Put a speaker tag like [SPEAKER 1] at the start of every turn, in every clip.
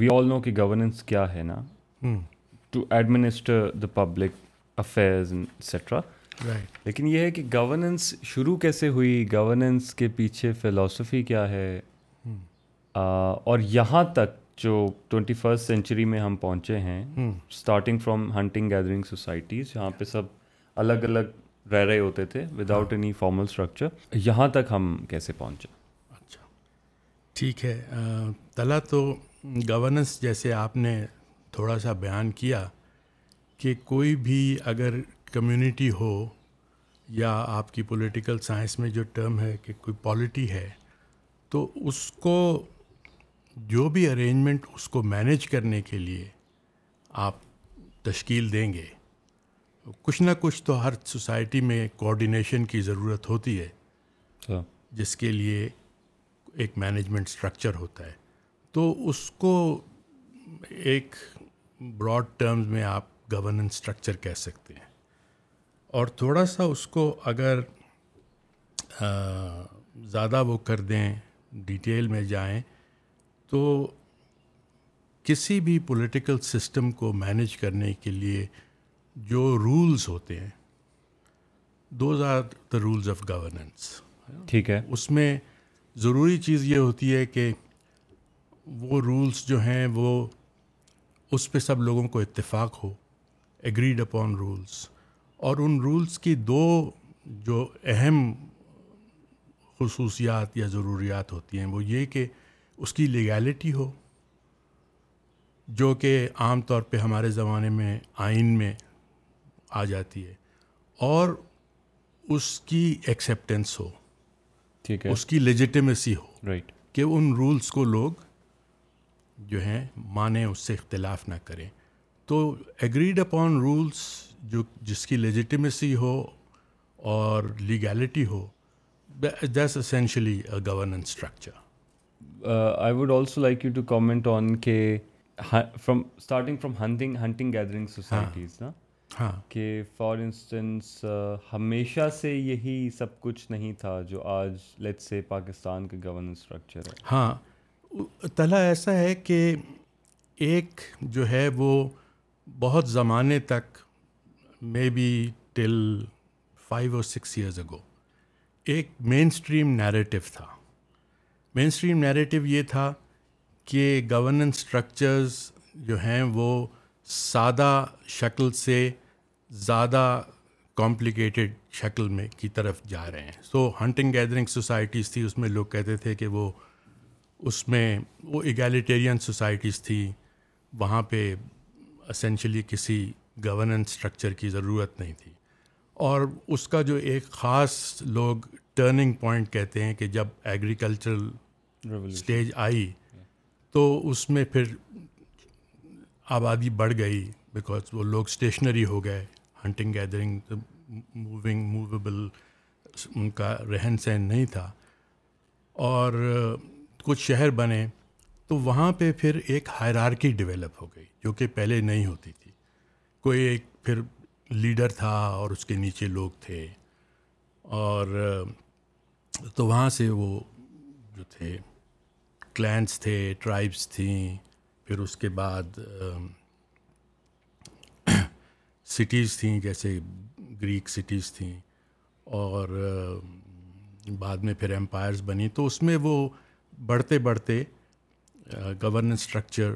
[SPEAKER 1] وی all know کہ governance کیا ہے نا to administer the public affairs etcetera لیکن یہ ہے کہ گورننس شروع کیسے ہوئی گورننس کے پیچھے فلاسفی کیا ہے اور یہاں تک جو ٹوینٹی فرسٹ سینچری میں ہم پہنچے ہیں starting from hunting gathering societies یہاں پہ سب الگ الگ رہ رہے ہوتے تھے without any formal structure یہاں تک ہم کیسے پہنچے اچھا
[SPEAKER 2] ٹھیک ہے تلا تو گورننس جیسے آپ نے تھوڑا سا بیان کیا کہ کوئی بھی اگر کمیونٹی ہو یا آپ کی پولیٹیکل سائنس میں جو ٹرم ہے کہ کوئی پالیٹی ہے تو اس کو جو بھی ارینجمنٹ اس کو مینیج کرنے کے لیے آپ تشکیل دیں گے کچھ نہ کچھ تو ہر سوسائٹی میں کوآڈینیشن کی ضرورت ہوتی ہے ہاں۔ جس کے لیے ایک مینجمنٹ اسٹرکچر ہوتا ہے تو اس کو ایک براڈ ٹرمز میں آپ گورننس اسٹرکچر کہہ سکتے ہیں اور تھوڑا سا اس کو اگر زیادہ وہ کر دیں ڈیٹیل میں جائیں تو کسی بھی پولیٹیکل سسٹم کو مینیج کرنے کے لیے جو رولز ہوتے ہیں those are the rules of governance
[SPEAKER 1] ٹھیک ہے
[SPEAKER 2] اس میں ضروری چیز یہ ہوتی ہے کہ وہ رولس جو ہیں وہ اس پہ سب لوگوں کو اتفاق ہو ایگریڈ اپون رولس اور ان رولس کی دو جو اہم خصوصیات یا ضروریات ہوتی ہیں وہ یہ کہ اس کی لیگیلٹی ہو جو کہ عام طور پہ ہمارے زمانے میں آئین میں آ جاتی ہے اور اس کی ایکسیپٹنس ہو ٹھیک ہے اس کی لیجیٹیمیسی ہو کہ ان رولس کو لوگ جو ہیں مانیں اس سے اختلاف نہ کریں تو ایگریڈ اپان رولس جو جس کی لیجیٹیمیسی ہو اور لیگیلٹی ہو that's essentially governance structure
[SPEAKER 1] I would also like you to comment on کہ from starting from hunting gathering societies نا ہاں کہ فار انسٹنس uh, ہمیشہ سے یہی سب کچھ نہیں تھا جو آج لیٹ سے پاکستان کا گورننس اسٹرکچر ہے
[SPEAKER 2] ہاں تلا ایسا ہے کہ ایک جو ہے وہ بہت زمانے تک مے بی ٹل فائیو اور سکس ایئرز اگو ایک مین اسٹریم نیریٹو تھا مین اسٹریم نیریٹو یہ تھا کہ گورننس اسٹرکچرز جو ہیں وہ سادہ شکل سے زیادہ کمپلیکیٹڈ شکل میں کی طرف جا رہے ہیں سو ہنٹنگ گیدرنگ سوسائٹیز تھی اس میں لوگ کہتے تھے کہ وہ اس میں وہ ایگیلیٹیرین سوسائٹیز تھیں وہاں پہ اسینشلی کسی گورننس سٹرکچر کی ضرورت نہیں تھی اور اس کا جو ایک خاص لوگ ٹرننگ پوائنٹ کہتے ہیں کہ جب ایگریکلچرل اسٹیج آئی تو اس میں پھر آبادی بڑھ گئی بیکاز وہ لوگ اسٹیشنری ہو گئے ہنٹنگ گیدرنگ موونگ موویبل ان کا رہن سہن نہیں تھا اور کچھ شہر بنے تو وہاں پہ پھر ایک ہائرارکی ڈیولپ ہو گئی جو کہ پہلے نہیں ہوتی تھی کوئی ایک پھر لیڈر تھا اور اس کے نیچے لوگ تھے اور تو وہاں سے وہ جو تھے کلینس تھے ٹرائبس تھیں پھر اس کے بعد سٹیز تھیں جیسے گریک سٹیز تھیں اور بعد میں پھر امپائرز بنی تو اس میں وہ بڑھتے بڑھتے گورننس اسٹرکچر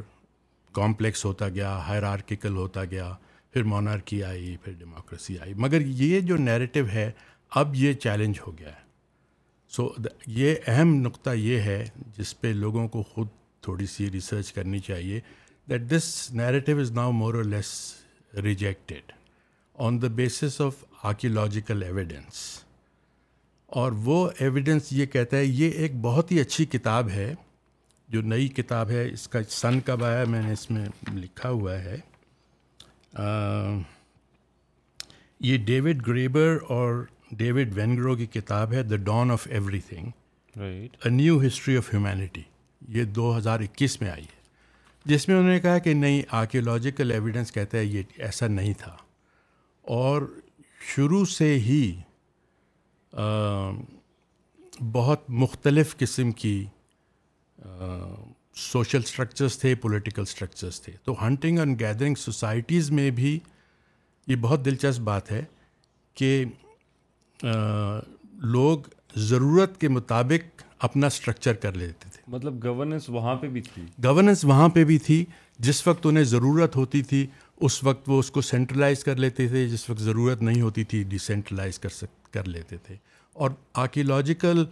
[SPEAKER 2] کامپلیکس ہوتا گیا ہائرارکیکل ہوتا گیا پھر مونارکی آئی پھر ڈیموکریسی آئی مگر یہ جو نیریٹو ہے اب یہ چیلنج ہو گیا ہے سو یہ اہم نقطہ یہ ہے جس پہ لوگوں کو خود تھوڑی سی ریسرچ کرنی چاہیے that this narrative is now more or less rejected on the basis of archaeological evidence اور وہ ایویڈنس یہ کہتا ہے یہ ایک بہت ہی اچھی کتاب ہے جو نئی کتاب ہے اس کا سن کب آیا میں نے اس میں لکھا ہوا ہے یہ ڈیوڈ گریبر اور ڈیوڈ وینگرو کی کتاب ہے the dawn of everything a new history of humanity یہ دو ہزار اکیس میں آئی ہے جس میں انہوں نے کہا کہ نئی آرکیولوجیکل ایویڈنس کہتا ہے یہ ایسا نہیں تھا اور شروع سے ہی بہت مختلف قسم کی سوشل سٹرکچرز تھے پولیٹیکل سٹرکچرز تھے تو ہنٹنگ اینڈ گیدرنگ سوسائٹیز میں بھی یہ بہت دلچسپ بات ہے کہ لوگ ضرورت کے مطابق اپنا سٹرکچر کر لیتے تھے
[SPEAKER 1] مطلب گورننس وہاں پہ بھی تھی
[SPEAKER 2] گورننس وہاں پہ بھی تھی جس وقت انہیں ضرورت ہوتی تھی اس وقت وہ اس کو سینٹرلائز کر لیتے تھے جس وقت ضرورت نہیں ہوتی تھی ڈیسینٹرلائز کر سک کر لیتے تھے اور آرکیولوجیکل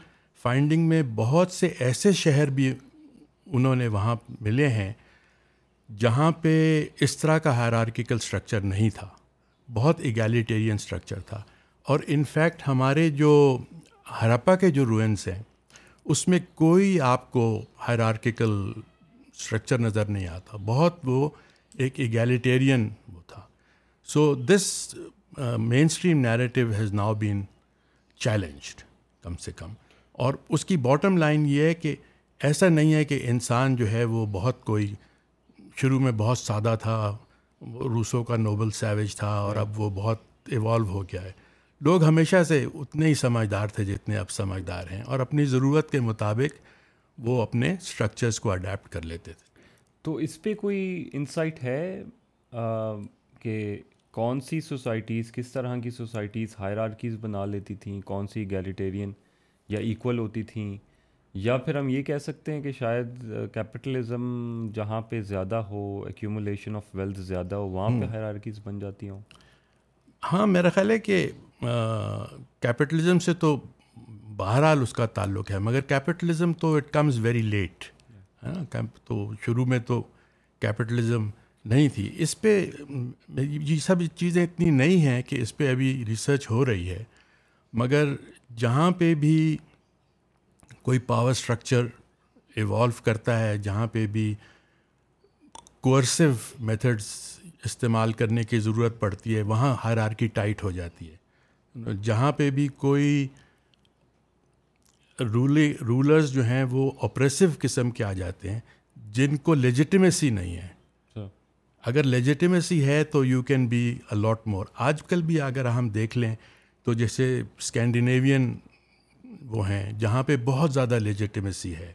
[SPEAKER 2] فائنڈنگ میں بہت سے ایسے شہر بھی انہوں نے وہاں ملے ہیں جہاں پہ اس طرح کا ہیرارکیکل سٹرکچر نہیں تھا بہت ایگیلیٹیرین سٹرکچر تھا اور انفیکٹ ہمارے جو ہرپا کے جو روئنس ہیں اس میں کوئی آپ کو ہیرارکیکل سٹرکچر نظر نہیں آتا بہت وہ ایک ایگیلیٹیرین وہ تھا so this mainstream narrative has now been challenged کم سے کم اور اس کی باٹم لائن یہ ہے کہ ایسا نہیں ہے کہ انسان جو ہے وہ بہت کوئی شروع میں بہت سادہ تھا روسوں کا نوبل سیویج تھا اور اب وہ بہت ایوالو ہو گیا ہے لوگ ہمیشہ سے اتنے ہی سمجھدار تھے جتنے اب سمجھدار ہیں اور اپنی ضرورت کے مطابق وہ اپنے اسٹرکچرس کو اڈیپٹ کر لیتے تھے
[SPEAKER 1] تو اس پہ کوئی انسائٹ ہے کہ کون سی سوسائٹیز کس طرح کی سوسائٹیز ہائر آرکیز بنا لیتی تھیں کون سی ایگیلیٹیرین یا ایکول ہوتی تھیں یا پھر ہم یہ کہہ سکتے ہیں کہ شاید کیپٹلزم جہاں پہ زیادہ ہو ایکومولیشن آف ویلتھ زیادہ ہو وہاں پہ ہائر آرکیز بن جاتی ہوں
[SPEAKER 2] ہاں میرا خیال ہے کہ کیپٹلزم سے تو بہرحال اس کا تعلق ہے مگر کیپٹلزم تو اٹ کمز ویری لیٹ ہے تو شروع میں تو کیپٹلزم نہیں تھی اس پہ یہ سب چیزیں اتنی نئی ہیں کہ اس پہ ابھی ریسرچ ہو رہی ہے مگر جہاں پہ بھی کوئی پاور سٹرکچر ایوالو کرتا ہے جہاں پہ بھی کورسو میتھڈس استعمال کرنے کی ضرورت پڑتی ہے وہاں ہر آر کی ٹائٹ ہو جاتی ہے جہاں پہ بھی کوئی رولرز جو ہیں وہ آپریسو قسم کے آ جاتے ہیں جن کو لیجٹمیسی نہیں ہے اگر لیجیٹیمیسی ہے تو you can be a lot more آج کل بھی اگر ہم دیکھ لیں تو جیسے اسکینڈینیوین وہ ہیں جہاں پہ بہت زیادہ لیجیٹیمیسی ہے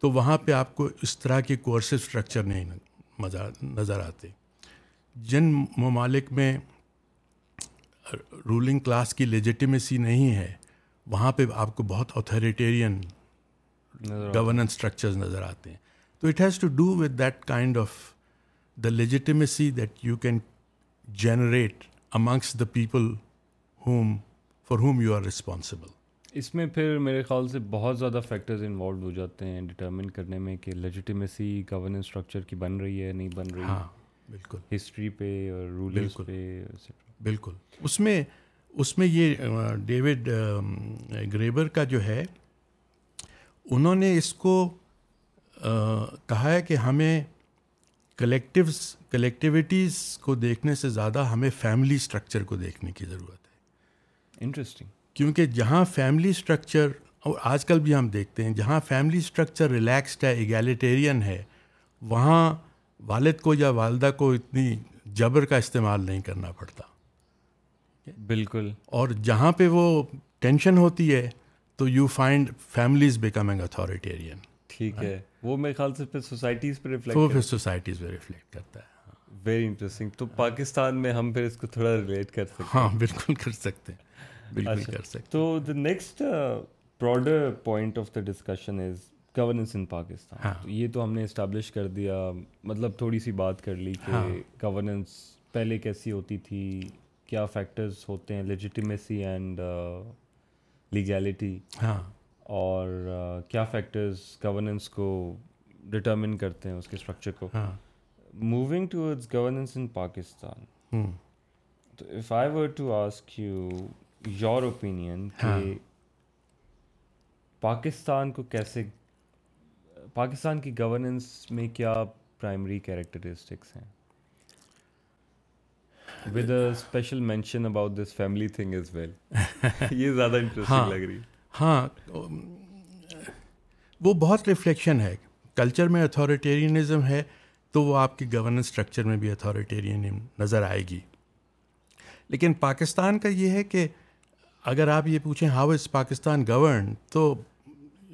[SPEAKER 2] تو وہاں پہ آپ کو اس طرح کے کورسز اسٹرکچر نہیں نظر آتے جن ممالک میں رولنگ کلاس کی لیجیٹیمیسی نہیں ہے وہاں پہ آپ کو بہت اتھاریٹیرین گورننس اسٹرکچرز نظر آتے ہیں تو it has to do with that kind of the legitimacy that you can generate amongst the people whom for whom you are responsible
[SPEAKER 1] اس میں پھر میرے خیال سے بہت زیادہ فیکٹرز انوالو ہو جاتے ہیں ڈٹرمن کرنے میں کہ لیجیٹمیسی گورننس اسٹرکچر کی بن رہی ہے نہیں بن رہی ہاں بالکل ہسٹری پہ اور رول پہ
[SPEAKER 2] بالکل اس میں اس میں یہ ڈیوڈ گریبر کا جو ہے انہوں نے اس کو کہا ہے کہ ہمیں کلیکٹیوس کلیکٹیوٹیز کو دیکھنے سے زیادہ ہمیں فیملی اسٹرکچر کو دیکھنے کی ضرورت ہے
[SPEAKER 1] انٹرسٹنگ
[SPEAKER 2] کیونکہ جہاں فیملی اسٹرکچر اور آج کل بھی ہم دیکھتے ہیں جہاں فیملی اسٹرکچر ریلیکسڈ ہے ایگیلیٹیرین ہے وہاں والد کو یا والدہ کو اتنی جبر کا استعمال نہیں کرنا پڑتا
[SPEAKER 1] بالکل
[SPEAKER 2] اور جہاں پہ وہ ٹینشن ہوتی ہے تو you find families becoming authoritarian
[SPEAKER 1] ٹھیک ہے وہ میرے خیال سے پھر سوسائٹیز پہ ریفلیکٹ ریفلیکٹ وہ پھر سوسائٹیز پہ کرتا ہے ویری انٹرسٹنگ تو پاکستان میں ہم پھر اس کو تھوڑا ریلیٹ کر سکتے ہیں
[SPEAKER 2] ہاں بالکل بالکل کر کر سکتے
[SPEAKER 1] اچھا۔ سکتے ہیں uh, ہاں۔ تو the next broader point of the discussion is governance in Pakistan یہ تو ہم نے اسٹیبلش کر دیا مطلب تھوڑی سی بات کر لی کہ گورننس ہاں۔ پہلے کیسی ہوتی تھی کیا فیکٹرز ہوتے ہیں لیجیٹیمیسی اینڈ لیگیلٹی ہاں اور کیا فیکٹرز گورننس کو ڈٹرمن کرتے ہیں اس کے اسٹرکچر کو moving to governance in Pakistan تو if I were to ask you your opinion Pakistan کو کیسے پاکستان کی گورننس میں کیا پرائمری کیریکٹرسٹکس ہیں with a special mention about this family thing is well یہ زیادہ انٹرسٹنگ ہاں۔ لگ رہی ہے
[SPEAKER 2] ہاں وہ بہت ریفلیکشن ہے کلچر میں اتھارٹیرینزم ہے تو وہ آپ کی گورننس اسٹرکچر میں بھی اتھارٹیرین نظر آئے گی لیکن پاکستان کا یہ ہے کہ اگر آپ یہ پوچھیں ہاؤ از پاکستان گورن تو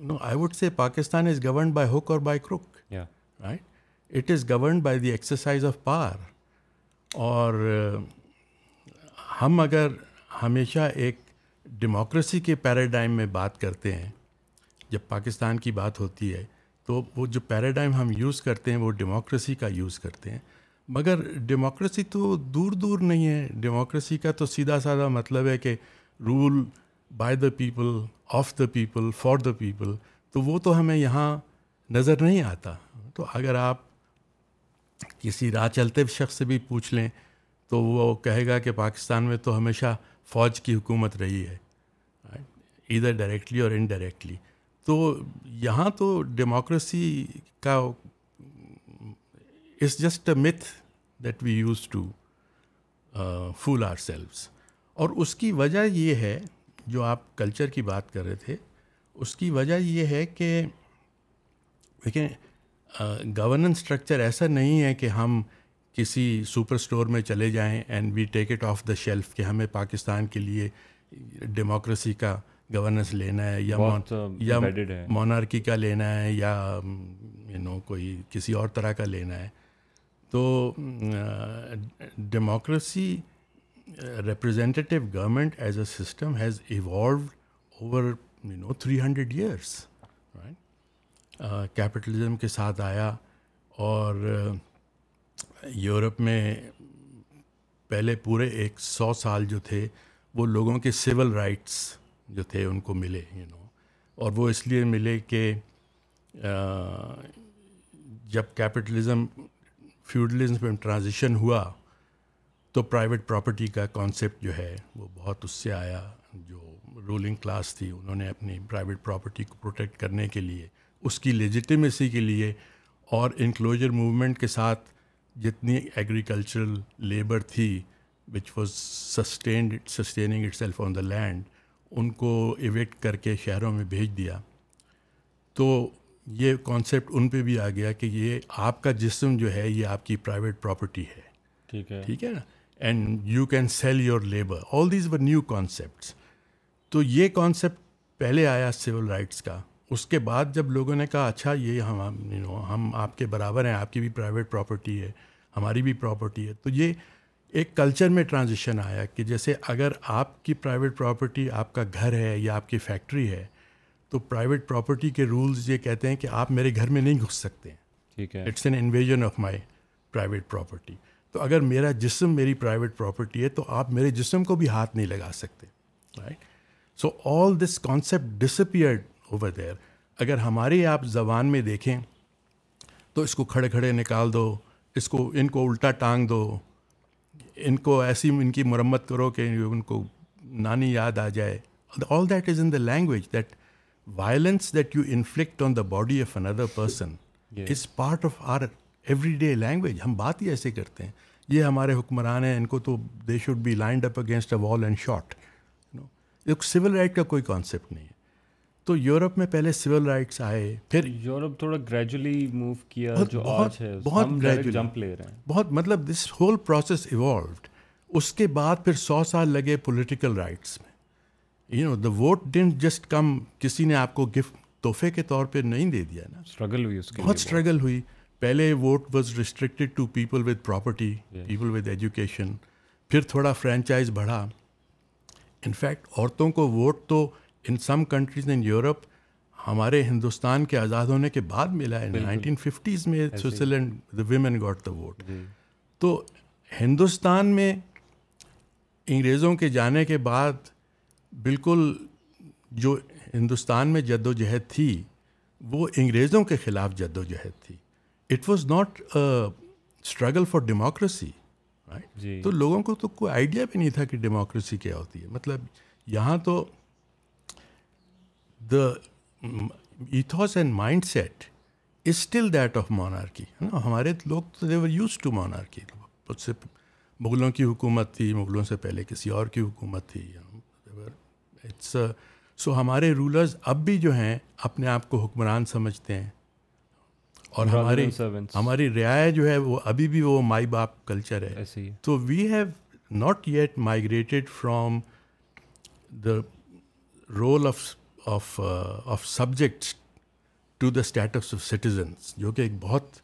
[SPEAKER 2] no I would say Pakistan is governed by hook اور by crook right it is governed by the exercise of power اور ہم اگر ہمیشہ ایک ڈیموکریسی کے پیراڈائم میں بات کرتے ہیں جب پاکستان کی بات ہوتی ہے تو وہ جو پیراڈائم ہم یوز کرتے ہیں وہ ڈیموکریسی کا یوز کرتے ہیں مگر ڈیموکریسی تو دور دور نہیں ہے ڈیموکریسی کا تو سیدھا سادھا مطلب ہے کہ rule by the people of the people for the people تو وہ تو ہمیں یہاں نظر نہیں آتا تو اگر آپ کسی راہ چلتے شخص سے بھی پوچھ لیں تو وہ کہے گا کہ پاکستان میں تو ہمیشہ فوج کی حکومت رہی ہے ادھر ڈائریکٹلی اور انڈائریکٹلی تو یہاں تو ڈیموکریسی کا is just a myth that we use to fool ourselves اور اس کی وجہ یہ ہے جو آپ کلچر کی بات کر رہے تھے اس کی وجہ یہ ہے کہ دیکھیں گورننس uh, اسٹرکچر ایسا نہیں ہے کہ ہم کسی سپر اسٹور میں چلے جائیں and we take it off the shelf کہ ہمیں پاکستان کے لیے ڈیموکریسی کا گورننس لینا ہے یا مونارکی کا لینا ہے یا یو نو کوئی کسی اور طرح کا لینا ہے تو democracy representative government as a system has evolved over you know three hundred years capitalism کے ساتھ آیا اور یورپ میں پہلے پورے ایک سو سال جو تھے وہ لوگوں کے سول رائٹس جو تھے ان کو ملے یو نو اور وہ اس لیے ملے کہ جب کیپٹلزم فیوڈلزم ٹرانزیشن ہوا تو پرائیویٹ پراپرٹی کا کانسیپٹ جو ہے وہ بہت اس سے آیا جو رولنگ کلاس تھی انہوں نے اپنی پرائیویٹ پراپرٹی کو پروٹیکٹ کرنے کے لیے اس کی لیجیٹیمیسی کے لیے اور انکلوجر موومنٹ کے ساتھ جتنی ایگریکلچرل لیبر تھی which was sustained sustaining itself on the land ان کو ایویکٹ کر کے شہروں میں بھیج دیا تو یہ کانسیپٹ ان پہ بھی آ گیا کہ یہ آپ کا جسم جو ہے یہ آپ کی پرائیویٹ پراپرٹی ہے
[SPEAKER 1] ٹھیک ہے
[SPEAKER 2] ٹھیک ہے نا and you can sell your labour all these و نیو کانسیپٹس تو یہ کانسیپٹ پہلے آیا سول رائٹس کا اس کے بعد جب لوگوں نے کہا اچھا یہ ہم ہم آپ کے برابر ہیں آپ کی بھی پرائیویٹ پراپرٹی ہے ہماری بھی پراپرٹی ہے تو یہ ایک کلچر میں ٹرانزیشن آیا کہ جیسے اگر آپ کی پرائیویٹ پراپرٹی آپ کا گھر ہے یا آپ کی فیکٹری ہے تو پرائیویٹ پراپرٹی کے رولز یہ کہتے ہیں کہ آپ میرے گھر میں نہیں گھس سکتے ہیں ٹھیک ہے it's an invasion of my private property تو اگر میرا جسم میری پرائیویٹ پراپرٹی ہے تو آپ میرے جسم کو بھی ہاتھ نہیں لگا سکتے right so all this concept disappeared over there اگر ہماری آپ زبان میں دیکھیں تو اس کو کھڑے کھڑے نکال دو اس کو ان کو الٹا ٹانگ دو ان کو ایسی ان کی مرمت کرو کہ ان کو نانی یاد آ جائے all that is in the language that violence that you inflict on the body of another person is part of our everyday language ہم بات ہی ایسے کرتے ہیں یہ ہمارے حکمران ہیں ان کو تو they should be lined up against a wall and shot civil right کا کوئی کانسیپٹ نہیں ہے تو یورپ میں پہلے سول رائٹس آئے پھر
[SPEAKER 1] یورپ تھوڑا گریجولی موو کیا جو بہت ہے
[SPEAKER 2] بہت گریجولی جمپ لے رہے ہیں بہت مطلب دس ہول پروسیس ایوالوڈ اس کے بعد پھر سو سال لگے پولیٹیکل رائٹس میں you know the vote didn't just come کسی نے آپ کو گفٹ تحفے کے طور پہ نہیں دے دیا نا
[SPEAKER 1] اسٹرگل ہوئی
[SPEAKER 2] اس کی بہت اسٹرگل ہوئی پہلے vote was restricted to people with property people with education پھر تھوڑا فرینچائز بڑھا انفیکٹ عورتوں کو ووٹ تو in some countries in Europe ہمارے ہندوستان کے آزاد ہونے کے بعد ملا ہے نائنٹین ففٹیز میں Switzerland the women got the vote تو ہندوستان میں انگریزوں کے جانے کے بعد بالکل جو ہندوستان میں جد و جہد تھی وہ انگریزوں کے خلاف جد و جہد تھی it was not struggle for democracy تو لوگوں کو تو کوئی آئیڈیا بھی نہیں تھا کہ ڈیموکریسی کیا ہوتی ہے مطلب یہاں تو the ethos and mind set is still that of monarchy ہے نا ہمارے لوگ تو دیور یوز ٹو مونارکی اس سے مغلوں کی حکومت تھی مغلوں سے پہلے کسی اور کی حکومت تھی اٹس سو ہمارے رولرز اب بھی جو ہیں اپنے آپ کو حکمران سمجھتے ہیں اور ہمارے ہماری رعایا جو ہے وہ ابھی بھی وہ مائی باپ کلچر ہے تو we have not yet migrated from the role of of of subjects to the status of citizens جو کہ ایک بہت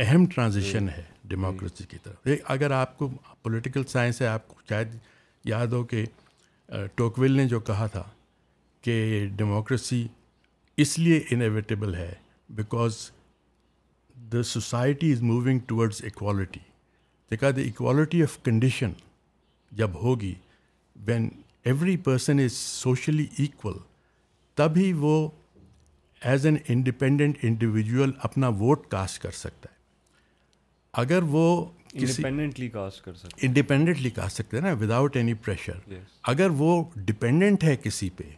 [SPEAKER 2] اہم ٹرانزیشن ہے ڈیموکریسی کی طرف اگر آپ کو پولیٹیکل سائنس ہے آپ کو شاید یاد ہو کہ ٹوکویل نے جو کہا تھا کہ ڈیموکریسی اس لیے انیویٹیبل ہے because the society is moving towards equality دیکھا دا اکوالٹی آف کنڈیشن جب ہوگی when every person is socially equal تبھی وہ ایز این انڈیپینڈنٹ انڈیویژل اپنا ووٹ کاسٹ کر سکتا ہے اگر وہ انڈیپینڈنٹلی کاسٹ کر سکتے ہیں نا وداؤٹ اینی پریشر اگر وہ ڈپینڈنٹ ہے کسی پہ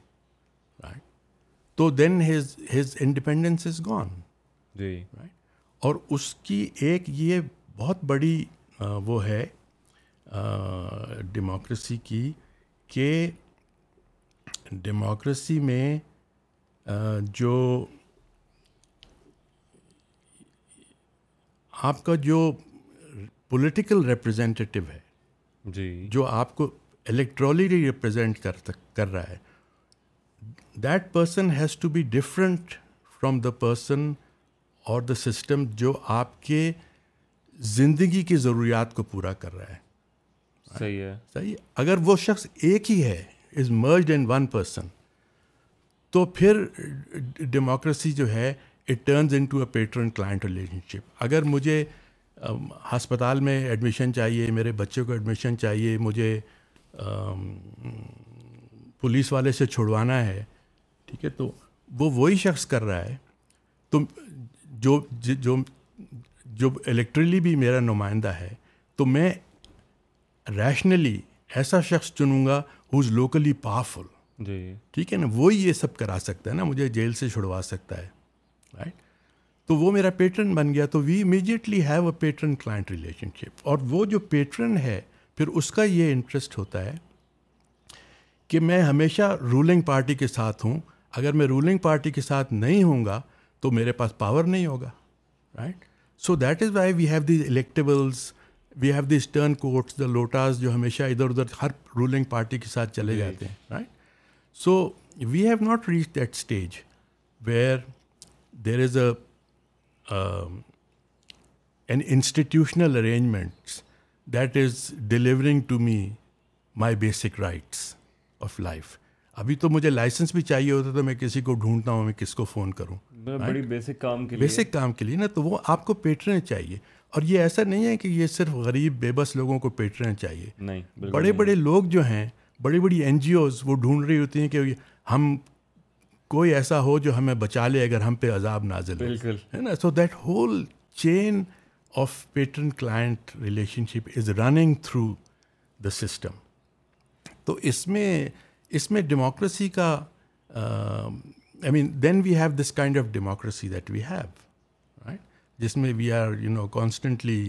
[SPEAKER 2] تو then has independence is gone جی اور اس کی ایک یہ بہت بڑی وہ ہے ڈیموکریسی کی کہ ڈیموکریسی میں جو آپ کا جو پولیٹیکل ریپرزینٹیو ہے جی جو آپ کو الكٹراللی ریپرزینٹ کر کر رہا ہے that person has to be different from the person اور دا سسٹم جو آپ کے زندگی کی ضروریات کو پورا کر رہا ہے صحیح ہے صحیح اگر وہ شخص ایک ہی ہے is merged in one person تو پھر ڈیموکریسی جو ہے it turns into a pattern client relationship اگر مجھے ہسپتال میں ایڈمیشن چاہیے میرے بچے کو ایڈمیشن چاہیے مجھے پولیس والے سے چھڑوانا ہے ٹھیک ہے تو وہ وہی شخص کر رہا ہے تم جو جو الیکٹرلی بھی میرا نمائندہ ہے تو میں ریشنلی ایسا شخص چنوں گا ہو از لوکلی پاورفل جی ٹھیک ہے نا وہی یہ سب کرا سکتا ہے نا مجھے جیل سے چھڑوا سکتا ہے رائٹ تو وہ میرا پیٹرن بن گیا تو we immediately have a pattern client relationship اور وہ جو پیٹرن ہے پھر اس کا یہ انٹرسٹ ہوتا ہے کہ میں ہمیشہ رولنگ پارٹی کے ساتھ ہوں اگر میں رولنگ پارٹی کے ساتھ نہیں ہوں گا تو میرے پاس پاور نہیں ہوگا right so that is why we have these electables we have the turncoats the lotas جو ہمیشہ ادھر ادھر ہر رولنگ پارٹی کے ساتھ چلے جی۔ جاتے ہیں right so we have not reach that stage where there is a an institutional arrangements that is delivering to me my basic rights of life ابھی تو مجھے لائسنس بھی چاہیے ہوتا تھا میں کسی کو ڈھونڈتا ہوں میں کس کو فون کروں
[SPEAKER 1] بیسک کام کے لیے
[SPEAKER 2] بیسک کام کے لیے نا تو وہ آپ کو پیٹرن چاہیے اور یہ ایسا نہیں ہے کہ یہ صرف غریب بے بس لوگوں کو پیٹرن چاہیے بڑے بڑے لوگ جو ہیں بڑی بڑی این جی اوز وہ ڈھونڈ رہی ہوتی ہیں کہ ہم کوئی ایسا ہو جو ہمیں بچا لے اگر ہم پہ عذاب نازل
[SPEAKER 1] ہے
[SPEAKER 2] نا so that whole chain of patron client relationship is running through the system تو اس میں اس میں ڈیموکریسی کا I mean then we have this kind of democracy that we have جس میں we are you know constantly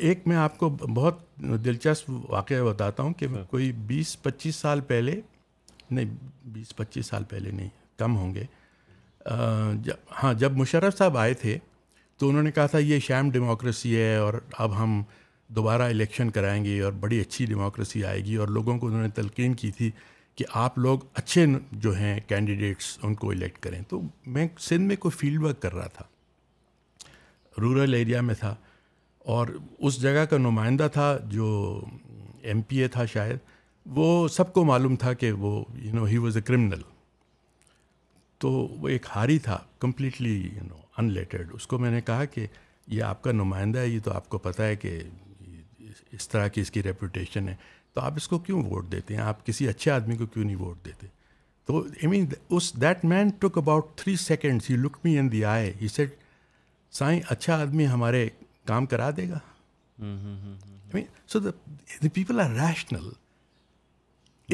[SPEAKER 2] ایک میں آپ کو بہت دلچسپ واقعہ بتاتا ہوں کہ ہاں۔ کوئی بیس پچیس سال پہلے نہیں بیس پچیس سال پہلے نہیں کم ہوں گے جب ہاں جب مشرف صاحب آئے تھے تو انہوں نے کہا تھا یہ شام ڈیموکریسی ہے اور اب ہم دوبارہ الیکشن کرائیں گے اور بڑی اچھی ڈیموکریسی آئے گی اور لوگوں کو انہوں نے تلقین کی تھی کہ آپ لوگ اچھے جو ہیں کینڈیڈیٹس ان کو الیکٹ کریں تو میں سندھ میں کوئی فیلڈ ورک کر رہا تھا رورل ایریا میں تھا اور اس جگہ کا نمائندہ تھا جو ایم پی اے تھا شاید وہ سب کو معلوم تھا کہ وہ you know he was a criminal تو وہ ایک ہاری تھا کمپلیٹلی یو نو انلیٹڈ اس کو میں نے کہا کہ یہ آپ کا نمائندہ ہے یہ تو آپ کو پتہ ہے کہ اس طرح کی اس کی ریپوٹیشن ہے تو آپ اس کو کیوں ووٹ دیتے ہیں آپ کسی اچھے آدمی کو کیوں نہیں ووٹ دیتے تو آئی مین اس that man took about three seconds he look me in the eye he said سائیں اچھا آدمی ہمارے کام کرا دے گا so the people are rational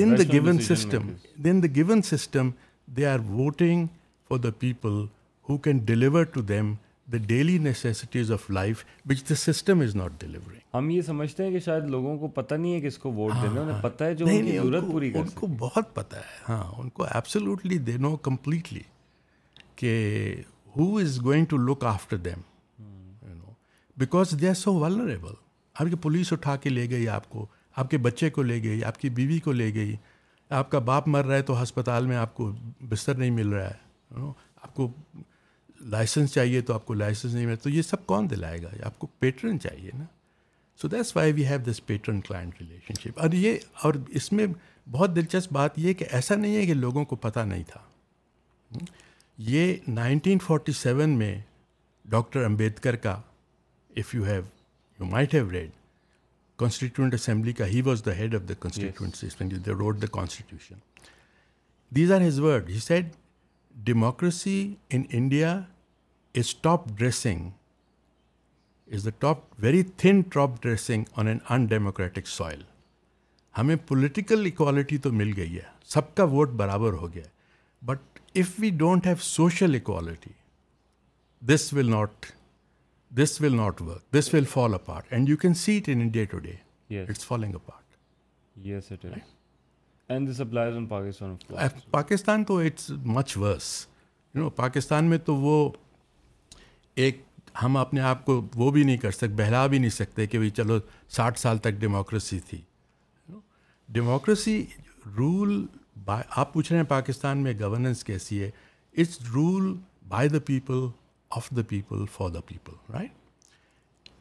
[SPEAKER 2] in the given system the system they are voting for the people who can deliver to them the daily necessities of life which the system is not delivering
[SPEAKER 1] ہم یہ سمجھتے ہیں کہ شاید لوگوں کو پتہ نہیں ہے کہ اس کو ووٹ دینا ہاں۔ پتہ ہے جو
[SPEAKER 2] ان کو بہت پتہ ہے ہاں ان کو دے نو کمپلیٹلی کہ who is going to look after them you know because they are so vulnerable آپ کی پولیس اٹھا کے لے گئی آپ کو آپ کے بچے کو لے گئی آپ کی بیوی کو لے گئی آپ کا باپ مر رہا ہے تو ہسپتال میں آپ کو بستر نہیں مل رہا ہے آپ کو لائسنس چاہیے تو آپ کو لائسنس نہیں مل تو یہ سب کون دلائے گا آپ کو پیٹرن چاہیے نا so that's why we have this patron client relationship اور یہ اور اس میں بہت دلچسپ بات یہ کہ ایسا نہیں ہے کہ لوگوں کو پتہ نہیں تھا یہ 1947 میں ڈاکٹر امبیدکر کا if you have you might have read constituent assembly کا he was the head of the constituent the constitution these are his word he said democracy in India is top dressing is the top very thin top dressing on an undemocratic soil ہمیں political equality تو مل گئی ہے سب کا ووٹ برابر ہو گیا ہے but if we don't have social equality this will not this will not work this will fall apart and you can see in day to day
[SPEAKER 1] it's a part yes and this applies in Pakistan Pakistan
[SPEAKER 2] تو it's much worse you know Pakistan میں تو وہ ایک ہم اپنے آپ کو وہ بھی نہیں کر سکتے بہلا بھی نہیں سکتے کہ بھائی چلو ساٹھ سال تک ڈیموکریسی تھی ڈیموکریسی رول آپ پوچھ رہے ہیں پاکستان میں گورننس کیسی ہے it's rule by the people of the people for the people right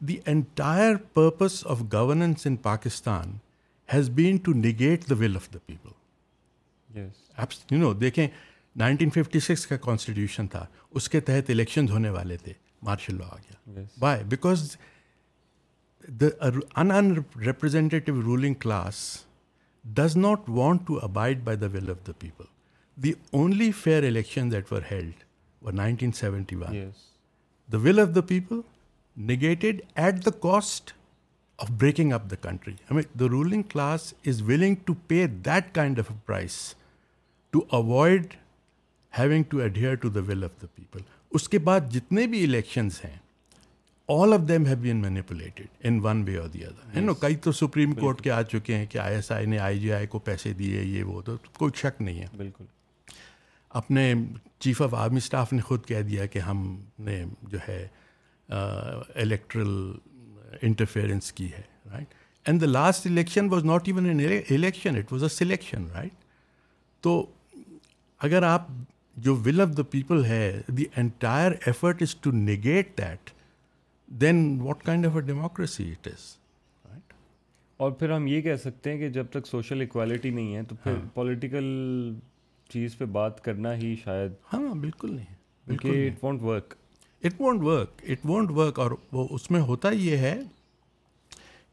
[SPEAKER 2] the entire purpose of governance in Pakistan has been to negate the will of the people you know دیکھیں nineteen fifty six کا constitution تھا اس کے تحت elections ہونے والے تھے مارشا law آ گیا by because the unrepresentative ruling class does not want to avoid by the will of the people the only fair elections at nineteen seventy one the will of the people negated at the cost of breaking up the country ruling class is willing to pay that kind of price to avoid having to adhere will of the people اس کے بعد جتنے بھی elections ہیں آل of them have been manipulated in one way the other ہے نا کئی تو سپریم کورٹ کے آ چکے ہیں کہ آئی ایس آئی نے آئی جی آئی کو پیسے دیے یہ وہ تو کوئی شک نہیں ہے بالکل اپنے چیف آف آرمی اسٹاف نے خود کہہ دیا کہ ہم نے جو ہے الیکٹرل انٹرفیئرنس کی ہے right and the last election was not even an election it was a selection right تو اگر آپ جو ول آف دا پیپل ہے the entire effort is to negate that then what kind of a democracy it is
[SPEAKER 1] اور پھر ہم یہ کہہ سکتے ہیں کہ جب تک سوشل اکوالٹی نہیں ہے تو پھر پولیٹیکل ہاں۔ چیز پہ بات کرنا ہی شاید
[SPEAKER 2] ہاں بالکل نہیں
[SPEAKER 1] بالکل it won't work
[SPEAKER 2] it won't work it won't work اور وہ اس میں ہوتا یہ ہے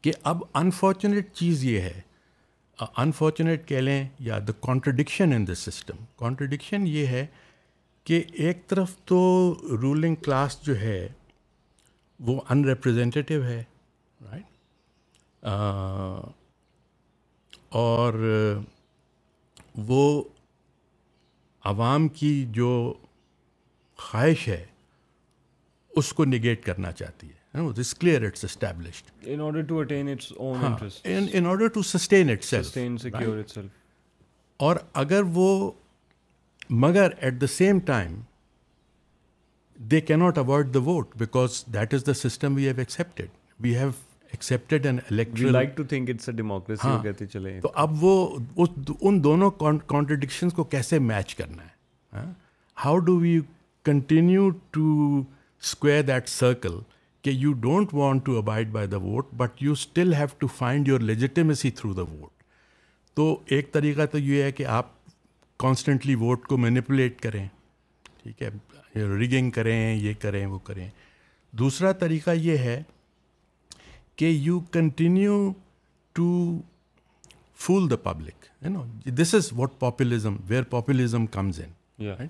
[SPEAKER 2] کہ اب انفارچونیٹ چیز یہ ہے انفارچونیٹ کہہ لیں یا the contradiction in the system contradiction یہ ہے کہ ایک طرف تو رولنگ کلاس جو ہے وہ ان ریپرزینٹیو ہے رائٹ اور وہ عوام کی جو خواہش ہے اس کو نگیٹ کرنا چاہتی ہے ہاں، اور اگر وہ مگر at the same time they کی not avoid the vote because that is the system we have accepted we have
[SPEAKER 1] electoral like to think it's a democracy کہتے چلے
[SPEAKER 2] تو اب وہ ان دونوں کانٹریڈکشنز کو کیسے میچ کرنا ہے how do we continue to square that circle کہ you don't want to abide by the vote but you still have to find your legitimacy through the vote تو ایک طریقہ تو یہ ہے کہ آپ کانسٹنٹلی ووٹ کو مینیپولیٹ کریں ٹھیک ہے ریگنگ کریں یہ کریں وہ کریں دوسرا طریقہ یہ ہے کہ you continue to fool the public ہے نا this is what populism where populism comes in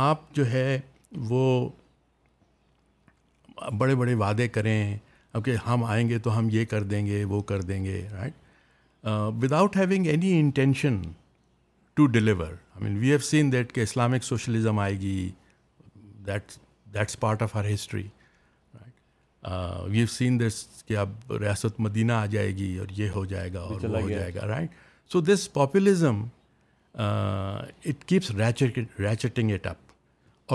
[SPEAKER 2] آپ جو ہے وہ بڑے بڑے وعدے کریں اب کہ ہم آئیں گے تو ہم یہ کر دیں گے وہ کر دیں گے right without having any intention to deliver I mean we have seen that کہ اسلامک سوشلزم آئے گی that's that's part of our history we've seen this کہ اب ریاست مدینہ آ جائے گی اور یہ ہو جائے گا اور وہ ہو جائے گا right so this populism it keeps ratcheting it up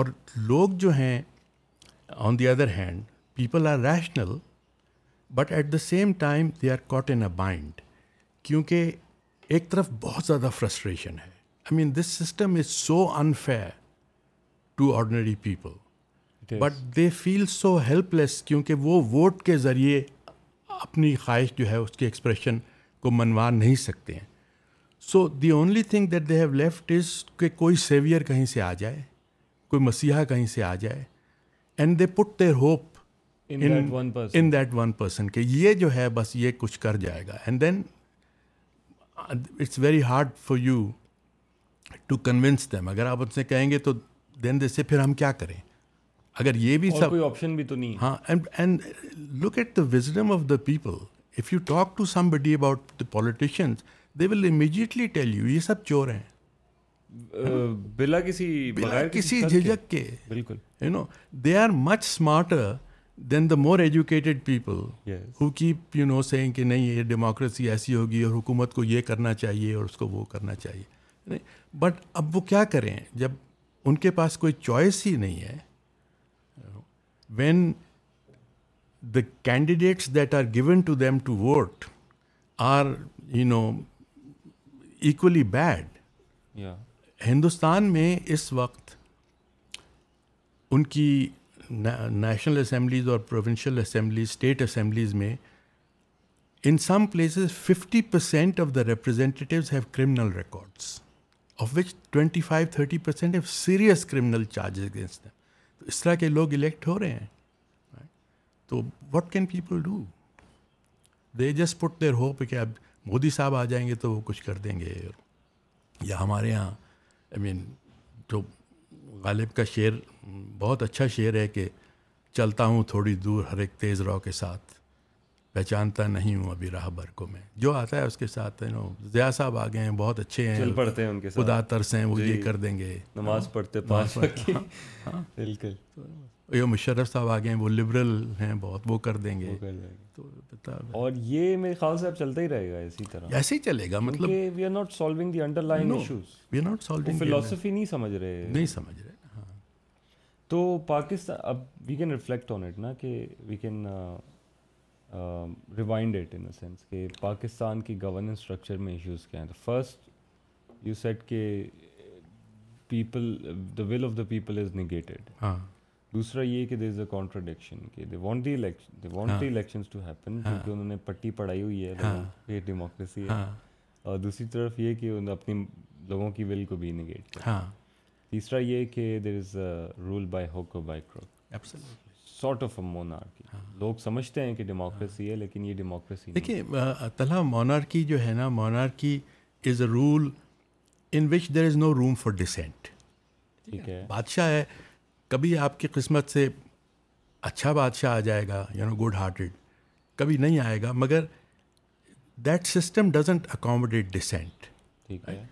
[SPEAKER 2] اور لوگ جو ہیں on the other hand people are rational but at the same time they are caught in a bind کیونکہ ایک طرف بہت زیادہ فرسٹریشن ہے I mean this system is so unfair to ordinary people but they feel so helpless کیونکہ وہ vote کے ذریعے اپنی خواہش جو ہے اس کے ایکسپریشن کو منوا نہیں سکتے ہیں so the only thing that they have left is کہ کوئی سیویئر کہیں سے آ جائے کوئی مسیحا کہیں سے آ جائے and they put their hope in that one person کہ یہ جو ہے بس یہ کچھ کر جائے گا and then it's very hard for you to convince them اگر آپ ان سے کہیں گے تو دین دے سے پھر ہم کیا کریں اگر یہ بھی
[SPEAKER 1] سب کوئی آپشن بھی تو نہیں
[SPEAKER 2] ہاں and and look at the wisdom of the people if you talk to somebody about the politicians they will immediately tell you یہ
[SPEAKER 1] سب چور ہیں بلا کسی بلا کسی جھجک کے بالکل you know
[SPEAKER 2] they are much smarter than the more educated people who keep you know کہ نہیں یہ ڈیموکریسی ایسی ہوگی اور حکومت کو یہ کرنا چاہیے اور اس کو وہ کرنا چاہیے بٹ اب وہ کیا کریں جب ان کے پاس کوئی چوائس ہی نہیں ہے when the candidates that are gone to them to vote are you know equally bad Hindustan میں اس وقت ان کی نیشنل اسمبلیز اور پروونشل اسمبلیز اسٹیٹ اسمبلیز میں ان some places fifty percent of the representatives have criminal records of which twenty five thirty percent of serious criminal charges against them تو اس طرح کے لوگ الیکٹ ہو رہے ہیں تو what can people do they just put their hope کہ اب مودی صاحب آ جائیں گے تو وہ کچھ کر دیں گے یا ہمارے یہاں آئی مین جو غالب کا شعر بہت اچھا شعر ہے کہ چلتا ہوں تھوڑی دور ہر ایک تیز رو کے ساتھ پہچانتا نہیں ہوں ابھی راہ بھر کو میں جو آتا ہے اس کے ساتھ نو ضیاء صاحب آ ہیں
[SPEAKER 1] بہت اچھے ہیں چل پڑھتے ہیں ان کے ساتھ خدا ترس ہیں
[SPEAKER 2] وہ یہ جی۔ کر
[SPEAKER 1] دیں گے نماز ہاں، پڑھتے پاس ہاں، ہاں۔ بالکل یہ مشرف صاحب آ ہیں وہ لبرل ہیں بہت وہ کر دیں
[SPEAKER 2] گے تو اور یہ میرے خیال سے اب چلتا ہی رہے گا اسی طرح ایسے ہی چلے گا مطلب we are not solving the underlying issues we are not solving فلسفی نہیں سمجھ رہے نہیں سمجھ رہے تو
[SPEAKER 1] پاکستان اب we can reflect on it نا کہ we can rewind it in a sense کہ پاکستان کی گورننس اسٹرکچر میں ایشوز کیا ہیں تو فرسٹ یو سیٹ کہ people the will of the people is negated دوسرا یہ کہ دیر از اے کانٹروڈکشن کہ they want the election they want the elections to happen کیونکہ انہوں نے پٹی پڑھائی ہوئی ہے یہ ڈیموکریسی ہے اور دوسری طرف یہ کہ انہوں نے اپنی لوگوں کی ول کو بھی نگیٹ کیا تیسرا یہ کہ there is a rule by hook اور by crook sort of a monarchy ہاں. لوگ سمجھتے ہیں کہ ڈیموکریسی ہے ہاں. لیکن یہ ڈیموکریسی
[SPEAKER 2] دیکھیں دیکھیے طلحہ مونارکی جو ہے نا monarchy is a rule in which there is no room for dissent ٹھیک ہے بادشاہ ہے کبھی آپ کی قسمت سے اچھا بادشاہ آ جائے گا یو نو گڈ ہارٹیڈ کبھی نہیں آئے گا مگر that system doesn't accommodate dissent
[SPEAKER 1] ٹھیک ہے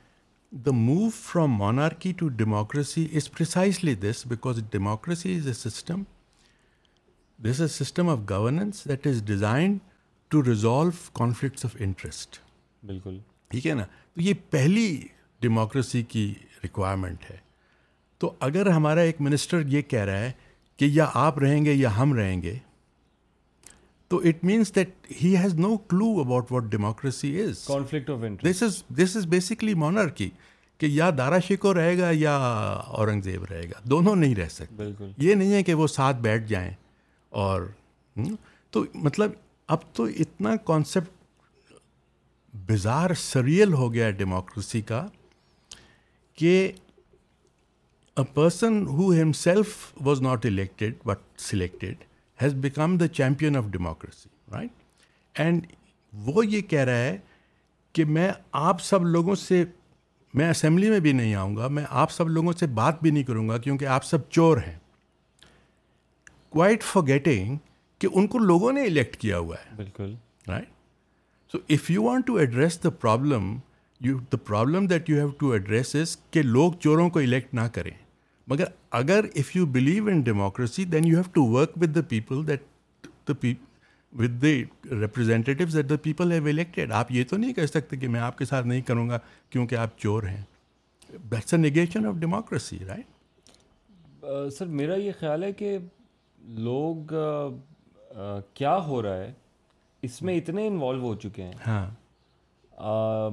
[SPEAKER 1] the
[SPEAKER 2] move from monarchy to democracy is precisely this because democracy is a system this is system of governance that is designed to resolve conflicts of interest
[SPEAKER 1] بالکل
[SPEAKER 2] ٹھیک ہے نا تو یہ پہلی democracy کی ریکوائرمنٹ ہے تو اگر ہمارا ایک منسٹر یہ کہہ رہا ہے کہ یا آپ رہیں گے یا ہم رہیں گے تو it means that he has no clue about what democracy is
[SPEAKER 1] conflict of this
[SPEAKER 2] is this is basically monarchy کہ یا دارا شیکو رہے گا یا اورنگزیب رہے گا دونوں نہیں رہ سکتے
[SPEAKER 1] بالکل یہ
[SPEAKER 2] نہیں ہے کہ وہ ساتھ بیٹھ جائیں اور تو مطلب اب تو اتنا کانسیپٹ بزار سریل ہو گیا ہے ڈیموکریسی کا کہ a person who himself was not elected but selected has become the champion of democracy right and وہ یہ کہہ رہا ہے کہ میں آپ سب لوگوں سے میں اسمبلی میں بھی نہیں آؤں گا میں آپ سب لوگوں سے بات بھی نہیں کروں گا کیونکہ آپ سب چور ہیں کوائٹ فار گیٹنگ کہ ان کو لوگوں نے الیکٹ کیا ہوا ہے
[SPEAKER 1] بالکل
[SPEAKER 2] right so if you want to address the problem you the problem that you have to address is کہ لوگ چوروں کو الیکٹ نہ کریں مگر اگر if you believe in democracy then you have to work with the people that with representatives at the people have elected آپ یہ تو نہیں کہہ سکتے کہ میں آپ کے ساتھ نہیں کروں گا کیونکہ آپ چور ہیں that's a negation of democracy right
[SPEAKER 1] sir میرا یہ خیال ہے کہ لوگ کیا ہو رہا ہے اس میں اتنے انوالو ہو چکے ہیں ہاں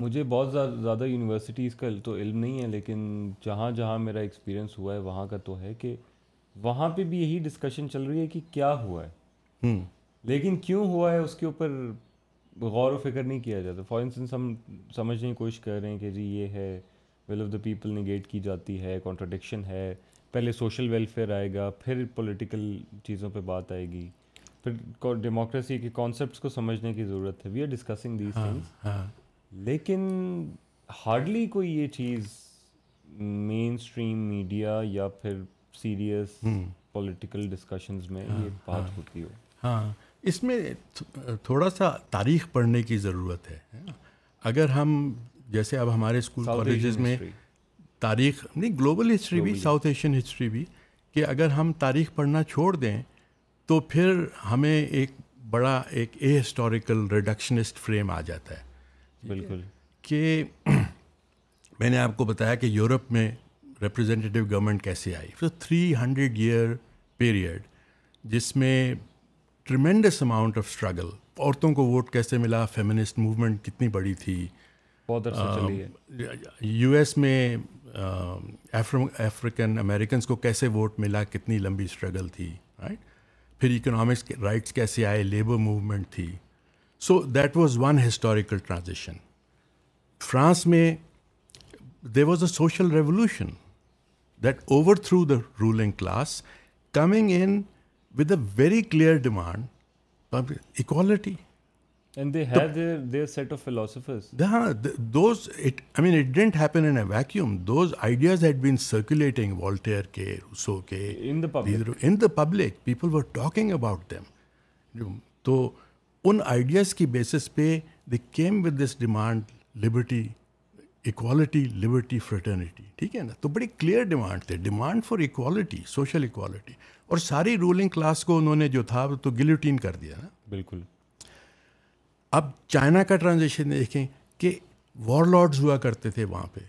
[SPEAKER 1] مجھے بہت زیادہ یونیورسٹیز کا تو علم نہیں ہے لیکن جہاں جہاں میرا ایکسپیرئنس ہوا ہے وہاں کا تو ہے کہ وہاں پہ بھی یہی ڈسکشن چل رہی ہے کہ کیا ہوا ہے لیکن کیوں ہوا ہے اس کے اوپر غور و فکر نہیں کیا جاتا فار انسٹنس ہم سمجھنے کی کوشش کر رہے ہیں کہ جی یہ ہے will of the people negate کی جاتی ہے کانٹرڈکشن ہے پہلے سوشل ویلفیئر آئے گا پھر پولیٹیکل چیزوں پہ بات آئے گی پھر ڈیموکریسی کے کانسیپٹس کو سمجھنے کی ضرورت ہے وی آر
[SPEAKER 2] ڈسکسنگ تھنگس
[SPEAKER 1] لیکن ہارڈلی کوئی یہ چیز مین اسٹریم میڈیا یا پھر سیریس پولیٹیکل ڈسکشنز میں ہاں، یہ بات ہاں۔ ہوتی ہو
[SPEAKER 2] ہاں اس میں تھوڑا سا تاریخ پڑھنے کی ضرورت ہے اگر ہم جیسے اب ہمارے اسکول کالجز میں تاریخ نہیں گلوبل ہسٹری بھی ساؤتھ ایشین ہسٹری بھی کہ اگر ہم تاریخ پڑھنا چھوڑ دیں تو پھر ہمیں ایک بڑا ایک اے ہسٹوریکل ریڈکشنسٹ فریم آ جاتا
[SPEAKER 1] ہے بالکل کہ
[SPEAKER 2] میں نے آپ کو بتایا کہ یورپ میں ریپرزینٹیو گورنمنٹ کیسے آئی تو تھری ہنڈریڈ ایئر پیریڈ جس میں ٹریمینڈس اماؤنٹ آف اسٹرگل عورتوں کو ووٹ کیسے ملا فیمنسٹ موومنٹ کتنی بڑی تھی یو ایس میں افریقن امیریکنس کو کیسے ووٹ ملا کتنی لمبی اسٹرگل تھی رائٹ پھر اکنامکس رائٹس کیسے آئے لیبر موومنٹ تھی so that was one historical transition France میں they was a social revolution that overthrow the ruling class coming in with a very clear demand equality
[SPEAKER 1] basis
[SPEAKER 2] پہ they came this demand liberty equality liberty fraternity ٹھیک ہے نا تو بڑی clear demand تھے demand for equality social equality اور ساری ruling class کو انہوں نے جو تھا تو گلیوٹین کر دیا نا
[SPEAKER 1] بالکل
[SPEAKER 2] اب چائنا کا ٹرانزیکشن دیکھیں کہ وار لارڈز ہوا کرتے تھے وہاں پہ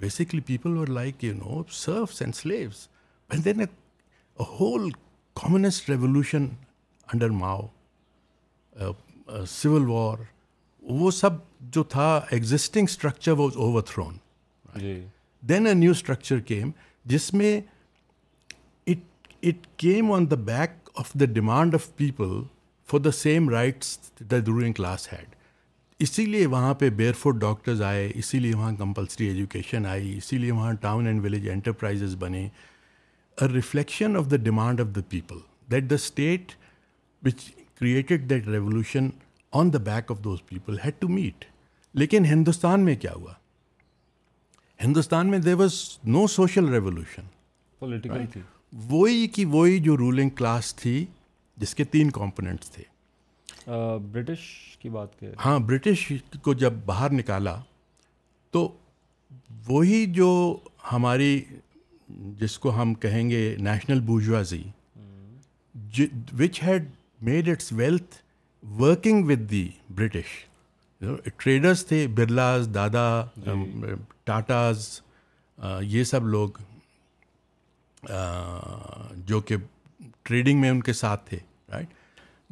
[SPEAKER 2] بیسکلی پیپل اور like you know serfs and a whole communist revolution under Mao civil war وہ سب جو تھا existing structure was overthrown then a new structure came جس میں it came on the back of the demand of people for the same rights the ruling class had اسی لیے وہاں پہ بیئر فوڈ ڈاکٹرز آئے اسی لیے وہاں کمپلسری ایجوکیشن آئی اسی لیے وہاں ٹاؤن اینڈ ولیج انٹرپرائزز بنے a reflection of the demand of the people that the state which created that revolution on the back of those people had to meet لیکن ہندوستان میں کیا ہوا ہندوستان میں there was no social revolution وہی کہ وہی جو رولنگ کلاس تھی جس کے تین کمپوننٹس تھے
[SPEAKER 1] برٹش کی بات کریں
[SPEAKER 2] ہاں برٹش کو جب باہر نکالا تو وہی جو ہماری جس کو ہم کہیں گے national bourgeoisie which had made its wealth working with the British traders تھے برلاز دادا جی۔ ٹاٹاز یہ سب لوگ جو کہ ٹریڈنگ میں ان کے ساتھ تھے رائٹ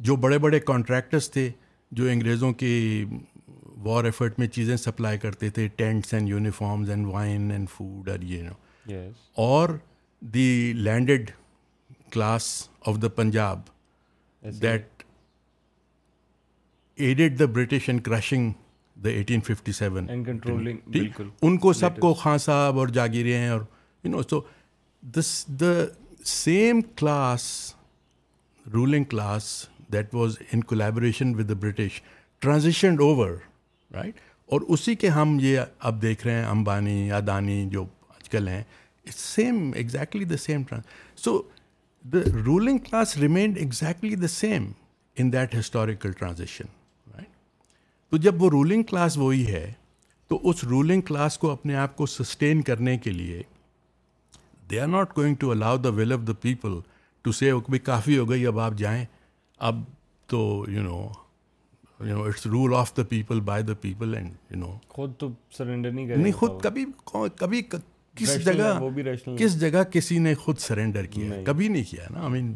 [SPEAKER 2] جو بڑے بڑے کانٹریکٹرس تھے جو انگریزوں کے وار ایفرٹ میں چیزیں سپلائی کرتے تھے tents and uniforms and wine and food اور یہ نو اور the landed class of the Punjab that aided the British and crushing the eighteen fifty seven ان کو سب کو خان صاحب اور جاگیریں اور you know so this the same class ruling class that was in collaboration with the British transitioned over right اور اسی کے ہم یہ اب دیکھ رہے ہیں امبانی ادانی جو آج کل ہیں same exactly the same so the ruling class remain exactly the same in that historical transition right تو جب وہ رولنگ کلاس وہی ہے تو اس رولنگ کلاس کو اپنے آپ کو سسٹین کرنے کے لیے they are not going to allow the will of the people to say بھائی کافی ہو گئی اب آپ جائیں اب تو you know you know it's rule of the people by the people and you know خود تو سرنڈر نہیں نہیں خود کبھی کبھی کس جگہ کس جگہ کسی نے خود سرنڈر کیا کبھی نہیں کیا نا آئی مین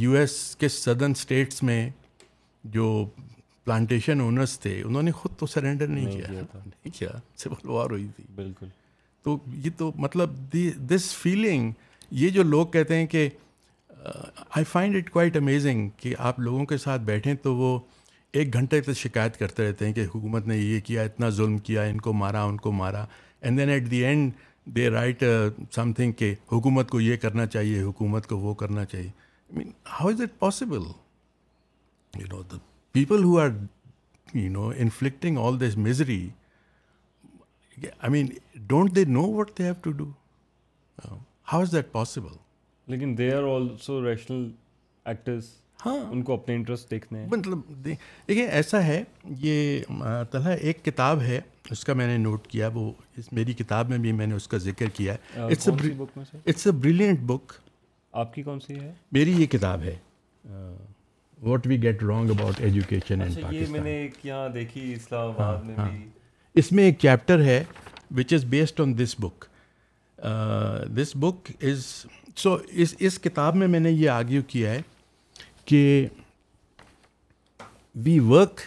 [SPEAKER 2] یو ایس کے سدرن اسٹیٹس میں جو پلانٹیشن اونرس تھے انہوں نے خود تو سرنڈر نہیں کیا نہیں کیا سول وار ہوئی تھی
[SPEAKER 1] بالکل
[SPEAKER 2] تو یہ تو مطلب دس فیلنگ یہ جو لوگ کہتے ہیں کہ I find it quite amazing کہ آپ لوگوں کے ساتھ بیٹھیں تو وہ ایک گھنٹے تک شکایت کرتے رہتے ہیں کہ حکومت نے یہ کیا اتنا ظلم کیا ان کو مارا ان کو مارا and then at the end they write something کہ حکومت کو یہ کرنا چاہیے حکومت کو وہ کرنا چاہیے mean how is it possible you know the people who are you know inflicting all this misery I mean don't they know what they have to do how is that possible لیکن they are also rational actors ہاں ان کو اپنے interest دیکھنے مطلب دیکھیے ایسا ہے یہ طلحہ ایک کتاب ہے اس کا میں نے نوٹ کیا وہ اس میری کتاب میں بھی میں نے اس کا ذکر کیا ہے اٹس اے بریلینٹ بک آپ کی کون سی ہے میری یہ کتاب ہے what we get wrong about education یہ میں نے ایک یہاں دیکھی اسلام ہاں، آباد میں ہاں۔ بھی اس میں ایک چیپٹر ہے which is based on this book this book is so اس اس کتاب میں میں نے یہ آرگیو کیا ہے کہ we work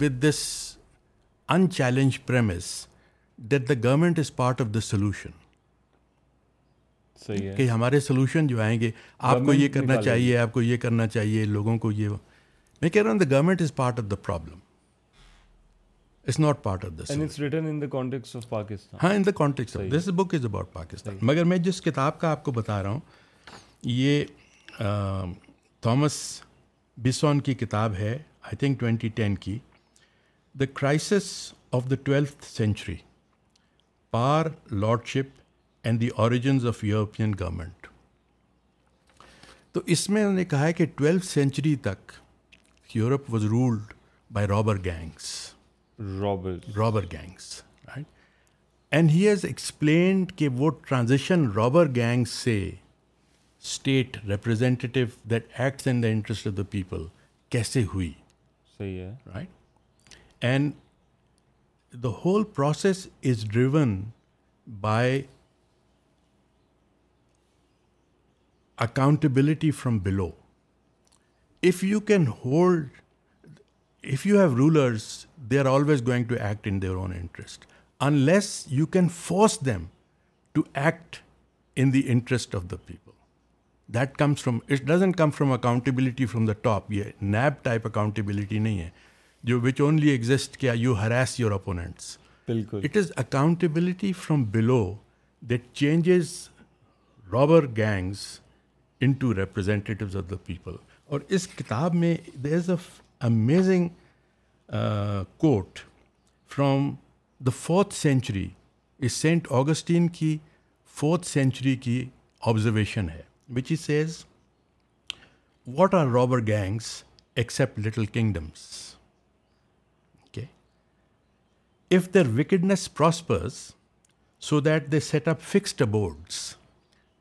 [SPEAKER 2] with this unchallenged premise that the government is part of the solution کہ ہمارے سولوشن جو آئیں گے آپ کو یہ کرنا چاہیے آپ کو یہ کرنا چاہیے لوگوں کو یہ میں کہہ رہا ہوں the government is part of the problem it's not part of ہاں this book is about Pakistan مگر میں جس کتاب کا آپ کو بتا رہا ہوں یہ تھامس بسون کی کتاب ہے آئی تھنک ٹوینٹی ٹین کی the crisis of the twelfth century power lordship and the origins of European government تو اس میں انہوں نے کہا ہے کہ ٹویلتھ سینچری تک Europe was ruled by robber gangs robber robber gangs right and he has explained کہ وہ ٹرانزیشن رابر گینگس سے state representative that acts in the interest of the people کیسے ہوئی صحیح ہے right and the whole process is driven by accountability from below if you can hold if you have rulers they are always going to act in their own interest unless you can force them to act in the interest of the people that comes from it doesn't
[SPEAKER 3] come from accountability from the top یہ NAB type accountability نہیں ہے جو which only exist کیا you harass your opponents بالکل it is accountability from below the changes robber gangs into representatives of the people اور اس کتاب میں there is a amazing quote from the fourth century اس Saint Augustine کی fourth century کی observation ہے which he says what are robber gangs except little kingdoms okay if their wickedness prospers so that they set up fixed boards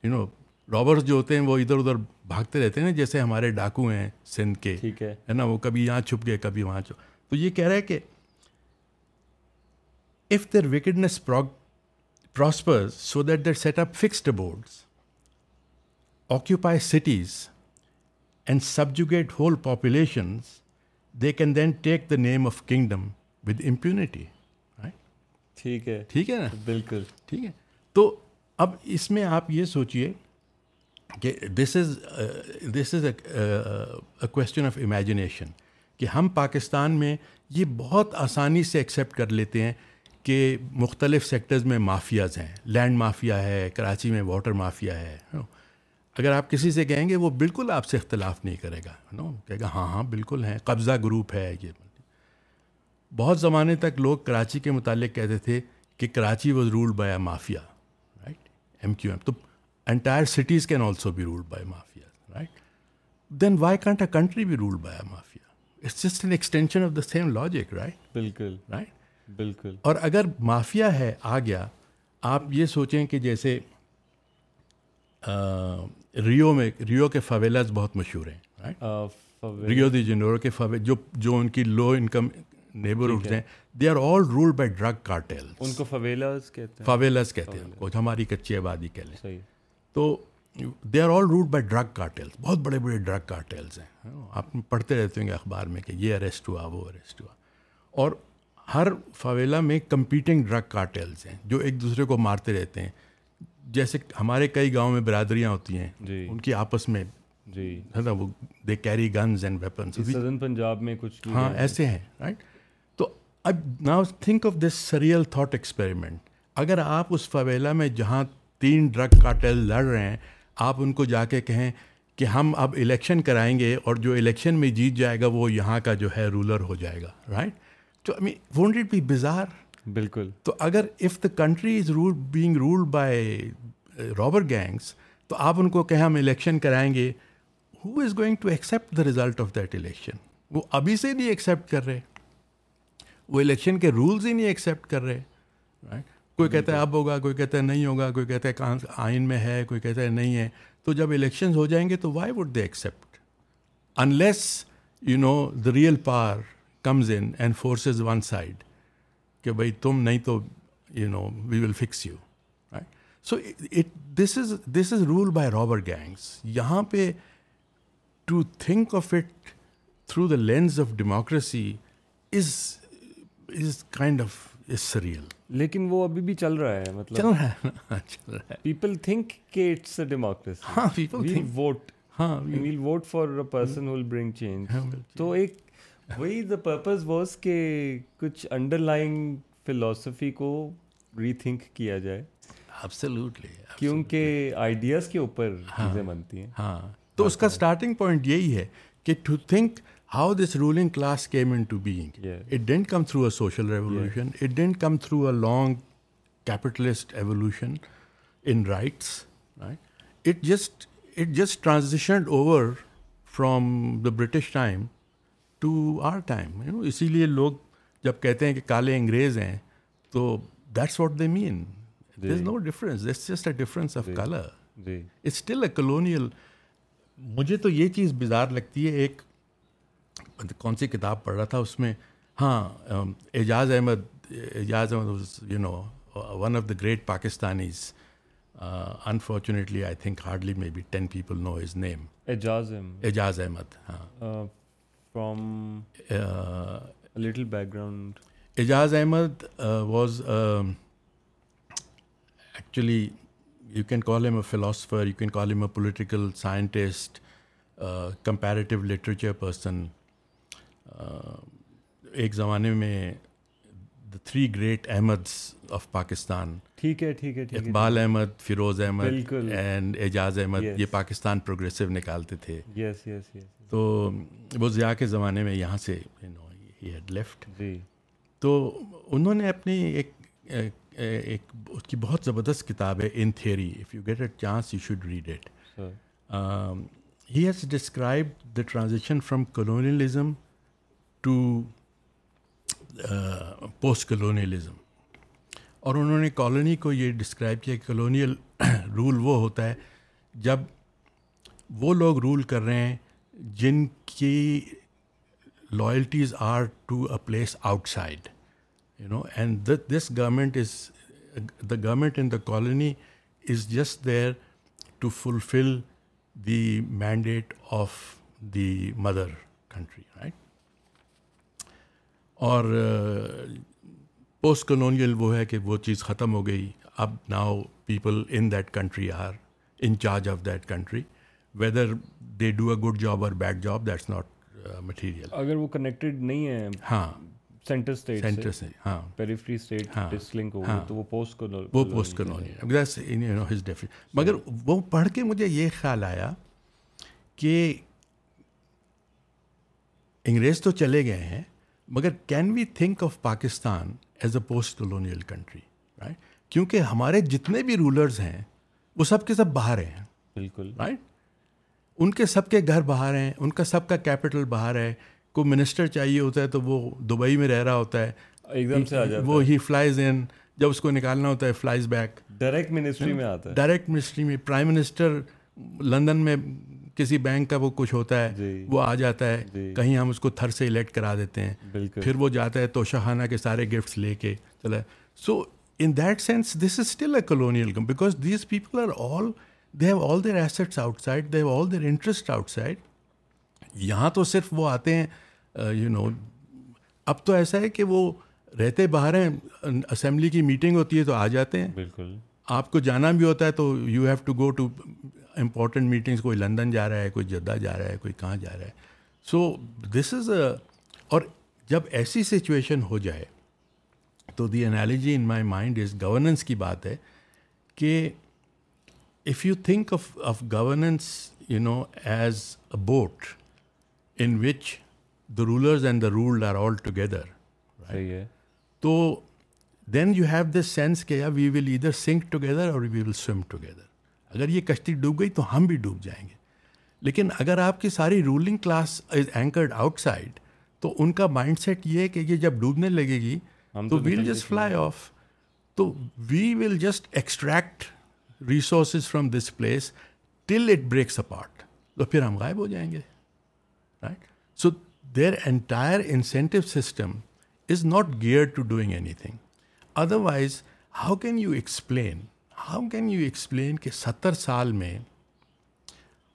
[SPEAKER 3] you know robbers جو ہوتے ہیں وہ ادھر ادھر بھاگتے رہتے ہیں نا جیسے ہمارے ڈاکو ہیں سندھ کے ٹھیک ہے نا وہ کبھی یہاں چھپ گئے کبھی وہاں چھپ تو یہ کہہ رہا ہے کہ if their wickedness occupy cities and subjugate whole populations they can then take the name of kingdom with impunity ٹھیک ہے ٹھیک ہے نا بالکل ٹھیک ہے تو اب اس میں آپ یہ سوچیے کہ this is this is a question question of imagination کہ ہم پاکستان میں یہ بہت آسانی سے ایکسیپٹ کر لیتے ہیں کہ مختلف سیکٹرز میں مافیاز ہیں لینڈ مافیا ہے کراچی میں واٹر مافیا ہے اگر آپ کسی سے کہیں گے وہ بالکل آپ سے اختلاف نہیں کرے گا نو کہے گا ہاں ہاں بالکل ہیں قبضہ گروپ ہے یہ بہت زمانے تک لوگ کراچی کے متعلق کہتے تھے کہ Karachi was rule by a mafia right M Q M تو entire cities can also be ruled by mafia right then why can't a country be ruled by a mafia it's just an extension of the same logic right بالکل right بالکل اور اگر mafia ہے آ گیا آپ یہ سوچیں کہ جیسے ریو میں ریو کے فویلاز بہت مشہور ہیں ریو دی جنورو کے فویل جو جو ان کی لو انکم نیبر اٹھ ہیں they are all rule by drug cartel ان کو فویلاز کہتے ہیں فویلاز کہتے ہیں ہماری کچی آبادی کہہ لیں تو they are all ruled by drug cartels بہت بڑے بڑے ڈرگ کارٹیلس ہیں آپ پڑھتے رہتے ہوں گے اخبار میں کہ یہ اریسٹ ہوا وہ اریسٹ ہوا اور ہر فویلا میں کمپیٹنگ ڈرگ کارٹیلس ہیں جو ایک دوسرے کو مارتے رہتے ہیں جیسے ہمارے کئی گاؤں میں برادریاں ہوتی ہیں جی ان کی آپس میں جی ہے نا وہ they carry guns and weapons Punjab میں کچھ ہاں ایسے ہیں رائٹ تو اب now think of this surreal thought experiment اگر آپ اس فویلا میں جہاں تین ڈرگ کارٹل لڑ رہے ہیں آپ ان کو جا کے کہیں کہ ہم اب الیکشن کرائیں گے اور جو الیکشن میں جیت جائے گا وہ یہاں کا جو ہے رولر ہو جائے گا رائٹ تو I mean won't it be bizarre بالکل تو اگر if the country is rule being ruled by robber gangs تو آپ ان کو کہیں ہم الیکشن کرائیں گے who is going to accept the result of that election وہ ابھی سے نہیں ایکسیپٹ کر رہے وہ الیکشن کے رولز ہی نہیں ایکسیپٹ کر رہے رائٹ کوئی کہتا ہے اب ہوگا کوئی کہتا ہے نہیں ہوگا کوئی کہتا ہے آئین میں ہے کوئی کہتا ہے نہیں ہے تو جب الیکشنز ہو جائیں گے تو why would they accept unless you know the real power comes in and forces one side کہ بھائی تم نہیں تو you know we will fix you so it this is this is rule by robber gangs یہاں پہ to think of it through the lens of democracy is is kind of is real
[SPEAKER 4] لیکن وہ ابھی بھی چل رہا ہے مطلب چل رہا ہے پیپل ہاں، تھنک کہ اٹس اے ڈیموکریسی ہاں پیپل ووٹ ہاں we well vote for a person will bring change تو ایک وہی دا پرپز واز کہ کچھ انڈر لائن فلاسفی کو ری تھنک
[SPEAKER 3] کیا جائے کیونکہ آئیڈیاز
[SPEAKER 4] کے اوپر ہاں، چیزیں بنتی ہیں
[SPEAKER 3] ہاں تو اس کا اسٹارٹنگ ہاں، پوائنٹ یہی ہے کہ to think how this ruling class came in to bag it didn't come through a social revolution it didn't come through a long capitalist evolution in rights it it just just over from the British time to our time you know اسی لیے لوگ جب کہتے ہیں کہ کالے انگریز ہیں تو that's what they mean there is no this just a difference of colour it's still a colonial مجھے تو یہ چیز بزار لگتی ہے ایک کون سی کتاب پڑھ رہا تھا اس میں ہاں Aijaz Ahmad Aijaz Ahmad you know one of the great Pakistanis unfortunately I think hardly may be ten people know his name Aijaz Ahmad Aijaz Ahmad
[SPEAKER 4] ہاں from little background
[SPEAKER 3] Aijaz Ahmad was actually you can call him a philosopher you can call him a political scientist comparative literature person ایک زمانے میں the three great Ahmads of Pakistan
[SPEAKER 4] ٹھیک ہے ٹھیک ہے
[SPEAKER 3] Iqbal Ahmad Feroz Ahmad and Aijaz Ahmad یہ Pakistan progressive نکالتے تھے تو وہ ضیاء کے زمانے میں یہاں سے جی۔ تو انہوں نے اپنی ایک ایک اس کی بہت زبردست کتاب ہے in theory if you get a chance you should read it has describe the transaction from colonialism to post colonialism اور انہوں نے کالونی کو یہ ڈسکرائب کیا کہ کالونیل رول وہ ہوتا ہے جب وہ لوگ رول کر رہے ہیں جن کی loyalties are to a place outside you know and this government is the government in the colony is just there to fulfil the mandate of the mother country right اور post کنونیل وہ ہے کہ وہ چیز ختم ہو گئی اب now people in that country are in charge of that country whether they do a good job اور bad job that's not material
[SPEAKER 4] اگر وہ کنیکٹڈ
[SPEAKER 3] نہیں ہے ہاں مگر وہ پڑھ کے مجھے یہ خیال آیا کہ انگریز تو چلے گئے ہیں مگر can we think of Pakistan as a post colonial country right کیونکہ ہمارے جتنے بھی رولرز ہیں وہ سب کے سب باہر ہیں
[SPEAKER 4] بالکل
[SPEAKER 3] رائٹ ان کے سب کے گھر باہر ہیں ان کا سب کا کیپٹل باہر ہے کوئی منسٹر چاہیے ہوتا ہے تو وہ دبئی میں رہ رہا ہوتا ہے
[SPEAKER 4] ایک دم سے
[SPEAKER 3] وہ ہی فلائز ان جب اس کو نکالنا ہوتا ہے فلائز بیک
[SPEAKER 4] ڈائریکٹ منسٹری میں آتا
[SPEAKER 3] ہے ڈائریکٹ منسٹری میں پرائم منسٹر لندن میں کسی بینک کا وہ کچھ ہوتا ہے جی۔ وہ آ جاتا ہے جی۔ کہیں ہم اس کو تھر سے الیکٹ کرا دیتے ہیں پھر وہ جاتا ہے توشہ خانہ کے سارے گفٹس لے کے چلا so in that sense this is still a because these people are all they have all their assets outside they have all their interest outside یہاں تو صرف وہ آتے ہیں یو نو اب تو ایسا ہے کہ وہ رہتے باہر ہیں اسمبلی کی میٹنگ ہوتی ہے تو آ جاتے ہیں
[SPEAKER 4] بالکل
[SPEAKER 3] آپ کو جانا بھی ہوتا ہے تو you have to go to important meetings کوئی لندن جا رہا ہے کوئی جدہ جا رہا ہے کوئی کہاں جا رہا ہے سو دس از اور جب ایسی سچویشن ہو جائے تو the analogy in my mind is governance کی بات ہے کہ if you think of of governance you know as a boat in which the rulers and the ruled are all together تو then you have this sense کہ we will either sink together or we will swim together اگر یہ کشتی ڈوب گئی تو ہم بھی ڈوب جائیں گے لیکن اگر آپ کی ساری ruling class is anchored outside تو ان کا مائنڈ سیٹ یہ ہے کہ یہ جب ڈوبنے لگے گی تو ویل جسٹ فلائی آف تو we will just extract resources from this place till it breaks apart تو پھر ہم غائب ہو جائیں گے right so there entire incentive system is not gear to doing anything otherwise how can you explain how can you explain کہ ستر سال میں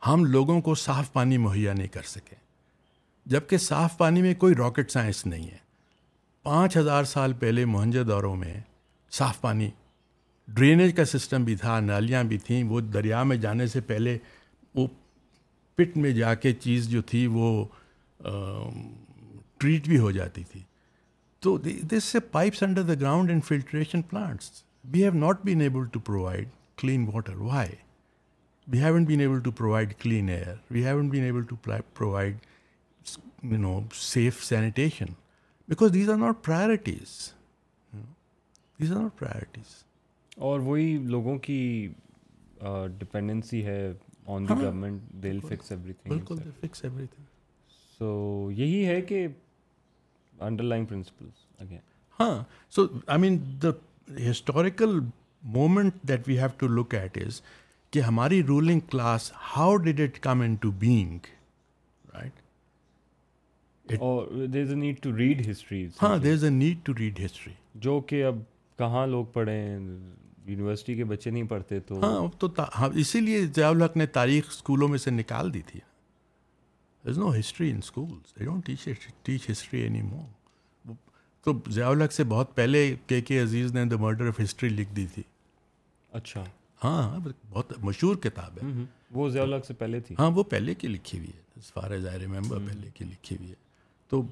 [SPEAKER 3] ہم لوگوں کو صاف پانی مہیا نہیں کر جب جبکہ صاف پانی میں کوئی راکٹ سائنس نہیں ہے پانچ ہزار سال پہلے مہنجہ دوروں میں صاف پانی ڈرینیج کا سسٹم بھی تھا نالیاں بھی تھیں وہ دریا میں جانے سے پہلے وہ پٹ میں جا کے چیز جو تھی وہ ٹریٹ بھی ہو جاتی تھی تو دس سے pipes under the ground and filtration plants we have not been able to provide clean water why we haven't been able to provide clean air we haven't been able to provide you know safe sanitation because these are not priorities
[SPEAKER 4] these are not priorities اور وہی لوگوں کی dependency ہے on the
[SPEAKER 3] government will fix fix every every thing thing بالکل so یہی ہے کہ
[SPEAKER 4] under line principles again ہاں so
[SPEAKER 3] I mean the historical moment that we have to look at is کہ ہماری ruling class how did it come into being right
[SPEAKER 4] a need to read history
[SPEAKER 3] ہاں there is a need to read history
[SPEAKER 4] جو کہ اب کہاں لوگ پڑھیں university کے بچے نہیں پڑھتے تو
[SPEAKER 3] ہاں اب تو ہاں، اسی لیے ضیاء الحق نے تاریخ اسکولوں میں سے نکال دی تھی از نو ہسٹری ان انسٹ ٹیچ ہسٹری اینی مور تو ضیاء الحق سے بہت پہلے کے کے عزیز نے دا مرڈر آف ہسٹری لکھ دی تھی
[SPEAKER 4] اچھا
[SPEAKER 3] ہاں, ہاں، بہت مشہور کتاب ہے
[SPEAKER 4] وہ ضیاء الحق سے پہلے تھی
[SPEAKER 3] ہاں وہ پہلے کی لکھی ہوئی ہے پہلے کی لکھی ہوئی ہے تو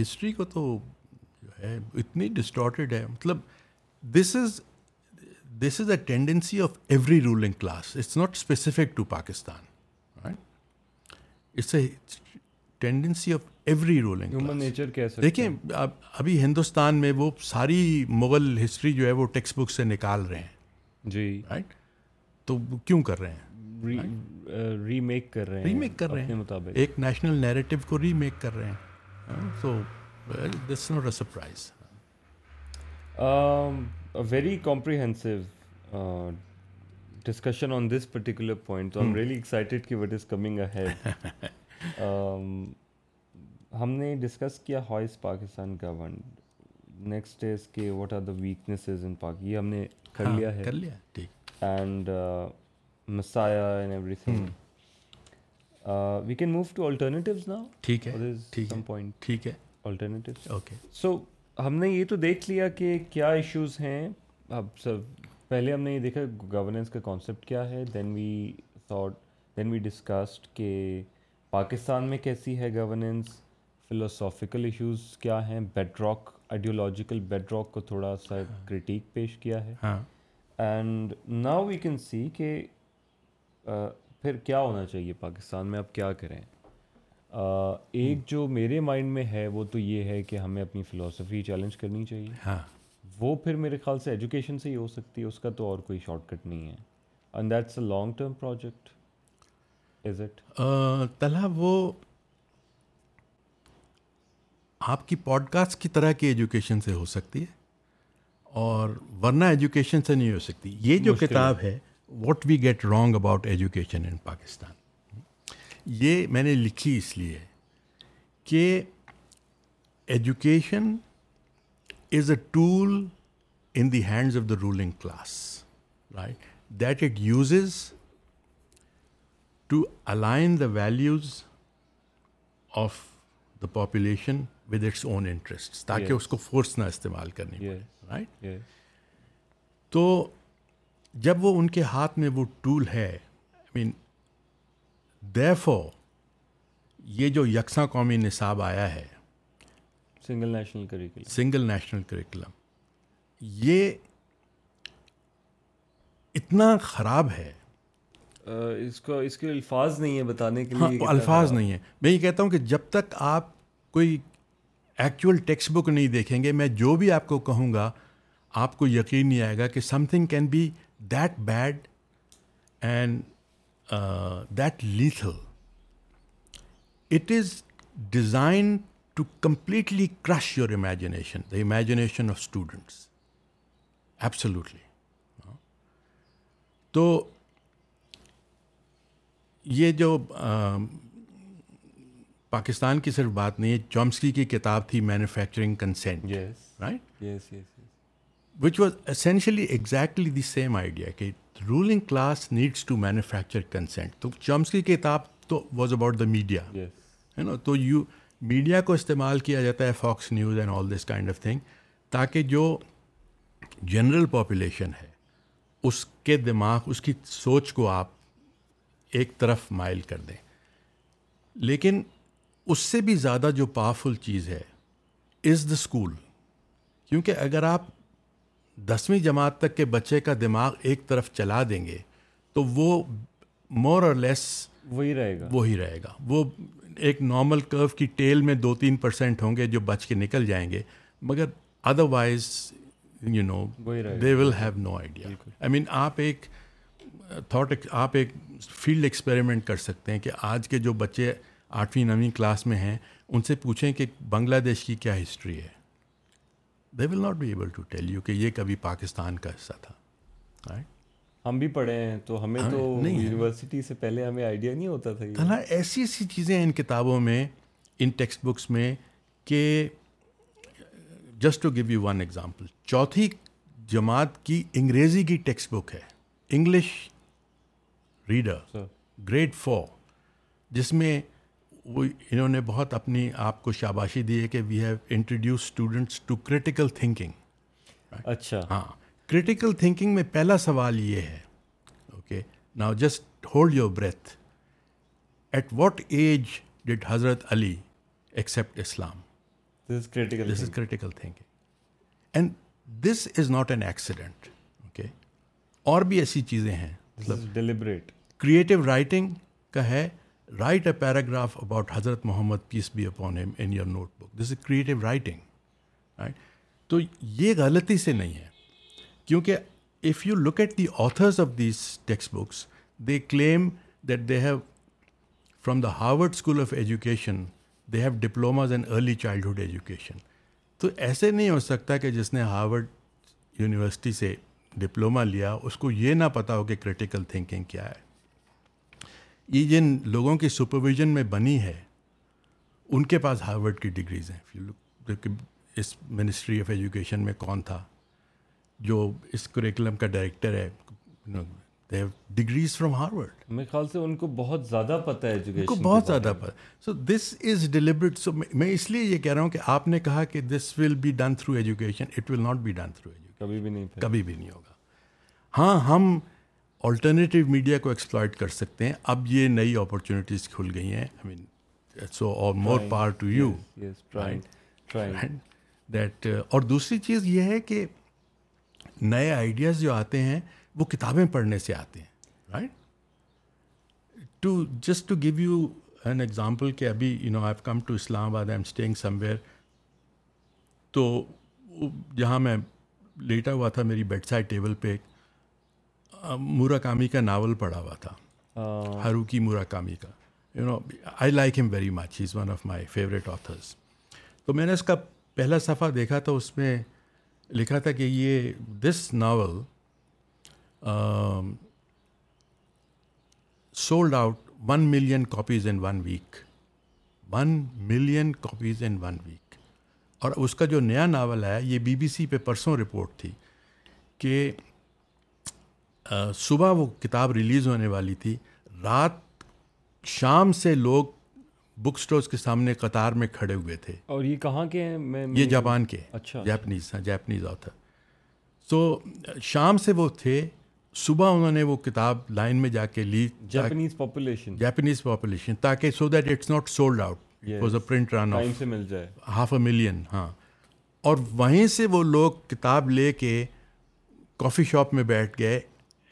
[SPEAKER 3] ہسٹری کو تو جو ہے اتنی ڈسٹارٹیڈ ہے مطلب this is this is a tendency of every ruling class it's not specific to Pakistan it's a tendency of every
[SPEAKER 4] ruling nature دیکھیں
[SPEAKER 3] ابھی ہندوستان میں وہ ساری مغل ہسٹری جو ہے وہ ٹیکسٹ بک سے نکال رہے ہیں جی تو کیوں کر رہے ہیں very
[SPEAKER 4] discussion on this particular point really excited what is coming ahead ہم نے ڈسکس کیا how is Pakistan governed next is کے what are the weaknesses in Pak یہ ہم نے کر ہاں، لیا ہے کر لیا اینڈ مسایا and everything we can move to alternatives نا ٹھیک ہے ٹھیک ہے ٹھیک ہے آلٹرنیٹیوز اوکے سو ہم نے یہ تو دیکھ لیا کہ کیا ایشوز ہیں اب سر پہلے ہم نے یہ دیکھا گورننس کا کانسیپٹ کیا ہے then we thought then we discussed کہ پاکستان میں کیسی ہے گورننس فلوسافیکل ایشوز کیا ہیں bedrock ideological bedrock کو تھوڑا سا کریٹیک ہاں۔ پیش کیا ہے and now we can see کہ پھر کیا ہونا چاہیے پاکستان میں اب کیا کریں ایک جو میرے مائنڈ میں ہے وہ تو یہ ہے کہ ہمیں اپنی فلاسفی چیلنج کرنی چاہیے ہاں۔ وہ پھر میرے خیال سے ایجوکیشن سے ہی ہو سکتی ہے اس کا تو اور کوئی شارٹ کٹ نہیں ہے and that's a long term project is it
[SPEAKER 3] Talha وہ آپ کی پوڈ کاسٹ کی طرح کی ایجوکیشن سے ہو سکتی ہے اور ورنہ ایجوکیشن سے نہیں ہو سکتی یہ جو کتاب ہے what we get wrong about education in Pakistan یہ میں نے لکھی اس لیے کہ education is a tool in the hands of the ruling class right that it uses to align the values of the population with its own interest تاکہ اس کو فورس نہ استعمال کرنی رائٹ تو جب وہ ان کے ہاتھ میں وہ ٹول ہے آئی مین یہ جو یکساں قومی نصاب آیا ہے
[SPEAKER 4] single national curriculum
[SPEAKER 3] single national curriculum یہ اتنا خراب ہے
[SPEAKER 4] اس کو اس کے الفاظ نہیں ہے بتانے کے ہاں، لیے
[SPEAKER 3] الفاظ نہیں ہے میں یہ کہتا ہوں کہ جب تک آپ کوئی ایکچول ٹیکسٹ بک نہیں دیکھیں گے میں جو بھی آپ کو کہوں گا آپ کو یقین نہیں آئے گا کہ something can be that bad and that lethal it is designed to completely crush your imagination the imagination of students absolutely تو یہ جو پاکستان کی صرف بات نہیں ہے چومسکی کی کتاب تھی manufacturing consent
[SPEAKER 4] right
[SPEAKER 3] which was essentially exactly the same idea کہ ruling class needs to manufacture consent تو چومسکی کی کتاب تو واز اباؤٹ دا میڈیا
[SPEAKER 4] ہے
[SPEAKER 3] نا تو یو میڈیا کو استعمال کیا جاتا ہے Fox News and all this kind of thing تاکہ جو جنرل پاپولیشن ہے اس کے دماغ اس کی سوچ کو آپ ایک طرف مائل کر دیں لیکن اس سے بھی زیادہ جو پاورفل چیز ہے از دا اسکول کیونکہ اگر آپ دسویں جماعت تک کے بچے کا دماغ ایک طرف چلا دیں گے تو وہ مور اور لیس
[SPEAKER 4] وہی رہے گا
[SPEAKER 3] وہی رہے گا وہ ایک نارمل کرو کی ٹیل میں دو تین پرسینٹ ہوں گے جو بچ کے نکل جائیں گے مگر otherwise you know they will have no idea I mean آپ ایک تھاٹ آپ ایک فیلڈ ایکسپیریمنٹ کر سکتے ہیں کہ آج کے جو بچے آٹھویں نویں کلاس میں ہیں ان سے پوچھیں کہ بنگلہ دیش کی کیا ہسٹری ہے they will not be able to tell you کہ یہ کبھی پاکستان کا حصہ تھا
[SPEAKER 4] ہم بھی پڑھے ہیں تو ہمیں تو نہیں یونیورسٹی سے پہلے ہمیں آئیڈیا نہیں ہوتا
[SPEAKER 3] تھا ایسی ایسی چیزیں ہیں ان کتابوں میں ان ٹیکسٹ بکس میں کہ just to give you one example چوتھی جماعت کی انگریزی کی ٹیکسٹ بک ہے انگلش ریڈر گریڈ فور جس میں وہ انہوں نے بہت اپنی آپ کو شاباشی دی ہے کہ we have introduce students to critical thinking
[SPEAKER 4] اچھا
[SPEAKER 3] ہاں کرٹیکل تھنکنگ میں پہلا سوال یہ ہے okay now just hold your breath at what age did Hazrat Ali accept Islam this is critical and this is not an accident okay اور بھی ایسی چیزیں ہیں کریٹو رائٹنگ مطلب کا ہے write a paragraph about Hazrat Muhammad peace be upon in your notebook this is creative writing تو یہ غلطی سے نہیں ہے کیونکہ if you look at the authors of these text books they claim that they have from the Harvard School of Education they have diplomas in early childhood education تو ایسے نہیں ہو سکتا کہ جس نے ہاروڈ یونیورسٹی سے ڈپلوما لیا اس کو یہ نہ پتا ہو کہ کرٹیکل تھنکنگ کیا ہے یہ جن لوگوں کی سپرویژن میں بنی ہے ان کے پاس ہارورڈ کی ڈگریز ہیں اس منسٹری آف ایجوکیشن میں کون تھا جو اس کریکلم کا ڈائریکٹر ہے ڈگریز فرام ہارورڈ
[SPEAKER 4] میرے خیال سے ان کو بہت زیادہ پتہ ہے ایجوکیشن
[SPEAKER 3] کو بہت زیادہ پتہ سو دس از ڈیلیبریٹ سو میں اس لیے یہ کہہ رہا ہوں کہ آپ نے کہا کہ this will be done through education it will not be done through
[SPEAKER 4] education کبھی بھی نہیں
[SPEAKER 3] کبھی بھی نہیں ہوگا ہاں ہم آلٹرنیٹیو میڈیا کو ایکسپلائٹ کر سکتے ہیں اب یہ نئی اپرچونیٹیز کھل گئی ہیں I mean so or more to you that اور دوسری چیز یہ ہے کہ نئے آئیڈیاز جو آتے ہیں وہ کتابیں پڑھنے سے آتے ہیں right to just to give you an example کہ ابھی you know I come to Islamabad I am staying somewhere تو جہاں میں لیٹا ہوا تھا میری بیڈ سائڈ ٹیبل پہ موراکامی کا ناول پڑھا ہوا تھا ہرو کی کا you know I like him very much is one of my favourite authors تو میں نے اس کا پہلا صفحہ دیکھا تھا اس میں لکھا تھا کہ یہ this novel sold out one million copies in one week one million copies in one week اور اس کا جو نیا ناول ہے یہ بی بی سی پہ پرسوں رپورٹ تھی کہ صبح وہ کتاب ریلیز ہونے والی تھی رات شام سے لوگ بک سٹورز کے سامنے قطار میں کھڑے ہوئے تھے
[SPEAKER 4] اور یہ کہاں کے ہیں
[SPEAKER 3] یہ جاپان کے
[SPEAKER 4] اچھا
[SPEAKER 3] جاپنیز ہاں جاپنیز آتھر سو شام سے وہ تھے صبح انہوں نے وہ کتاب لائن میں جا کے
[SPEAKER 4] لی جاپنیز پاپولیشن
[SPEAKER 3] جاپنیز پاپولیشن تاکہ so that it's not sold out print
[SPEAKER 4] سے
[SPEAKER 3] ہاف اے ملین ہاں اور وہیں سے وہ لوگ کتاب لے کے کافی شاپ میں بیٹھ گئے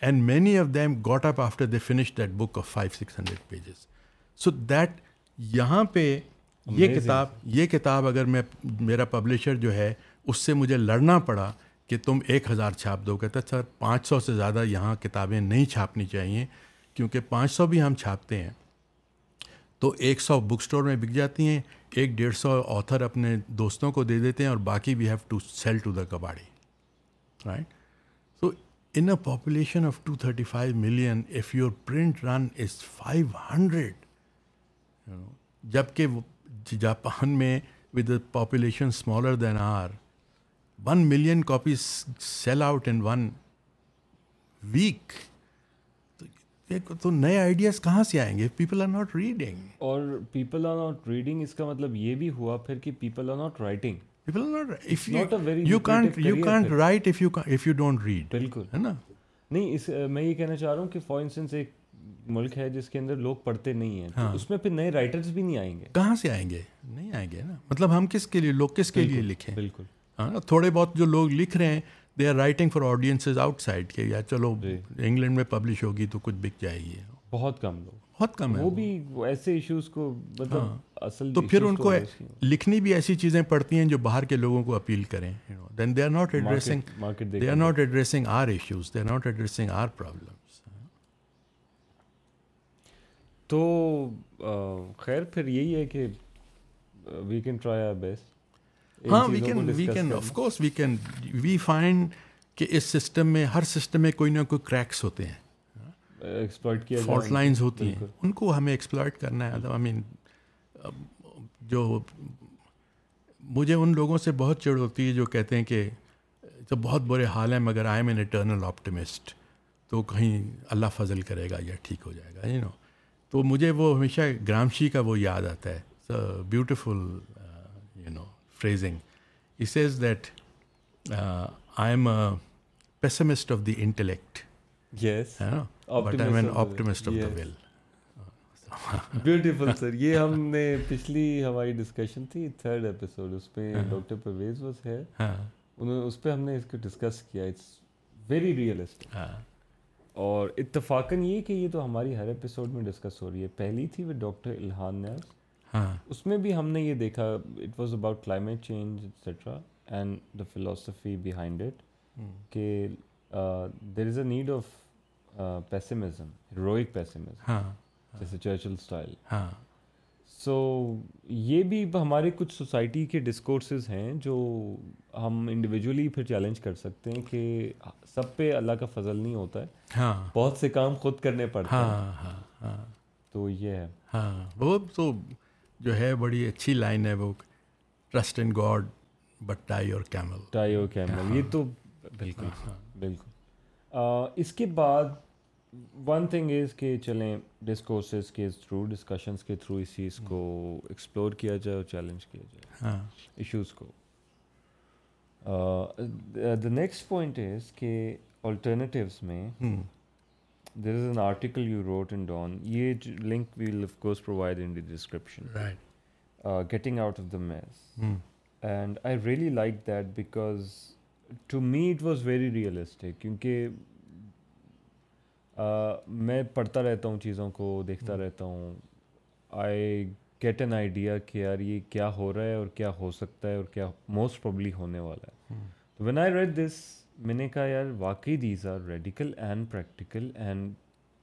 [SPEAKER 3] and many of them got up after they finish that book of five six hundred pages so that یہاں پہ یہ کتاب یہ کتاب اگر میں میرا پبلشر جو ہے اس سے مجھے لڑنا پڑا کہ تم ایک ہزار چھاپ دو کہتے سر پانچ سو سے زیادہ یہاں کتابیں نہیں چھاپنی چاہیے کیونکہ پانچ سو بھی ہم چھاپتے ہیں تو ایک سو بک اسٹور میں بک جاتی ہیں ایک ڈیڑھ سو آتھر اپنے دوستوں کو دے دیتے ہیں اور باقی we have to sell to the Kabadi right in a population of two thirty five million if your print run is five hundred جبکہ جاپان میں with a population smaller than our one million copies sell out in one week تو نئے ideas کہاں سے آئیں گے people are not reading
[SPEAKER 4] اور people are not reading اس کا مطلب یہ بھی ہوا پھر کہ people are not writing people not if
[SPEAKER 3] you can't you can't write if you if you don't read بالکل ہے نا نہیں اس
[SPEAKER 4] میں یہ کہنا چاہ رہا ہوں کہ فار انسٹنس ایک ملک ہے جس کے اندر لوگ پڑھتے نہیں ہیں اس میں پھر نئے رائٹرز بھی نہیں
[SPEAKER 3] آئیں گے کہاں سے آئیں گے نہیں آئیں گے نا مطلب ہم کس کے لیے لوگ کس کے لیے لکھیں بالکل تھوڑے بہت جو لوگ لکھ رہے ہیں they are writing for audiences outside کے یا چلو انگلینڈ میں پبلش ہوگی تو کچھ بک جائے گی
[SPEAKER 4] بہت کم لوگ
[SPEAKER 3] بہت کم ہے
[SPEAKER 4] وہ بھی ایسے ایشوز کو مطلب
[SPEAKER 3] اصل تو پھر ان کو لکھنی بھی ایسی چیزیں پڑتی ہیں جو باہر کے لوگوں کو اپیل
[SPEAKER 4] کریں then they are not addressing they are not addressing our issues they are not addressing our problem تو خیر پھر یہی ہے کہ we can try our best ہاں we can we can of course we can we find
[SPEAKER 3] کہ اس system میں ہر سسٹم میں کوئی نہ کوئی
[SPEAKER 4] کریکس ہوتے ہیں فالٹ لائنز
[SPEAKER 3] ہوتی ہیں ان کو ہمیں ایکسپلائٹ کرنا ہے آئی مین جو مجھے ان لوگوں سے بہت چڑ ہوتی ہے جو کہتے ہیں کہ تو بہت برے حال ہیں مگر I am an eternal optimist تو کہیں اللہ فضل کرے گا یا ٹھیک ہو جائے گا یو نو تو مجھے وہ ہمیشہ گرامشی کا وہ یاد آتا ہے beautiful you know phrasing us is that I am pessimist of the intellect yes ہے نا but I optimist of the will
[SPEAKER 4] beautiful sir یہ ہم نے پچھلی ہماری ڈسکشن تھی تھرڈ ایپیسوڈ اس میں ڈاکٹر پرویز
[SPEAKER 3] وز ہے
[SPEAKER 4] اس پہ ہم نے اس کو ڈسکس کیا اٹس ویری ریئلسٹک اور اتفاقاً یہ کہ یہ تو ہماری ہر ایپیسوڈ میں ڈسکس ہو رہی ہے پہلی تھی وہ ڈاکٹر الحان نیاز اس میں بھی ہم نے یہ دیکھا it was about climate change etcetera and the philosophy behind it کہ there is a need of pessimism pessimism
[SPEAKER 3] جیسے چرچل اسٹائل ہاں سو یہ
[SPEAKER 4] بھی ہمارے کچھ سوسائٹی کے ڈسکورسز ہیں جو ہم انڈیویجولی پھر چیلنج کر سکتے ہیں کہ سب پہ اللہ کا فضل نہیں ہوتا ہے
[SPEAKER 3] ہاں
[SPEAKER 4] بہت سے کام خود کرنے ہیں
[SPEAKER 3] ہاں ہاں
[SPEAKER 4] ہاں تو یہ
[SPEAKER 3] ہے ہاں وہ تو جو ہے بڑی اچھی لائن ہے وہ trust in God but tie tie
[SPEAKER 4] اور اور کیمل کیمل یہ تو ہاں، ہاں۔ بالکل بالکل اس کے بعد ون تھنگ از کہ چلیں ڈسکورسز کے تھرو ڈسکشنس کے تھرو اس چیز کو ایکسپلور کیا جائے اور چیلنج کیا جائے ایشوز ہاں۔ کو دا نیکسٹ پوائنٹ از کہ آلٹرنیٹیوز میں there is an article you wrote and Dawn یہ link well of course provide in the description getting out of the میز and I really like that because to me it was very realistic کیونکہ میں پڑھتا رہتا ہوں چیزوں کو دیکھتا رہتا ہوں آئی گیٹ این آئیڈیا کہ یار یہ کیا ہو رہا ہے اور کیا ہو سکتا ہے اور کیا موسٹ پرابلی ہونے والا ہے تو وین آئی ریڈ دس میں نے کہا یار واقعی these are radical and practical and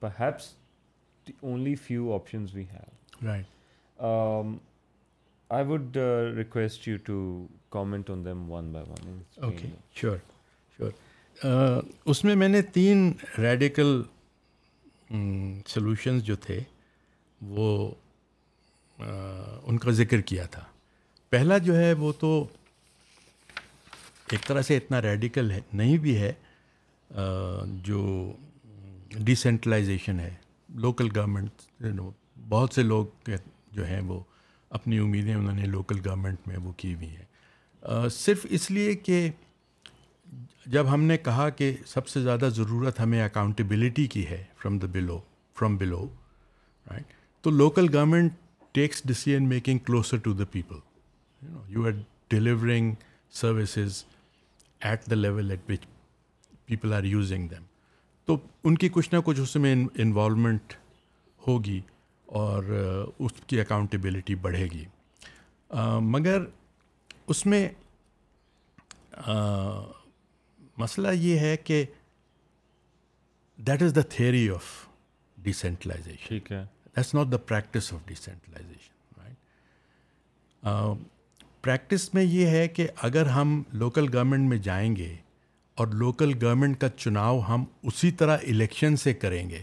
[SPEAKER 4] perhaps the only few options we have right I would request you to comment on them one by one
[SPEAKER 3] okay sure sure اس میں میں نے تین ریڈیکل سلوشنز جو تھے وہ ان کا ذکر کیا تھا پہلا جو ہے وہ تو ایک طرح سے اتنا ریڈیکل ہے نہیں بھی ہے جو ڈیسینٹرلائزیشن ہے لوکل گورنمنٹ بہت سے لوگ جو ہیں وہ اپنی امیدیں انہوں نے لوکل گورنمنٹ میں وہ کی ہوئی ہیں صرف اس لیے کہ جب ہم نے کہا کہ سب سے زیادہ ضرورت ہمیں اکاؤنٹیبلٹی کی ہے from the below from below right تو local government takes decision making closer to the people you are delivering services at the level at which people are using them تو ان کی کچھ نہ کچھ اس میں انوالومنٹ ہوگی اور uh, اس کی اکاؤنٹیبلٹی بڑھے گی uh, مگر اس میں uh, مسئلہ یہ ہے کہ that is the theory of ڈیسینٹلائزیشن
[SPEAKER 4] ٹھیک ہے
[SPEAKER 3] that's not the practice of ڈیسینٹلائزیشن right practice میں یہ ہے کہ اگر ہم لوکل گورنمنٹ میں جائیں گے اور لوکل گورنمنٹ کا چناؤ ہم اسی طرح الیکشن سے کریں گے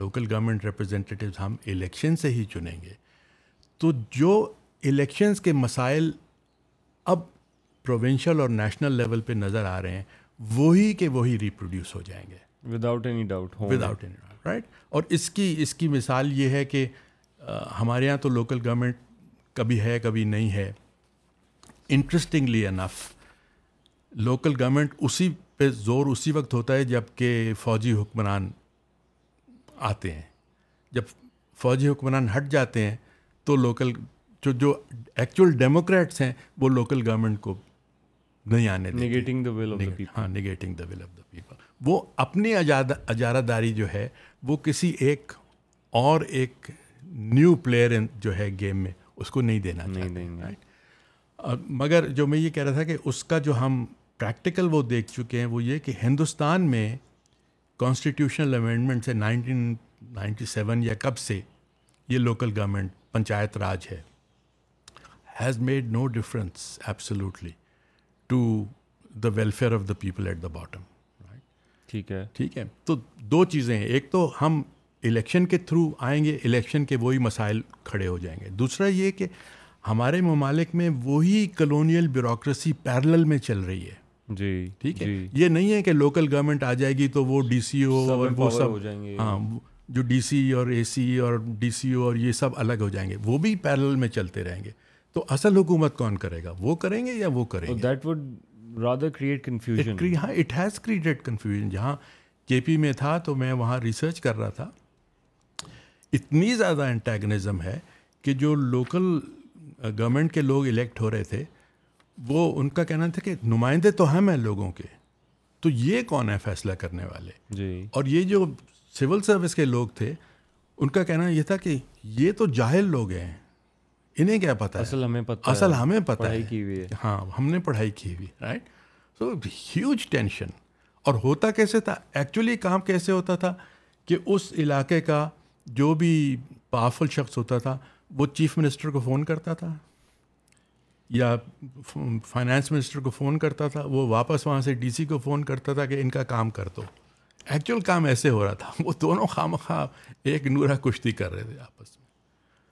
[SPEAKER 3] لوکل گورنمنٹ ریپرزینٹیوز ہم الیکشن سے ہی چنیں گے تو جو الیکشنس کے مسائل اب پروونشل اور نیشنل لیول پہ نظر آ رہے ہیں وہی کہ وہی ریپروڈیوس ہو جائیں گے
[SPEAKER 4] without any doubt
[SPEAKER 3] without any doubt right اور اس کی اس کی مثال یہ ہے کہ ہمارے یہاں تو لوکل گورنمنٹ کبھی ہے کبھی نہیں ہے انٹرسٹنگلی انف لوکل گورنمنٹ اسی پہ زور اسی وقت ہوتا ہے جب کہ فوجی حکمران آتے ہیں جب فوجی حکمران ہٹ جاتے ہیں تو لوکل جو جو ایکچوئل ڈیموکریٹس ہیں وہ لوکل گورنمنٹ کو نہیں آنے ہاں وہ اپنی اجارہ داری جو ہے وہ کسی ایک اور ایک نیو پلیئر جو ہے گیم میں اس کو نہیں دینا مگر جو میں یہ کہہ رہا تھا کہ اس کا جو ہم پریکٹیکل وہ دیکھ چکے ہیں وہ یہ کہ ہندوستان میں کانسٹیٹیوشنل امینڈمنٹ سے نائنٹین نائنٹی سیون یا کب سے یہ لوکل گورنمنٹ پنچایت راج ہے has made no difference absolutely to the welfare of the people at the bottom
[SPEAKER 4] ٹھیک ہے
[SPEAKER 3] ٹھیک ہے تو دو چیزیں ہیں ایک تو ہم الیکشن کے تھرو آئیں گے الیکشن کے وہی مسائل کھڑے ہو جائیں گے دوسرا یہ کہ ہمارے ممالک میں وہی کلونیل بیوروکریسی پیرل میں چل رہی ہے
[SPEAKER 4] جی
[SPEAKER 3] ٹھیک ہے جی۔ یہ نہیں ہے کہ لوکل گورنمنٹ آ جائے گی تو وہ ڈی سی او اور وہ
[SPEAKER 4] سب ہو جائیں گے
[SPEAKER 3] ہاں جو ڈی سی e اور اے سی e اور ڈی سی او اور یہ سب الگ ہو جائیں گے وہ بھی پیرل میں چلتے رہیں گے تو اصل حکومت کون کرے گا وہ کریں گے یا وہ کریں گے
[SPEAKER 4] that would rather create
[SPEAKER 3] confusion ہاں اٹ ہیز کریٹڈ کنفیوژن جہاں کے پی میں تھا تو میں وہاں ریسرچ کر رہا تھا اتنی زیادہ انٹیگنزم ہے کہ جو لوکل گورنمنٹ uh, کے لوگ الیکٹ ہو رہے تھے وہ ان کا کہنا تھا کہ نمائندے تو ہم ہیں لوگوں کے تو یہ کون ہے فیصلہ کرنے والے جی اور یہ جو سول سروس کے لوگ تھے ان کا کہنا یہ تھا کہ یہ تو جاہل لوگ ہیں انہیں کیا پتا
[SPEAKER 4] اصل ہمیں پتا
[SPEAKER 3] اصل ہمیں پتا
[SPEAKER 4] کی ہوئی ہے
[SPEAKER 3] ہاں ہم نے پڑھائی کی ہوئی رائٹ سو ہیوج ٹینشن اور ہوتا کیسے تھا ایکچولی کام کیسے ہوتا تھا کہ اس علاقے کا جو بھی پاورفل شخص ہوتا تھا وہ چیف منسٹر کو فون کرتا تھا یا فائنانس منسٹر کو فون کرتا تھا وہ واپس وہاں سے ڈی سی کو فون کرتا تھا کہ ان کا کام کر دو ایکچوئل کام ایسے ہو رہا تھا وہ دونوں خام خواہ ایک نورا کشتی کر رہے تھے آپس میں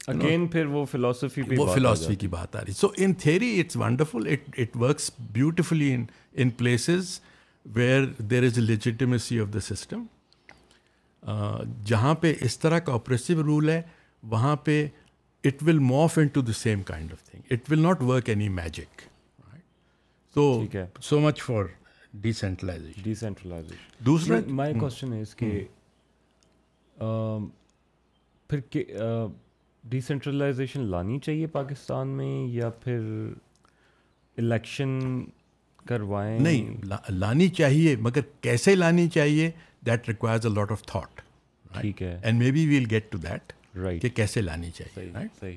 [SPEAKER 4] اگین پھر وہ فلاسفی
[SPEAKER 3] وہ فلاسفی کی بات آ رہی so in theory it's wonderful it works beautifully in places where there is a legitimacy of the system جہاں پہ اس طرح کا آپریسو رول ہے وہاں پہ it will move into the same kind of thing it will not work any magic تو so much for decentralization
[SPEAKER 4] decentralization دوسرا مائی کوشچن از کہ پھر ڈیسینٹرلائزیشن لانی چاہیے پاکستان میں یا پھر الیکشن کروائیں
[SPEAKER 3] نہیں لانی چاہیے مگر کیسے لانی چاہیے that requires a lot of thought ٹھیک ہے and maybe we'll get to that
[SPEAKER 4] right کہ
[SPEAKER 3] کیسے لانی چاہیے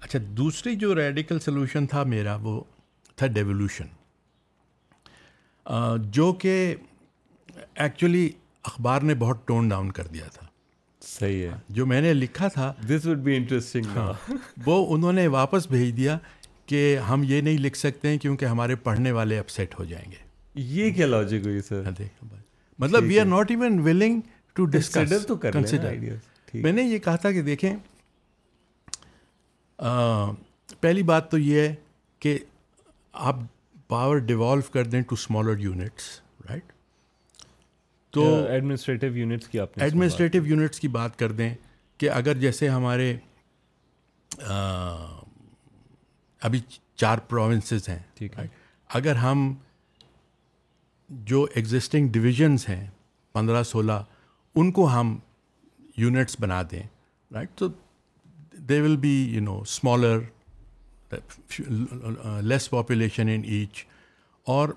[SPEAKER 3] اچھا دوسری جو ریڈیکل سلوشن تھا میرا وہ تھا ڈیولیوشن جو کہ ایکچولی اخبار نے بہت ٹون ڈاؤن کر دیا تھا
[SPEAKER 4] صحیح ہے
[SPEAKER 3] جو میں نے لکھا تھا
[SPEAKER 4] دس وڈ بی انٹرسٹنگ
[SPEAKER 3] وہ انہوں نے واپس بھیج دیا کہ ہم یہ نہیں لکھ سکتے ہیں کیونکہ ہمارے پڑھنے والے اپسیٹ ہو جائیں گے
[SPEAKER 4] یہ کیا لاجک ہوئی ہاں، سر
[SPEAKER 3] مطلب we are not even willing to تو میں نے یہ کہا تھا کہ دیکھیں پہلی بات تو یہ ہے کہ آپ پاور ڈیوالو کر دیں ٹو اسمالر یونٹس رائٹ
[SPEAKER 4] تو ایڈمنسٹریٹو یونٹس کی آپ
[SPEAKER 3] ایڈمنسٹریٹو یونٹس کی بات کر دیں کہ اگر جیسے ہمارے ابھی چار پروونسز ہیں
[SPEAKER 4] ٹھیک ہے
[SPEAKER 3] اگر ہم جو ایگزسٹنگ ڈویژنس ہیں پندرہ سولہ ان کو ہم یونٹس بنا دیں رائٹ تو they will be you know smaller less population in each اور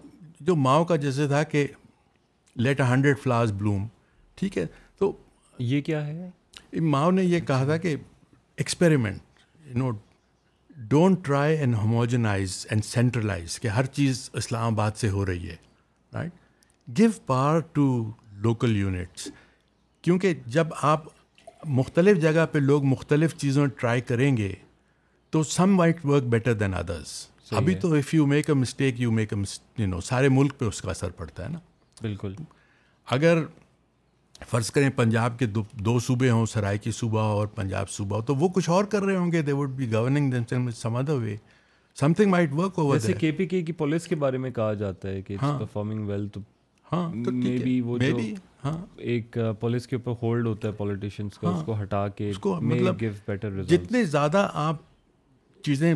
[SPEAKER 3] جو ماؤ کا جیسے تھا کہ let a hundred flowers bloom ٹھیک ہے تو
[SPEAKER 4] یہ کیا ہے
[SPEAKER 3] ماؤ نے یہ کہا تھا کہ experiment you know don't try and ہوموجنائز and centralise کہ ہر چیز اسلام آباد سے ہو رہی ہے right go par to local units کیونکہ جب آپ مختلف جگہ پہ لوگ مختلف چیزوں ٹرائی کریں گے تو some might work better than others ابھی تو if you make a mistake you make a no سارے ملک پہ اس کا اثر پڑتا ہے نا
[SPEAKER 4] بالکل
[SPEAKER 3] اگر فرض کریں پنجاب کے دو دو صوبے ہوں سرائے کی صوبہ اور پنجاب صوبہ تو وہ کچھ اور کر رہے ہوں گے دے وڈ بی گورننگ سمادھا way something
[SPEAKER 4] K P کے کی پالیسی کے بارے میں کہا جاتا ہے کہ پرفارمنگ ہاں۔ ویل تو ہاں ہاں وہ جو ہاں۔ ایک پالیسی کے اوپر ہولڈ ہوتا ہے پالیٹیشینس کا ہاں۔ اس کو ہٹا کے مطلب
[SPEAKER 3] جتنے زیادہ آپ چیزیں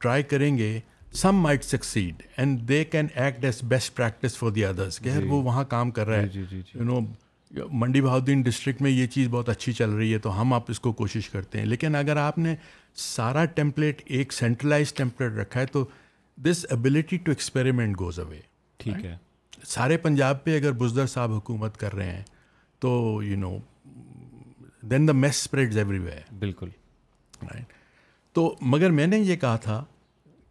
[SPEAKER 3] ٹرائی کریں گے some might succeed and they can act as best practice for the others کہ جی۔ وہ وہاں کام کر رہے
[SPEAKER 4] ہیں جی، جی،
[SPEAKER 3] منڈی بہادین ڈسٹرکٹ میں یہ چیز بہت اچھی چل رہی ہے تو ہم آپ اس کو کوشش کرتے ہیں لیکن اگر آپ نے سارا ٹیمپلیٹ ایک سینٹرلائز ٹیمپلیٹ رکھا ہے تو this ability to experiment goes away
[SPEAKER 4] ٹھیک ہے
[SPEAKER 3] سارے پنجاب پہ اگر بزدر صاحب حکومت کر رہے ہیں تو you know then the mess spreads everywhere
[SPEAKER 4] بالکل
[SPEAKER 3] رائٹ تو مگر میں نے یہ کہا تھا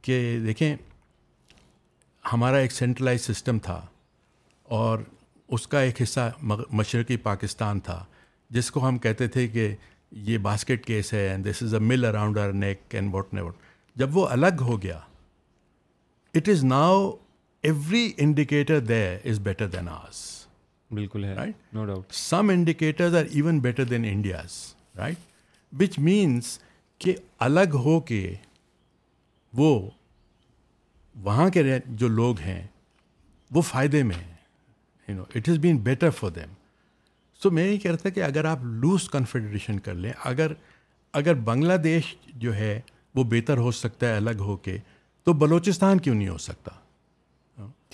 [SPEAKER 3] کہ دیکھیں ہمارا ایک سینٹرلائز سسٹم تھا اور اس کا ایک حصہ مشرقی پاکستان تھا جس کو ہم کہتے تھے کہ یہ باسکٹ کیس ہے and this is a mill around our neck and what never جب وہ الگ ہو گیا it is now every indicator they is better than us
[SPEAKER 4] بالکل ہے right no doubt
[SPEAKER 3] some indicators are even better than India's right which means کہ الگ ہو کے وہ وہاں کے جو لوگ ہیں وہ فائدے میں ہیں you know it is been better for them so میں یہ کہہ رہا تھا کہ اگر آپ لوز کنفیڈریشن کر لیں اگر اگر بنگلہ دیش جو ہے وہ بہتر ہو سکتا ہے الگ ہو کے تو بلوچستان کیوں نہیں ہو سکتا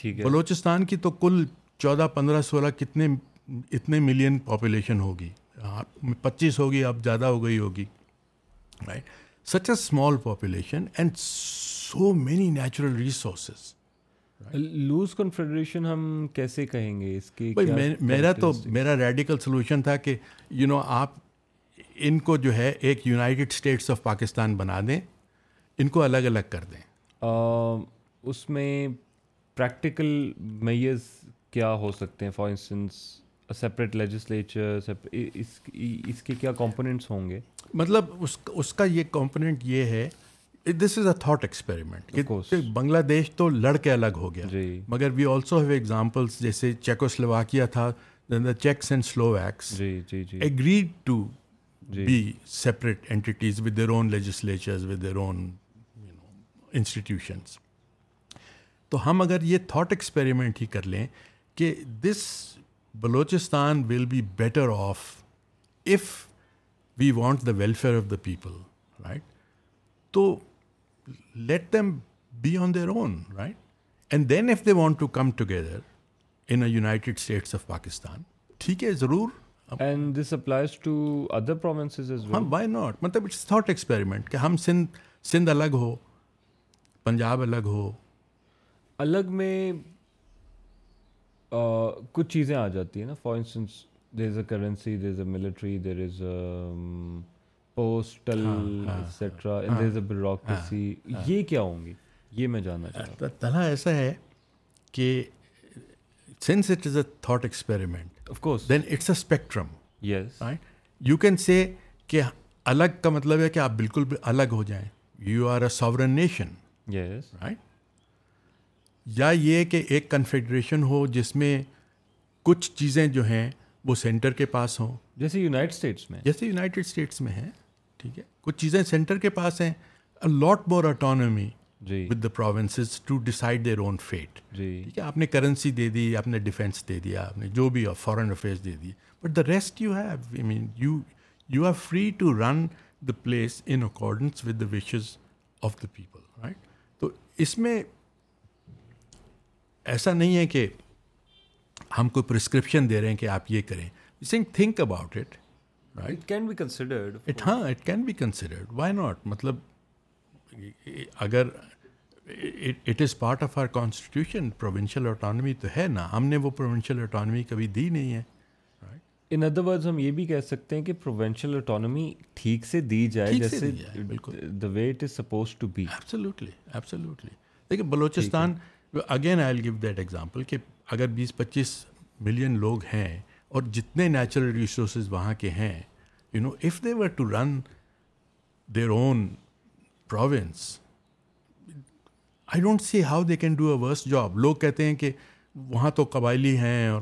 [SPEAKER 4] ٹھیک ہے
[SPEAKER 3] بلوچستان کی تو کل چودہ پندرہ سولہ کتنے اتنے ملین پاپولیشن ہوگی ہاں، پچیس ہوگی اب زیادہ ہو گئی ہوگی right such a small population and so many natural resources
[SPEAKER 4] loose confederation ہم کیسے کہیں گے اس کی
[SPEAKER 3] میرا تو میرا ریڈیکل سلوشن تھا کہ یو نو آپ ان کو جو ہے ایک یونائٹیڈ اسٹیٹس آف پاکستان بنا دیں ان کو الگ الگ کر دیں
[SPEAKER 4] اس میں پریکٹیکل میئرز کیا ہو سکتے ہیں فار انسٹنس سیپریٹ لیجسلیچر اس کے کیا کمپوننٹس ہوں گے
[SPEAKER 3] مطلب اس اس کا یہ کمپوننٹ یہ ہے this is a thought experiment Bangladesh تو لڑ کے الگ ہو گیا
[SPEAKER 4] جی. مگر
[SPEAKER 3] وی آلسو ہیو ایگزامپلس جیسے چیکو سلواکیا تھا Czechs and Slovaks agreed to be separate entities with their own legislatures with their own institutions تو ہم اگر یہ تھاٹ ایکسپیریمنٹ ہی کر لیں کہ this Balochistan will be better off if we want the welfare of the people right تو let them be on their own right and then if they want to come together in a United States of Pakistan
[SPEAKER 4] ٹھیک ہے ضرور experiment
[SPEAKER 3] ہاں، مطلب کہ ہم سندھ الگ ہو پنجاب الگ ہو
[SPEAKER 4] الگ میں کچھ چیزیں آ جاتی ہیں نا for instance there is a currency there is a military there is a bureaucracy یہ کیا ہوں گی یہ میں جاننا چاہتا
[SPEAKER 3] ہوں تلا ایسا ہے کہ since it is a thought experiment
[SPEAKER 4] of course
[SPEAKER 3] then it's a spectrum
[SPEAKER 4] yes
[SPEAKER 3] you can say کہ الگ کا مطلب ہے کہ آپ بالکل الگ ہو جائیں you are a sovereign nation
[SPEAKER 4] yes right
[SPEAKER 3] یا یہ کہ ایک کنفیڈریشن ہو جس میں کچھ چیزیں جو ہیں وہ سینٹر کے پاس ہوں
[SPEAKER 4] جیسے یونائٹڈ اسٹیٹس میں
[SPEAKER 3] جیسے یونائٹڈ اسٹیٹس میں ہیں ٹھیک ہے کچھ چیزیں سینٹر کے پاس ہیں lot more autonomy with the provinces to decide their own fate
[SPEAKER 4] جی ٹھیک ہے
[SPEAKER 3] آپ نے کرنسی دے دی آپ نے ڈیفینس دے دیا آپ نے جو بھی فارن افیئرس دے دی but the rest you have I mean you you are free to run the place in accordance with the wishes of the people right تو اس میں ایسا نہیں ہے کہ ہم کوئی پرسکرپشن دے رہے ہیں کہ آپ یہ کریں سنگ think about it right can be considered it ہاں it can be considered why not مطلب اگر it is part of our constitution provincial autonomy تو ہے نا ہم نے وہ پروونشل اٹانمی کبھی دی نہیں ہے ان ادر
[SPEAKER 4] ورڈز ہم یہ بھی کہہ سکتے ہیں کہ پروونشل اٹانمی ٹھیک سے دی جائے جیسے the way it is
[SPEAKER 3] suppose to be absolutely absolutely دیکھیے Balochistan again I give that example کہ اگر بیس پچیس ملین لوگ ہیں اور جتنے نیچرل ریسورسز وہاں کے ہیں you know if they were to run their own province I don't see how they can do a worse job لوگ کہتے ہیں کہ وہاں تو قبائلی ہیں اور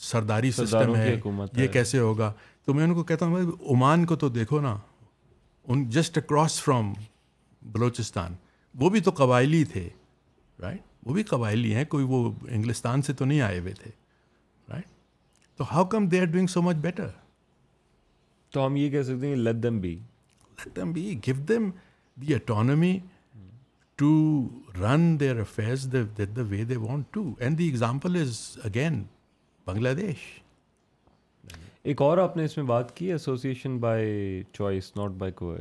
[SPEAKER 3] سرداری سسٹم ہے یہ کیسے ہوگا تو میں ان کو کہتا ہوں عمان کو تو دیکھو نا ان جسٹ اکراس فرام بلوچستان وہ بھی تو قبائلی تھے رائٹ وہ بھی قبائلی ہیں کوئی وہ انگلستان سے تو نہیں آئے ہوئے تھے رائٹ تو how come they are doing so much better
[SPEAKER 4] تو ہم یہ کہہ
[SPEAKER 3] سکتے ہیں let let them them be be the the autonomy to to run their affairs the way they want and example is again Bangladesh
[SPEAKER 4] ایک اور آپ نے اس میں بات کی association by choice not by
[SPEAKER 3] کو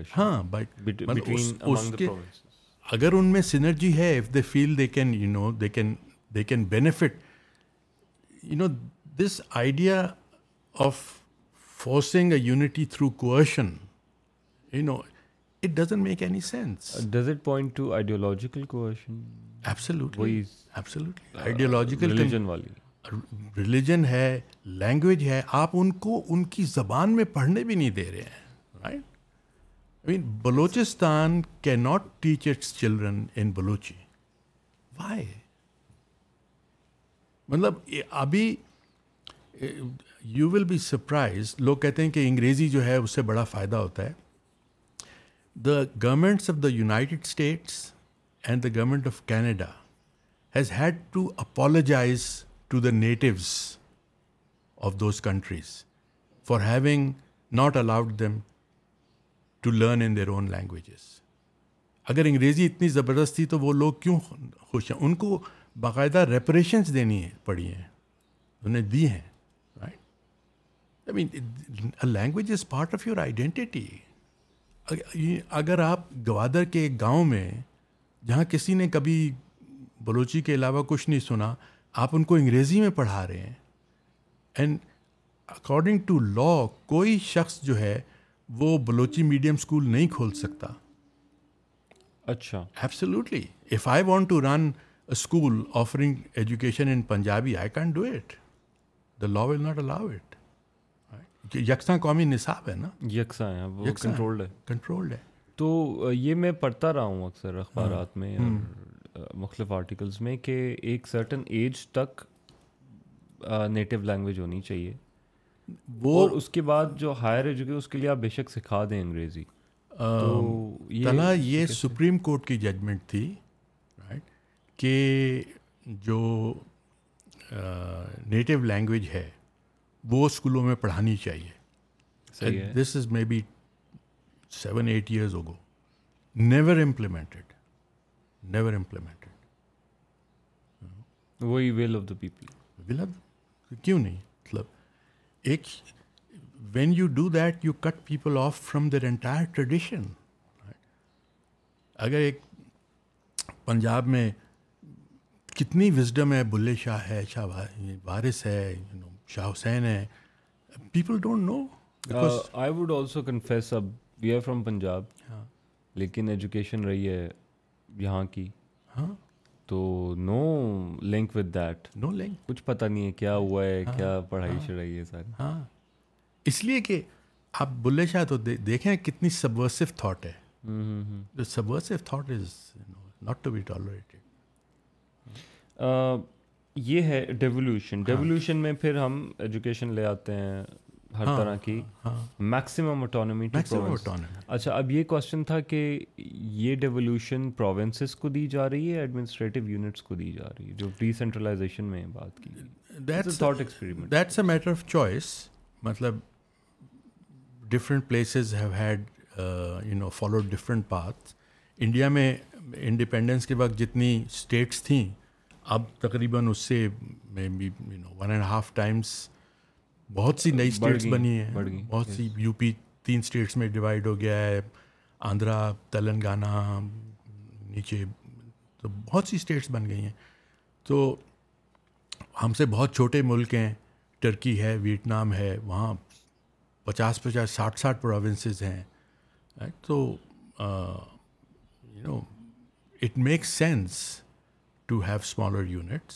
[SPEAKER 3] اگر ان میں سینرجی ہے if they feel they can you know they can they can benefit you know this idea of forcing a unity through coercion you know it doesn't make any sense does it point to ideological coercion
[SPEAKER 4] ideological religion والی religion
[SPEAKER 3] ہے language ہے آپ ان کو ان کی زبان میں پڑھنے بھی نہیں دے رہے ہیں رائٹ مین بلوچستان کی not teach its children in Balochi why مطلب ابھی یو ول بی سرپرائز لوگ کہتے ہیں کہ انگریزی جو ہے اس سے بڑا فائدہ ہوتا ہے the governments of the United States and the government of Canada has had to apologise to the natives of those countries for having not allowed them to learn in their own languages اگر انگریزی اتنی زبردست تھی تو وہ لوگ کیوں خوش ہیں ان کو باقاعدہ ریپریشنس دینی ہیں پڑی ہیں انہیں دی ہیں right man language is part of your identity اگر آپ گوادر کے ایک گاؤں میں جہاں کسی نے کبھی بلوچی کے علاوہ کچھ نہیں سنا آپ ان کو انگریزی میں پڑھا رہے ہیں اینڈ اکارڈنگ ٹو لا کوئی شخص جو ہے وہ بلوچی میڈیم اسکول نہیں کھول سکتا
[SPEAKER 4] اچھا I
[SPEAKER 3] want to run school offering education in Punjabi I can do it the law will not allow it یکساں قومی نصاب ہے نا ناٹرولڈ ہے
[SPEAKER 4] تو یہ میں پڑھتا رہا ہوں اکثر اخبارات ہاں. میں ہاں. مختلف آرٹیکلس میں کہ ایک سرٹن ایج تک نیٹو لینگویج ہونی چاہیے وہ اس کے بعد جو ہائر ایجوکیشن اس کے لیے آپ بے شک سکھا دیں
[SPEAKER 3] انگریزی تو یہ سپریم کورٹ کی ججمنٹ تھی رائٹ کہ جو نیٹو لینگویج ہے وہ اسکولوں میں پڑھانی چاہیے this is maybe seven eight years ago never implemented never implemented وہی آف دا پیپل کیوں نہیں ایک when you do that you cut people off from their entire tradition اگر ایک پنجاب میں کتنی وزڈم ہے بلے شاہ ہے شاہ وارث ہے شاہ حسین ہے people don't know
[SPEAKER 4] I would also confess اب وی آر فرام پنجاب لیکن ایجوکیشن رہی ہے یہاں کی
[SPEAKER 3] ہاں
[SPEAKER 4] تو no link with that
[SPEAKER 3] no link
[SPEAKER 4] کچھ پتہ نہیں ہے کیا ہوا ہے ہاں، کیا ہاں، پڑھائی شڑھائی ہے ساری
[SPEAKER 3] ہاں اس لیے کہ آپ بلے شاہ تو دیکھیں کتنی سبورسو تھاٹ
[SPEAKER 4] ہے subversive thought is
[SPEAKER 3] not to be
[SPEAKER 4] یہ ہے ڈیولیوشن ڈیولیوشن ہاں۔ میں پھر ہم ایجوکیشن لے آتے ہیں ہر ہاں، طرح کی میکسیمم ہاں، اٹانومی ہاں۔ اچھا اب یہ کوشچن تھا کہ یہ ڈیولیوشن پروونسز کو دی جا رہی ہے ایڈمنسٹریٹو یونٹس کو دی جا رہی ہے جو ڈی سینٹرلائزیشن
[SPEAKER 3] میں بات کی that's a matter of choice مطلب places have had you know follow path India میں انڈیپینڈنس کے وقت جتنی اسٹیٹس تھیں اب تقریباً اس سے maybe you know one and half times بہت سی نئی اسٹیٹس بنی ہیں
[SPEAKER 4] بہت
[SPEAKER 3] سی یو پی تین اسٹیٹس میں ڈیوائڈ ہو گیا ہے آندھرا تلنگانہ نیچے تو بہت سی اسٹیٹس بن گئی ہیں تو ہم سے بہت چھوٹے ملک ہیں ٹرکی ہے ویٹنام ہے وہاں پچاس پچاس ساٹھ ساٹھ پروونسز ہیں تو you know it make sense to have smaller units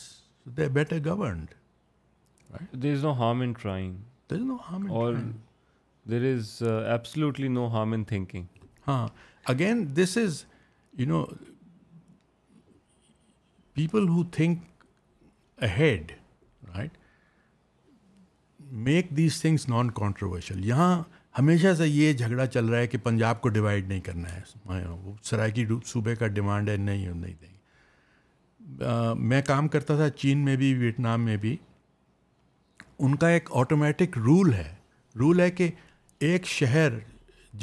[SPEAKER 3] they better governed
[SPEAKER 4] there is no harm in in trying there is no harm اور ایبسلیوٹلی تھنکنگ
[SPEAKER 3] ہاں again this is you know people who think ahead right make these things non controversial یہاں ہمیشہ سے یہ جھگڑا چل رہا ہے کہ پنجاب کو ڈیوائڈ نہیں کرنا ہے سرائکی کی صوبے کا ڈیمانڈ ہے نہیں نہیں گے میں کام کرتا تھا چین میں بھی ویٹنام میں بھی ان کا ایک آٹومیٹک رول ہے رول ہے کہ ایک شہر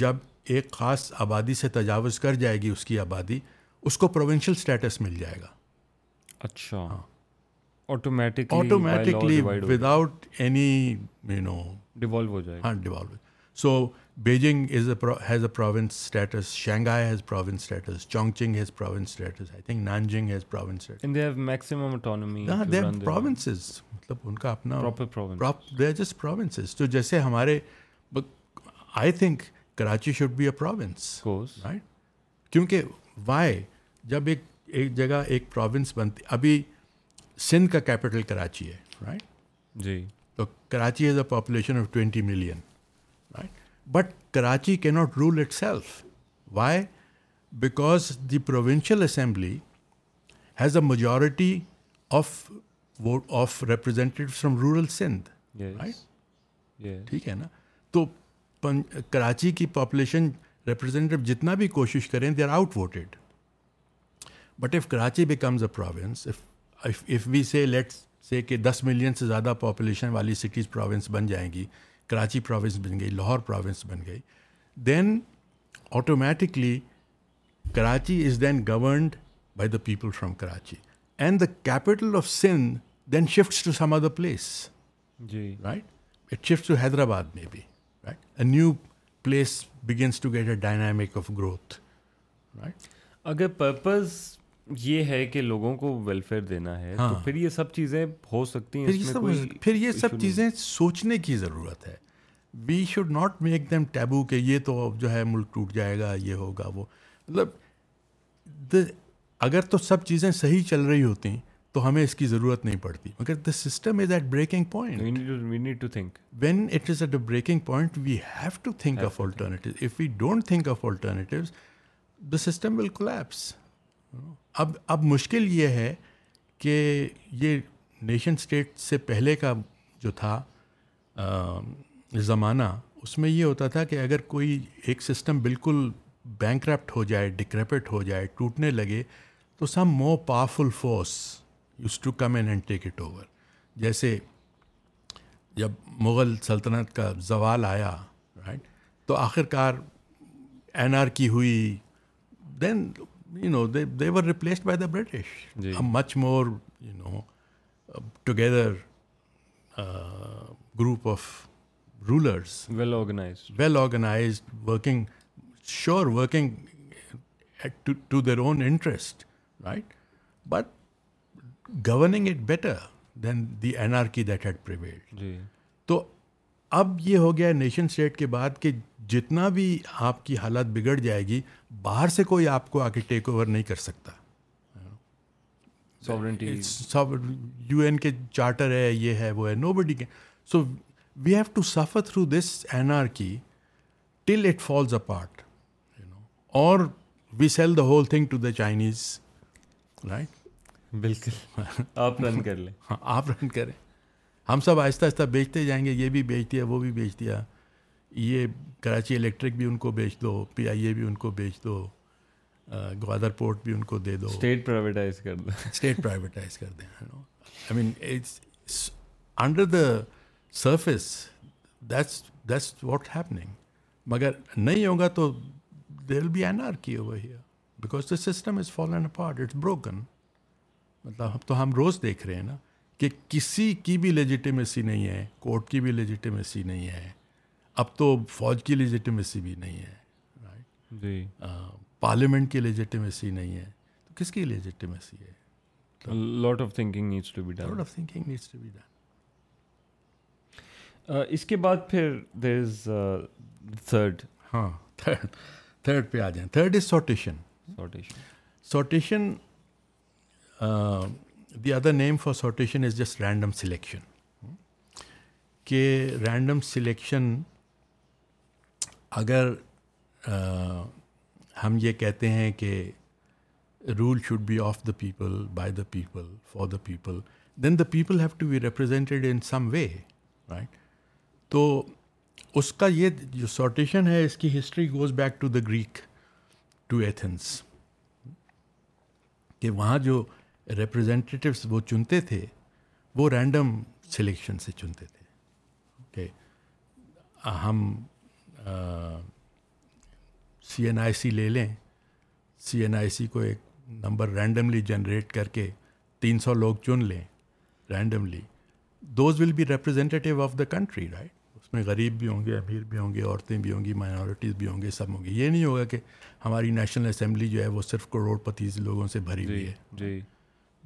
[SPEAKER 3] جب ایک خاص آبادی سے تجاوز کر جائے گی اس کی آبادی اس کو پروونشل اسٹیٹس مل جائے گا
[SPEAKER 4] اچھا automatic
[SPEAKER 3] automatically without any you know devolve ہو جائے ہاں devolve so Beijing is a has a province status Shanghai has province status Chongqing has province status I think Nanjing has province maximum autonomy they provinces مطلب ان کا
[SPEAKER 4] اپنا they are just provinces تو
[SPEAKER 3] جیسے ہمارے I think Karachi should be a province right کیونکہ why جب ایک ایک جگہ ایک پروونس بنتی ابھی سندھ کا کیپٹل
[SPEAKER 4] کراچی ہے رائٹ جی تو Karachi has a
[SPEAKER 3] population of twenty million but Karachi کی not rule itself why because the provincial assembly has a majority of of representative from rural Sindh
[SPEAKER 4] ٹھیک
[SPEAKER 3] ہے نا تو کراچی کی پاپولیشن ریپرزینٹیو جتنا بھی کوشش کریں they are outvoted but if Karachi becomes a province if we say let's say کہ دس ملین سے زیادہ پاپولیشن والی سٹیز پروونس بن جائیں گی کراچی پروونس بن گئی لاہور پروونس بن گئی then automatically Karachi is then governed by the people from Karachi and the capital of Sindh then shift place جی right it shift to Hyderabad میں new place begins to get a dynamic of growth
[SPEAKER 4] right اگر purpose یہ ہے کہ لوگوں کو welfare دینا ہے ہاں پھر یہ سب چیزیں ہو سکتی ہیں
[SPEAKER 3] سب پھر یہ سب چیزیں سوچنے کی ضرورت ہے we should not make them them taboo کہ یہ تو جو ہے ملک ٹوٹ جائے گا یہ ہوگا وہ مطلب اگر تو سب چیزیں صحیح چل رہی ہوتی تو ہمیں اس کی ضرورت نہیں پڑتی مگر the system is at breaking
[SPEAKER 4] point
[SPEAKER 3] when it is at a breaking point we have to think think of if we don't of alternatives the system will collapse اب اب مشکل یہ ہے کہ یہ نیشن اسٹیٹ سے پہلے کا جو تھا زمانہ اس میں یہ ہوتا تھا کہ اگر کوئی ایک سسٹم بالکل بینکرپٹ ہو جائے ڈکریپٹ ہو جائے ٹوٹنے لگے تو some more powerful force use to come in and take it over جیسے جب مغل سلطنت کا زوال آیا رائٹ تو آخر کار این آر کی ہوئی دین they were replaced by the British, a much more, uh, together uh, group of rulers. Well organized, working to their own interest, right? But governing it better than the anarchy that had prevailed. So اب یہ ہو گیا nation state کے بعد کہ جتنا بھی آپ کی حالت بگڑ جائے گی باہر سے کوئی آپ کو آ کے ٹیک اوور نہیں کر سکتا یو این کے چارٹر ہے یہ ہے وہ ہے نو بڈی کے so we have to suffer through this anarchy till it falls apart اور we sell the whole thing to the Chinese right
[SPEAKER 4] بالکل آپ رن کر لیں
[SPEAKER 3] ہاں آپ رن کریں ہم سب آہستہ آہستہ بیچتے جائیں گے یہ بھی بیچ دیا وہ بھی بیچ دیا یہ کراچی الیکٹرک بھی ان کو بیچ دو پی آئی اے بھی ان کو بیچ دو گوادر پورٹ بھی ان کو دے دو اسٹیٹ اسٹیٹ پرائیویٹائز پرائیویٹائز کر کر دیں I mean it's under the surface what happening مگر نہیں ہوگا تو will be anarchy because the system is apart it's broken مطلب اب تو ہم روز دیکھ رہے ہیں نا کہ کسی کی بھی لیجیٹیمیسی نہیں ہے کورٹ کی بھی لیجیٹیمیسی نہیں ہے اب تو فوج کی لیجیٹیمیسی بھی نہیں ہے رائٹ جی پارلیمنٹ کی لیجیٹیمیسی نہیں ہے تو کس کی
[SPEAKER 4] لیجیٹیمیسی ہے lot of thinking needs to be done lot of
[SPEAKER 3] thinking needs to be done
[SPEAKER 4] اس کے بعد پھر
[SPEAKER 3] دیر از تھرڈ ہاں تھرڈ تھرڈ پہ آ جائیں third is sortition sortition sortition the other name for sortition is just random selection کہ random selection اگر ہم یہ کہتے ہیں کہ rule should be of the people by the people for the people then the people have to be represented in some way right تو اس کا یہ جو سوٹیشن ہے اس کی history goes back to the Greek to Athens کہ وہاں جو ریپرزینٹیوس وہ چنتے تھے وہ رینڈم سلیکشن سے چنتے تھے کہ ہم سی این آئی سی لے لیں سی این آئی سی کو ایک نمبر رینڈملی جنریٹ کر کے تین سو لوگ چن لیں randomly those will be representative of the country right اس میں غریب بھی ہوں گے امیر بھی ہوں گے عورتیں بھی ہوں گی مائنورٹیز بھی ہوں گے سب ہوں گے یہ نہیں ہوگا کہ ہماری نیشنل اسمبلی جو ہے وہ صرف کروڑ پتیس لوگوں سے بھری ہوئی جی، ہے
[SPEAKER 4] جی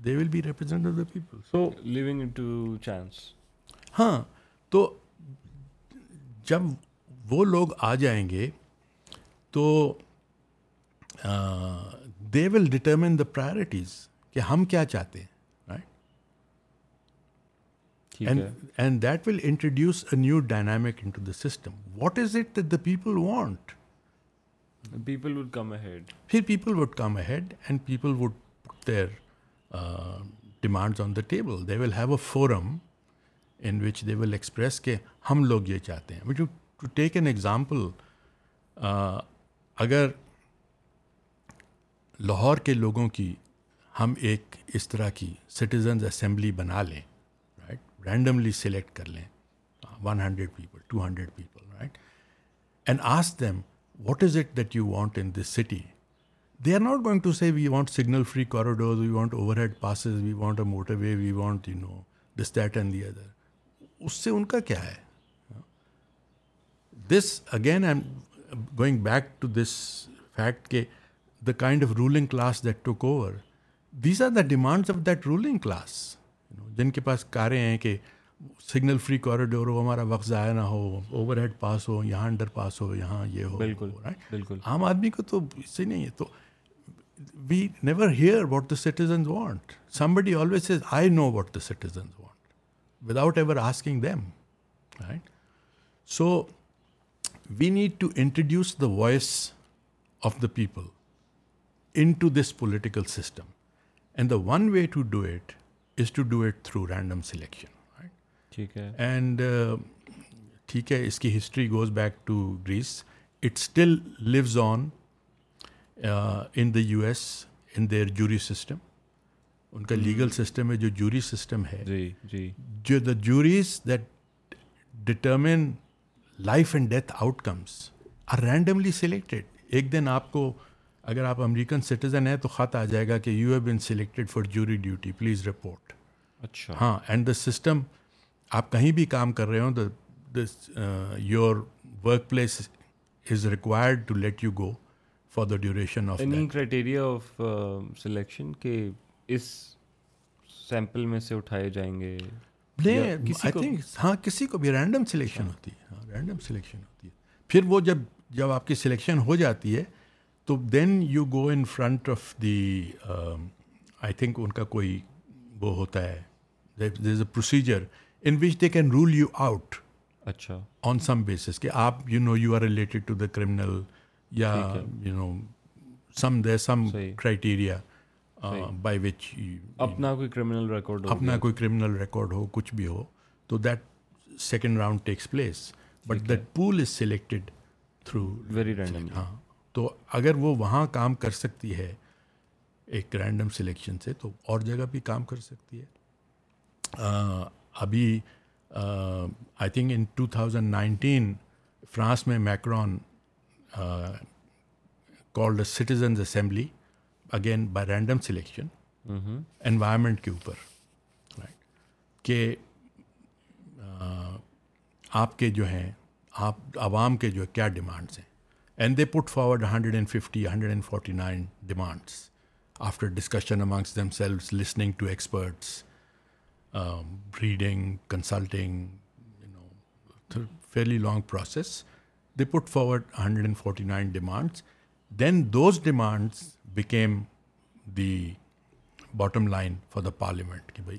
[SPEAKER 3] they will be represent of the people so
[SPEAKER 4] leaving to chance
[SPEAKER 3] ہاں تو جب وہ لوگ آ جائیں گے تو they will determine the priorities کہ ہم کیا چاہتے ہیں and that will introduce a new dynamic into the system what is it that the people want
[SPEAKER 4] people would come ahead پھر people
[SPEAKER 3] would come ahead and people would their demands on the table they will have a forum in which they will express کہ ہم لوگ یہ چاہتے ہیں to take an example اگر لاہور کے لوگوں کی ہم ایک اس طرح کی سٹیزنز اسمبلی بنا لیں رائٹ رینڈملی سلیکٹ کر لیں one hundred people two hundred people right and ask them what is it that you want in this city they are not going to C we want signal free corridor we want overhead passes we want a motorway we want you know this that and the other اس سے ان کا کیا ہے this again I am going back to this fact کہ the kind of ruling class that ٹوک over these are the demands of that ruling class جن کے پاس کاریں ہیں کہ سگنل فری کوریڈور ہو ہمارا وقت ضائع نہ ہو اوور ہیڈ پاس ہو یہاں انڈر پاس ہو یہاں یہ ہو
[SPEAKER 4] بالکل بالکل عام
[SPEAKER 3] آدمی کو تو اس سے نہیں ہے تو we never hear what the citizens want somebody always I know what the citizens want without ever asking them right so we need to introduce the voice of the people into this political system and the one way to do it is to do it through random selection
[SPEAKER 4] ٹھیک ہے and
[SPEAKER 3] uh, ٹھیک ہے اس کی history goes back to Greece it still lives on in the U S in their jury system ان کا legal system ہے جو جوری سسٹم ہے جو the juries that determine life and death outcomes are randomly selected ایک دن آپ کو اگر آپ امریکن سٹیزن ہیں تو خط آ جائے گا کہ you have been selected for jury duty please report
[SPEAKER 4] اچھا ہاں
[SPEAKER 3] اینڈ دا سسٹم آپ کہیں بھی کام کر رہے ہوں your workplace is required to let you go for the duration of any criteria of selection کہ
[SPEAKER 4] اس سیمپل میں سے اٹھائے جائیں گے
[SPEAKER 3] ہاں کسی کو بھی رینڈم سلیکشن ہوتی ہے ہاں رینڈم سلیکشن ہوتی ہے پھر وہ جب جب آپ کی سلیکشن ہو جاتی ہے تو then you go in front of the I think ان کا کوئی وہ ہوتا ہے there is a procedure in which
[SPEAKER 4] they can rule you out اچھا آن سم بیسس کہ آپ you
[SPEAKER 3] know you are related to the criminal یا you know some they some criteria by which
[SPEAKER 4] اپنا کوئی کرمنل ریکارڈ
[SPEAKER 3] اپنا کوئی criminal record ہو کچھ بھی ہو تو that second round takes place but that pool is selected through
[SPEAKER 4] very random
[SPEAKER 3] ہاں تو اگر وہ وہاں کام کر سکتی ہے ایک رینڈم سلیکشن سے تو اور جگہ بھی کام کر سکتی ہے ابھی I think in two thousand nineteen France میں Macron called a citizens assembly again by random selection environment کے اوپر کہ آپ کے جو ہیں آپ عوام کے جو ہے کیا ڈیمانڈس ہیں and they put forward hundred and fifty hundred and forty nine demands after discussion amongst themselves listening to experts reading consulting fairly long process they put forward hundred and forty nine demands then those demands became the bottom line for the parliament کہ بھائی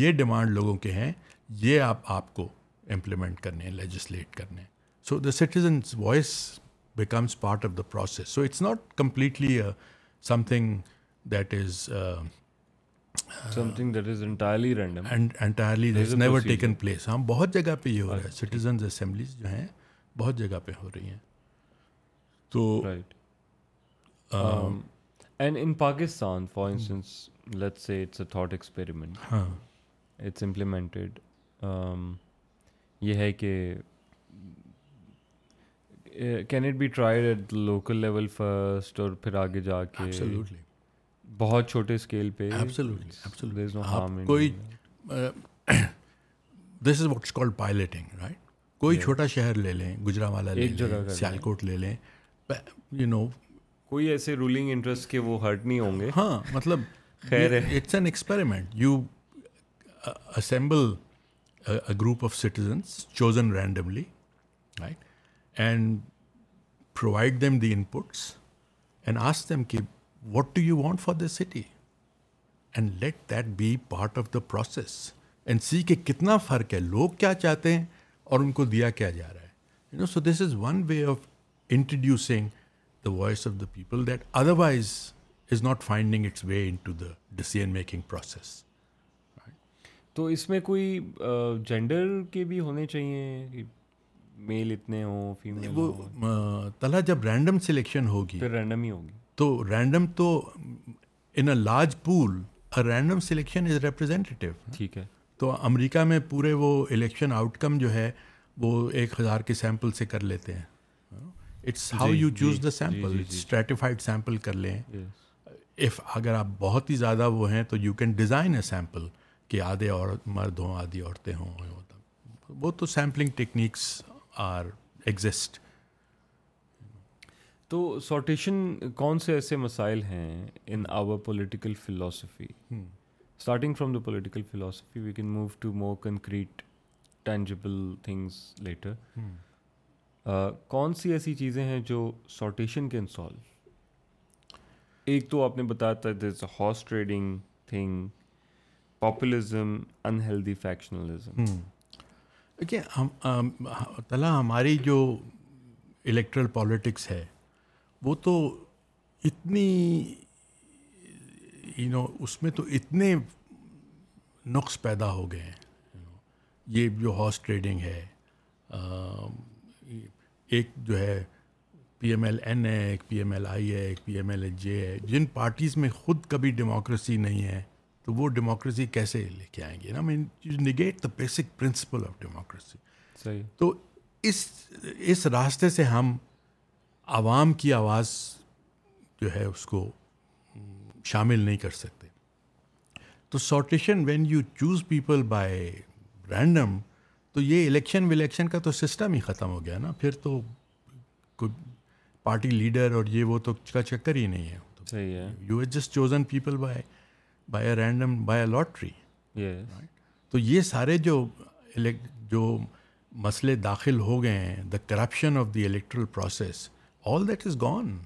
[SPEAKER 3] یہ demand لوگوں کے ہیں یہ آپ آپ کو امپلیمنٹ کرنے ہیں لیجسلیٹ کرنے ہیں so the citizens voice becomes part of the process so it's not completely something that is never taken place ہاں بہت جگہ پہ یہ ہو رہا ہے سٹیزنز اسمبلیز جو ہیں بہت جگہ پہ ہو رہی ہیں تو
[SPEAKER 4] and in Pakistan for instance let say it's a thought
[SPEAKER 3] experiment ہاں اٹس امپلیمنٹڈ um,
[SPEAKER 4] یہ ہے کہ can it be tried at local level first اور پھر آگے جا کے بہت چھوٹے اسکیل
[SPEAKER 3] پہ کوئی this is what call piloting right کوئی چھوٹا شہر لے لیں گجرا والا لے سیال کوٹ لے لیں یو نو
[SPEAKER 4] کوئی ایسے رولنگ انٹرسٹ کے وہ ہرٹ نہیں ہوں گے
[SPEAKER 3] ہاں مطلب خیر it's an experiment you assemble group of citizens chosen randomly right and provide them the inputs and ask them کہ what do you want for the city and let that be part of the process and see کہ کتنا فرق ہے لوگ کیا چاہتے ہیں اور ان کو دیا کیا جا رہا ہے you know so this is one way of introducing the voice of the people that otherwise is not finding its way into the decision making process
[SPEAKER 4] تو اس میں کوئی جینڈر کے بھی ہونے چاہیے میل اتنے ہوں
[SPEAKER 3] فیمیل وہ تلا جب رینڈم سلیکشن ہوگی پھر
[SPEAKER 4] رینڈم ہی ہوگی
[SPEAKER 3] تو رینڈم تو in a large pool random selection is representative ٹھیک ہے تو امریکہ میں پورے وہ الیکشن آؤٹ کم جو ہے وہ ایک ہزار کے سیمپل سے کر لیتے ہیں it's how you choose the sample stratified sample کر لیں اف اگر آپ بہت ہی زیادہ وہ ہیں تو you can design a sample کہ آدھے اور مرد ہوں آدھی عورتیں ہوں وہ تو سیمپلنگ ٹیکنیکس آر ایگزسٹ
[SPEAKER 4] تو سارٹیشن کون سے ایسے مسائل ہیں in our political philosophy starting from the political philosophy we can move to more concrete tangible things later کون سی ایسی چیزیں ہیں جو سارٹیشن کین سالو ایک تو آپ نے بتایا تھا this horse trading thing populism unhealthy factionalism
[SPEAKER 3] دیکھیے تعلیٰ ہماری جو الیکٹرل پالیٹکس ہے وہ تو اتنی یو نو اس میں تو اتنے نقص پیدا ہو گئے ہیں یہ جو ہارس ٹریڈنگ ہے ایک جو ہے پی ایم ایل این ہے ایک پی ایم ایل آئی ہے ایک پی ایم ایل جے ہے جن پارٹیز میں خود کبھی ڈیموکریسی نہیں ہے تو وہ ڈیموکریسی کیسے لے کے آئیں گے نا mean you negate the basic principle of democracy
[SPEAKER 4] صحیح تو
[SPEAKER 3] اس اس راستے سے ہم عوام کی آواز جو ہے اس کو شامل نہیں کر سکتے تو sortition when you choose people by random تو یہ الیکشن ولیکشن کا تو سسٹم ہی ختم ہو گیا نا پھر تو پارٹی لیڈر اور یہ وہ تو کا چکر ہی نہیں ہے you as just chosen people by by a random by a lottery تو یہ سارے جو جو مسئلے داخل ہو گئے ہیں the corruption of the electoral process all that is gone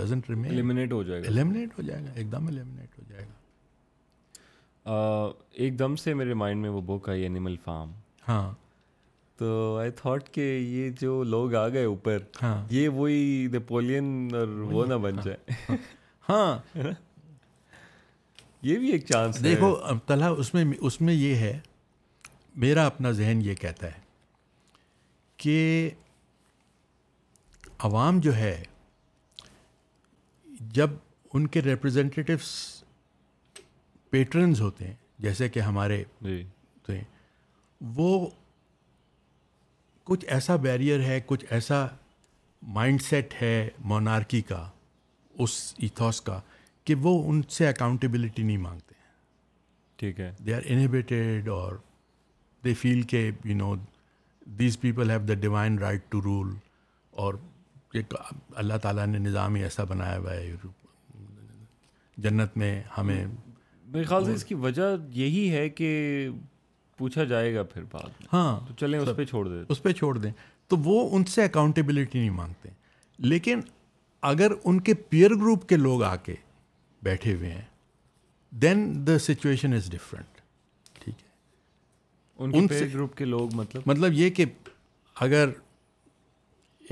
[SPEAKER 3] doesn't remain eliminate ہو جائے گا ایلیمنیٹ ہو جائے گا ایک دم ایلیمنیٹ ہو جائے گا ایک
[SPEAKER 4] دم سے میرے مائنڈ میں وہ بک آئی اینیمل فارم ہاں تو آئی تھاٹ کہ یہ جو لوگ آ گئے اوپر یہ وہی نیپولین اور وہ نہ بن جائے ہاں یہ بھی ایک چانس
[SPEAKER 3] دیکھو طلحہ اس میں اس میں یہ ہے میرا اپنا ذہن یہ کہتا ہے کہ عوام جو ہے جب ان کے ریپرزینٹیوس پیٹرنز ہوتے ہیں جیسے کہ ہمارے جی وہ کچھ ایسا بیریئر ہے کچھ ایسا مائنڈ سیٹ ہے مونارکی کا اس ایتھوس کا کہ وہ ان سے اکاؤنٹیبلٹی نہیں مانگتے ہیں
[SPEAKER 4] ٹھیک ہے
[SPEAKER 3] دے آر انہیبیٹیڈ اور دے فیل کے you know these people have the divine right to rule اور اللہ تعالیٰ نے نظام ہی ایسا بنایا ہوا ہے جنت میں ہمیں
[SPEAKER 4] میرے خیال سے اس کی وجہ یہی ہے کہ پوچھا جائے گا پھر بات
[SPEAKER 3] ہاں
[SPEAKER 4] تو چلیں اس پہ چھوڑ دیں
[SPEAKER 3] اس پہ چھوڑ دیں تو وہ ان سے اکاؤنٹیبلٹی نہیں مانگتے لیکن اگر ان کے پیئر گروپ کے لوگ آ کے بیٹھے ہوئے ہیں then the situation is different ٹھیک ہے
[SPEAKER 4] ان پیئر گروپ کے لوگ مطلب
[SPEAKER 3] مطلب یہ کہ اگر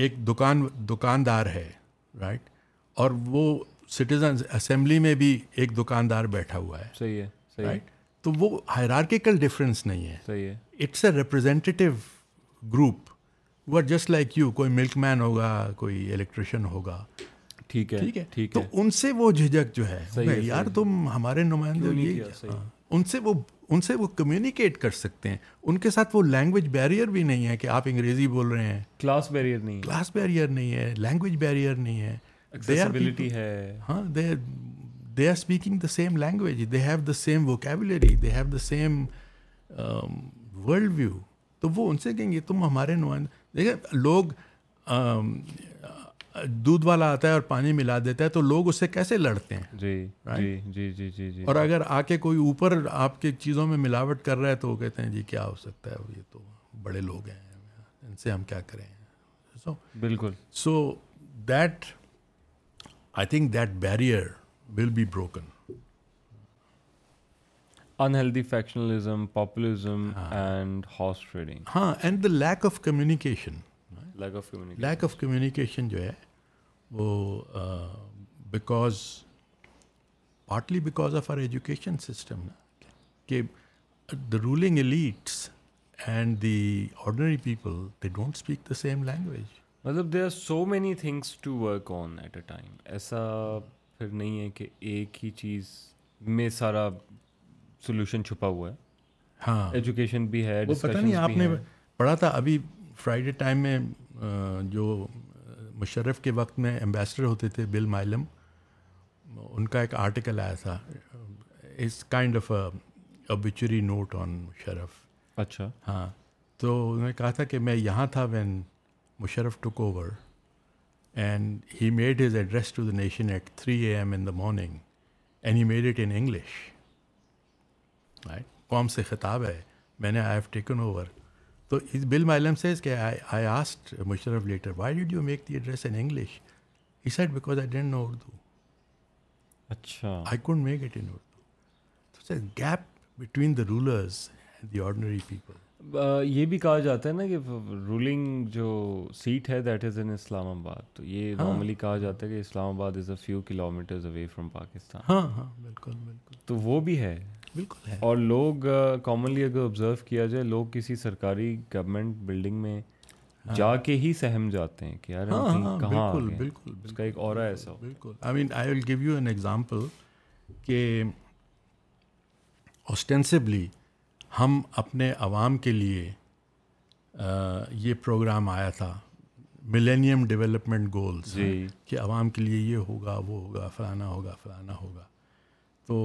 [SPEAKER 3] ایک دکان دکاندار ہے رائٹ right? اور وہ سٹیزن اسمبلی میں بھی ایک دکاندار بیٹھا ہوا ہے صحیح ہے رائٹ right? تو وہ ہائرارکیکل ڈفرینس نہیں ہے صحیح اٹس اے ریپرزینٹیو گروپ وہ آر جسٹ لائک یو کوئی ملک مین ہوگا کوئی الیکٹریشین ہوگا
[SPEAKER 4] ٹھیک ہے ٹھیک ہے تو
[SPEAKER 3] ان سے وہ جھجھک جو ہے یار تم ہمارے نمائندے ان سے وہ ان سے وہ کمیونیکیٹ کر سکتے ہیں ان کے ساتھ وہ لینگویج بیریئر بھی نہیں ہے کہ آپ انگریزی بول رہے ہیں
[SPEAKER 4] کلاس بیریئر
[SPEAKER 3] نہیں کلاس بیریئر نہیں ہے لینگویج بیریئر
[SPEAKER 4] نہیں ہے دیبلٹی ہے ہاں they they are speaking the same
[SPEAKER 3] language they have the same vocabulary they have the same world view تو وہ ان سے کہیں گے تم ہمارے نمائندے دیکھیں لوگ um, دودھ والا آتا ہے اور پانی ملا دیتا ہے تو لوگ اس سے کیسے لڑتے ہیں جی جی جی جی جی جی اور اگر آ کے کوئی اوپر آپ کے چیزوں میں ملاوٹ کر رہا ہے تو وہ کہتے ہیں جی کیا ہو سکتا ہے یہ تو بڑے لوگ ہیں ان سے ہم کیا کریں
[SPEAKER 4] بالکل
[SPEAKER 3] so that I think that barrier will be broken
[SPEAKER 4] unhealthy factionalism populism and house trading ہاں
[SPEAKER 3] and the lack of communication lack of lack of communication جو ہے وہ because partly because of our education system نا کہ the ruling elites and the ordinary people they don't speak the same language
[SPEAKER 4] مطلب they are so many things to work on at a time ایسا پھر نہیں ہے کہ ایک ہی چیز میں سارا سولوشن چھپا ہوا ہے ہاں ایجوکیشن بھی ہے پتہ نہیں آپ نے
[SPEAKER 3] پڑھا تھا ابھی فرائیڈے ٹائم میں جو مشرف کے وقت میں امبیسڈر ہوتے تھے بل مائلم ان کا ایک آرٹیکل آیا تھا اس kind of a note on Musharraf
[SPEAKER 4] اچھا
[SPEAKER 3] ہاں تو انہوں نے کہا تھا کہ میں یہاں تھا when Musharraf took over and he made his address to the nation at three A M in the morning and he made it English قوم سے خطاب ہے میں نے آئی ہیو ٹیکن اوور تو بل مائلم سیز کہ I asked Musharraf later why did you make the address in English he said because I didn't know Urdu اچھا I couldn't make it in Urdu تو gap between the rulers the ordinary people یہ
[SPEAKER 4] بھی کہا جاتا ہے نا کہ رولنگ جو سیٹ ہے that is in Islamabad تو یہ نارملی ہاں۔ کہا جاتا ہے کہ Islamabad is a few kilometres away from Pakistan
[SPEAKER 3] ہاں ہاں بالکل بالکل
[SPEAKER 4] تو وہ بھی ہے
[SPEAKER 3] بالکل ہے
[SPEAKER 4] اور لوگ کامنلی اگر آبزرو کیا جائے لوگ کسی سرکاری گورنمنٹ بلڈنگ میں ہاں۔ جا کے ہی سہم جاتے ہیں کہ یار ہاں، ہاں، بالکل بالکل اس کا ایک اور ایسا
[SPEAKER 3] بالکل I mean I will give you an example کہ آسٹینسبلی ہم اپنے عوام کے لیے یہ پروگرام آیا تھا ملینیم ڈیولپمنٹ گولز کہ عوام کے لیے یہ ہوگا وہ ہوگا فلانا ہوگا فلانا ہوگا تو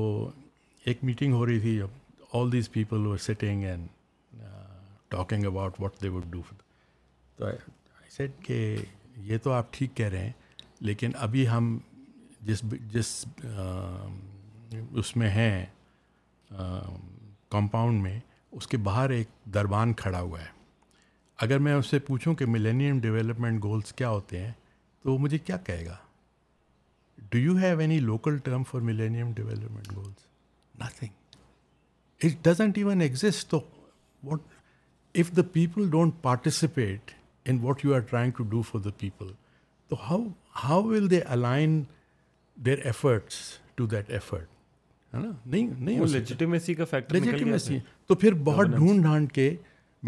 [SPEAKER 3] ایک میٹنگ ہو رہی تھی جب all these people were sitting and talking about what they would do تو سیٹ کہ یہ تو آپ ٹھیک کہہ رہے ہیں لیکن ابھی ہم جس جس اس میں ہیں کمپاؤنڈ میں اس کے باہر ایک دربان کھڑا ہوا ہے اگر میں اس سے پوچھوں کہ ملینیم ڈیولپمنٹ گولس کیا ہوتے ہیں تو وہ مجھے کیا کہے گا do you have any local term for millennium development goals nothing it doesn't even exist تو what if the people don't participate in what you are trying to do for the people تو how how will they align their efforts to that effort ہے تو پھر بہت ڈھونڈ ڈھانڈ کے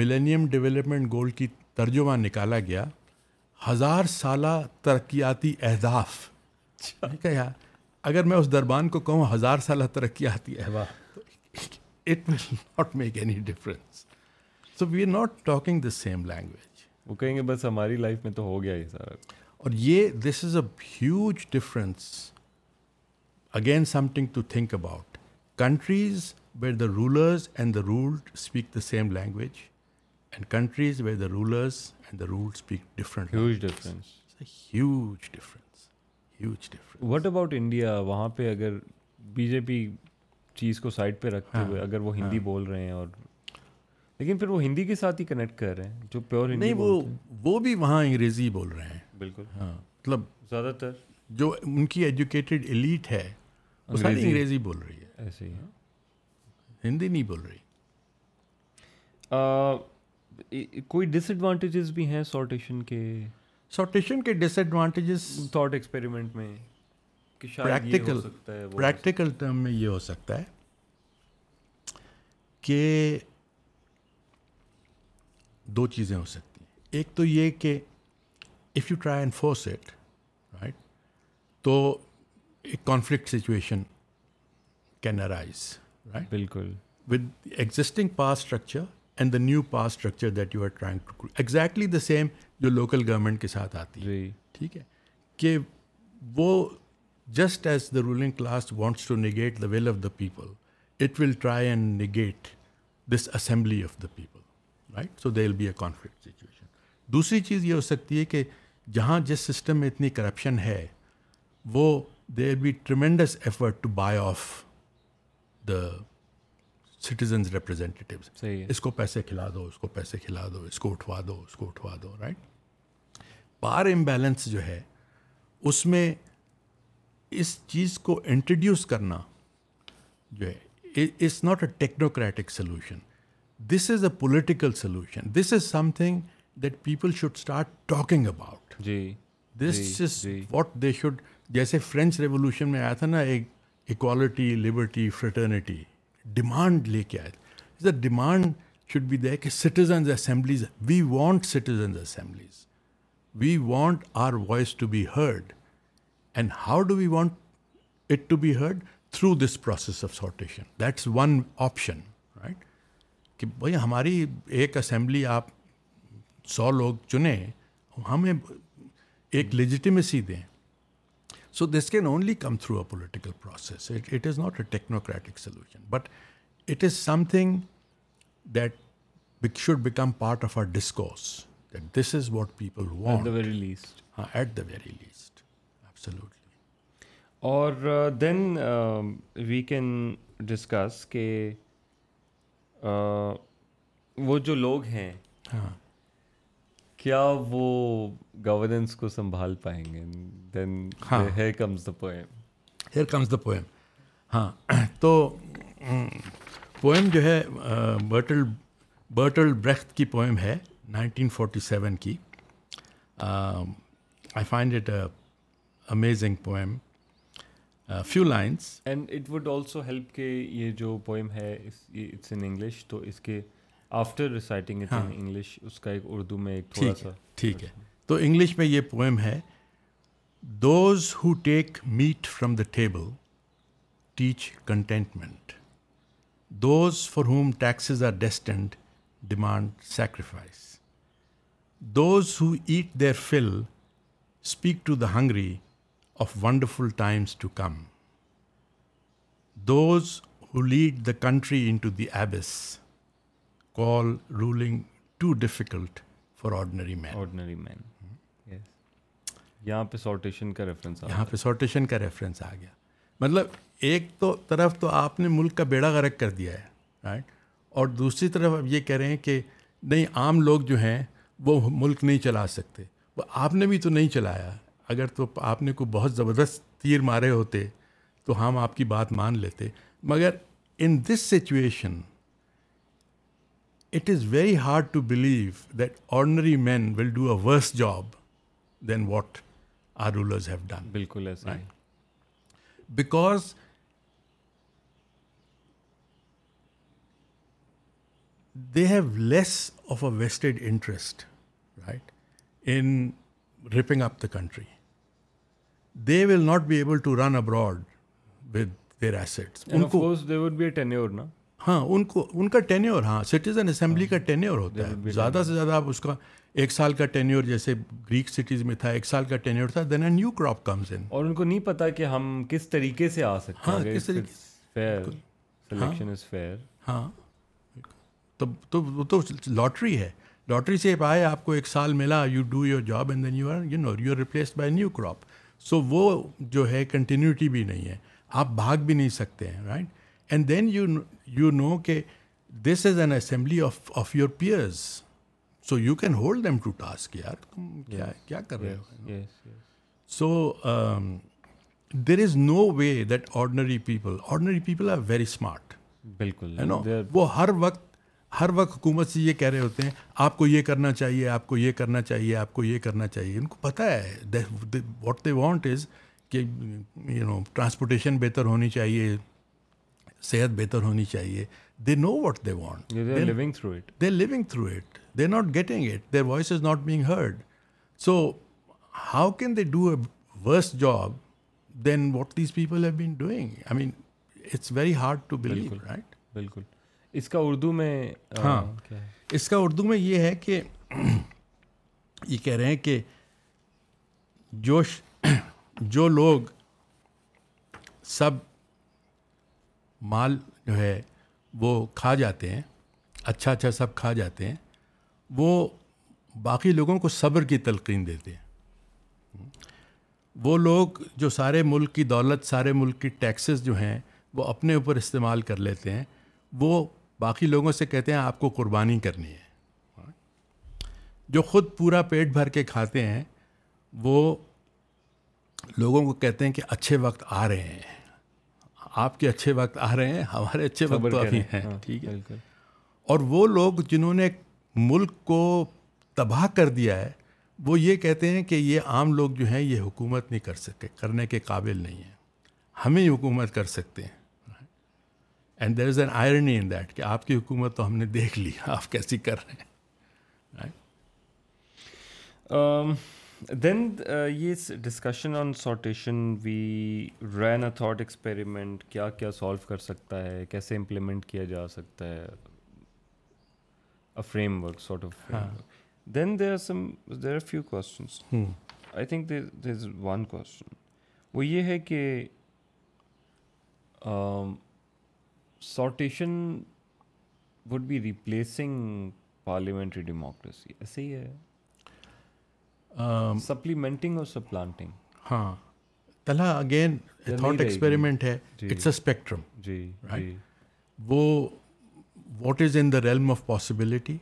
[SPEAKER 3] millennium development گول کی ترجمہ نکالا گیا ہزار سالہ ترقیاتی اہداف کیا اگر میں اس دربان کو کہوں ہزار سال ترقی آتی ہے it will not make any so we are not talking the same language
[SPEAKER 4] وہ کہیں گے بس ہماری لائف میں تو ہو گیا ہی سارا
[SPEAKER 3] اور یہ this is a huge difference again something to think about countries where the rulers and the ruled speak the same language and countries where the rulers and the ruled speak
[SPEAKER 4] different huge huge difference huge what about India وہاں پہ اگر B J پی چیز کو side پہ رکھتے ہوئے ہاں، اگر وہ ہندی ہاں۔ بول رہے ہیں اور لیکن پھر وہ ہندی کے ساتھ ہی کنیکٹ کر رہے ہیں جو پیور نہیں
[SPEAKER 3] وہ بھی وہاں انگریزی بول رہے ہیں
[SPEAKER 4] بالکل
[SPEAKER 3] ہاں مطلب
[SPEAKER 4] زیادہ تر
[SPEAKER 3] جو ان کی ایجوکیٹڈ ایلیٹ ہے وہ ساری انگریزی بول رہی ہے
[SPEAKER 4] ایسے ہی
[SPEAKER 3] ہندی نہیں بول رہی
[SPEAKER 4] کوئی ڈس ایڈوانٹیجز بھی ہیں سارٹیشن کے
[SPEAKER 3] سارٹیشن کے ڈس ایڈوانٹیجز
[SPEAKER 4] تھاٹ ایکسپیریمنٹ میں پریکٹیکل
[SPEAKER 3] پریکٹیکل ٹرم میں یہ ہو سکتا ہے کہ دو چیزیں ہو سکتی ہیں ایک تو یہ کہ if you try and force it right تو ایک conflict situation can arise right
[SPEAKER 4] بالکل
[SPEAKER 3] with existing pass structure and the new pass structure that you are trying to exactly the same جو لوکل گورنمنٹ کے ساتھ آتی
[SPEAKER 4] ہے
[SPEAKER 3] ٹھیک ہے کہ وہ just as the ruling class wants to negate the will of the people it will try and negate this assembly of the people right so they will be a conflict situation دوسری چیز یہ ہو سکتی ہے کہ جہاں جس system میں اتنی کرپشن ہے وہ they will be tremendous effort to buy of the citizens representative اس کو پیسے کھلا دو اس کو پیسے کھلا دو اس کو اٹھوا دو اس کو اٹھوا دو رائٹ پار امبیلنس جو ہے اس میں اس چیز کو انٹروڈیوس کرنا جو ہے it's not a technocratic solution this is a political solution this is something that people should start talking about
[SPEAKER 4] جی this is
[SPEAKER 3] what they should جیسے فرینچ ریولیوشن میں آیا تھا نا ایک اکوالٹی لبرٹی فریٹرنیٹی ڈیمانڈ لے کے آئے the demand should be they کہ citizens assemblies we want citizens assemblies we want our voice to be heard and how do we want it to be heard through this process of sortition that's one option right کہ بھائی ہماری ایک assembly آپ سو لوگ چنیں ہمیں ایک legitimacy دیں so this can only come through a political process it is not a technocratic solution but it is something that we should become part of our discourse this is what people
[SPEAKER 4] very lastly اور then we can discuss کہ وہ جو لوگ ہیں
[SPEAKER 3] ہاں
[SPEAKER 4] کیا وہ governance کو سنبھال پائیں گے then here comes the poem
[SPEAKER 3] here comes the poem ہاں, ہاں۔ تو پوئم جو ہے برٹل برٹل برخت کی پوئم ہے نائنٹین فورٹی سیون کی I find it amazing poem few lines
[SPEAKER 4] and it would also help کہ یہ جو پوئم ہے انگلش تو اس کے آفٹر ریسائٹنگ انگلش اس کا ایک اردو میں ایک ٹھیک ہے
[SPEAKER 3] ٹھیک ہے تو انگلش میں یہ پوئم ہے those who take meat from the table teach contentment those for whom taxes are destined demand sacrifice those who eat their fill speak to the hungry of wonderful times to come those who lead the country into the abyss call too difficult for ordinary main
[SPEAKER 4] ordinary مین یہاں پہ sortation کا reference
[SPEAKER 3] یہاں پہ sortation کا reference آ گیا مطلب ایک تو طرف تو آپ نے ملک کا بیڑا غرق کر دیا ہے رائٹ اور دوسری طرف اب یہ کہہ رہے ہیں کہ نہیں عام لوگ جو ہیں وہ ملک نہیں چلا سکتے وہ آپ نے بھی تو نہیں چلایا اگر تو آپ نے کوئی بہت زبردست تیر مارے ہوتے تو ہم آپ کی بات مان لیتے مگر in this situation It is very hard to believe that ordinary men will do a worse job than what our rulers have
[SPEAKER 4] done. Bilkul aisa hai. Because
[SPEAKER 3] they have less of a vested interest, right, in ripping up the country. They will not be able to run abroad with their
[SPEAKER 4] assets. And of course, there would be a tenure, no?
[SPEAKER 3] ہاں ان کو ان کا tenure ہاں citizen assembly ہاں، کا tenure ہوتا ہے زیادہ سے زیادہ آپ اس کا ایک سال کا ٹینیور جیسے گریک سٹیز میں تھا ایک سال کا ٹینیور تھا then a new crop comes in
[SPEAKER 4] اور ان کو نہیں پتا کہ ہم کس طریقے سے آ سکتے
[SPEAKER 3] ہاں، ہیں ہاں کس طریقے ہاں۔ تو لاٹری ہے لاٹری سے آئے آپ کو ایک سال ملا you do your job and then you are you know you are replaced by new crop so وہ جو ہے کنٹینیوٹی بھی نہیں ہے آپ بھاگ بھی نہیں سکتے ہیں right and then you you know کہ this is an assembly of of your peers so you can hold them to task کیا کر رہے ہو so there is no way that ordinary people ordinary people are very smart
[SPEAKER 4] بالکل
[SPEAKER 3] وہ ہر وقت ہر وقت حکومت سے یہ کہہ رہے ہوتے ہیں آپ کو یہ کرنا چاہیے آپ کو یہ کرنا چاہیے آپ کو یہ کرنا چاہیے ان کو پتہ ہے واٹ دے وانٹ از کہ یو نو ٹرانسپورٹیشن بہتر ہونی چاہیے صحت بہتر ہونی چاہیے they know what they
[SPEAKER 4] wanting through
[SPEAKER 3] it they not getting it their voice is not being heard so how can they do a worst job then what these people have been doing I mean it's very hard to believe right بالکل
[SPEAKER 4] اس کا اردو میں
[SPEAKER 3] ہاں اس کا اردو میں یہ ہے کہ یہ کہہ رہے ہیں کہ جو جو لوگ سب مال جو ہے وہ کھا جاتے ہیں اچھا اچھا سب کھا جاتے ہیں وہ باقی لوگوں کو صبر کی تلقین دیتے ہیں وہ لوگ جو سارے ملک کی دولت سارے ملک کی ٹیکسز جو ہیں وہ اپنے اوپر استعمال کر لیتے ہیں وہ باقی لوگوں سے کہتے ہیں آپ کو قربانی کرنی ہے جو خود پورا پیٹ بھر کے کھاتے ہیں وہ لوگوں کو کہتے ہیں کہ اچھے وقت آ رہے ہیں آپ کے اچھے وقت آ رہے ہیں ہمارے اچھے وقت ہیں ہاں، ٹھیک ہے اور وہ لوگ جنہوں نے ملک کو تباہ کر دیا ہے وہ یہ کہتے ہیں کہ یہ عام لوگ جو ہیں یہ حکومت نہیں کر سکے کرنے کے قابل نہیں ہیں ہمیں حکومت کر سکتے ہیں and there is an irony in that کہ آپ کی حکومت تو ہم نے دیکھ لی آپ کیسی کر رہے ہیں
[SPEAKER 4] دین یہ discussion on sortition we ran a thought experiment کیا کیا سالو کر سکتا ہے کیسے امپلیمنٹ کیا جا سکتا ہے framework sort of then there are some there are few questions I think there is one question وہ یہ ہے کہ sortition would be replacing parliamentary democracy ایسے ہی ہے سپلیمنٹنگ اور سپلانٹنگ ہاں
[SPEAKER 3] تلا اگین تھاٹ ایکسپیریمنٹ
[SPEAKER 4] ہے اٹس اے اسپیکٹرم جی وہ
[SPEAKER 3] what is in the realm of possibility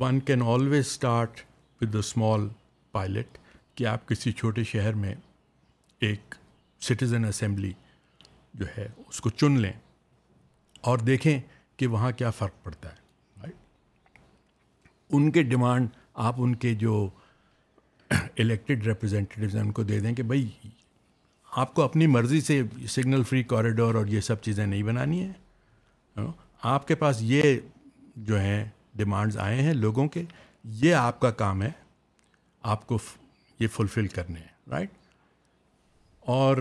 [SPEAKER 3] one can always start with a small pilot کہ آپ کسی چھوٹے شہر میں ایک سٹیزن اسمبلی جو ہے اس کو چن لیں اور دیکھیں کہ وہاں کیا فرق پڑتا ہے ان کے ڈیمانڈ آپ ان کے جو الیکٹڈ ریپرزینٹیوز ہیں ان کو دے دیں کہ بھائی آپ کو اپنی مرضی سے سگنل فری کوریڈور اور یہ سب چیزیں نہیں بنانی ہیں ہاں، آپ کے پاس یہ جو ہیں ڈیمانڈز آئے ہیں لوگوں کے یہ آپ کا کام ہے آپ کو یہ فلفل کرنے ہیں رائٹ اور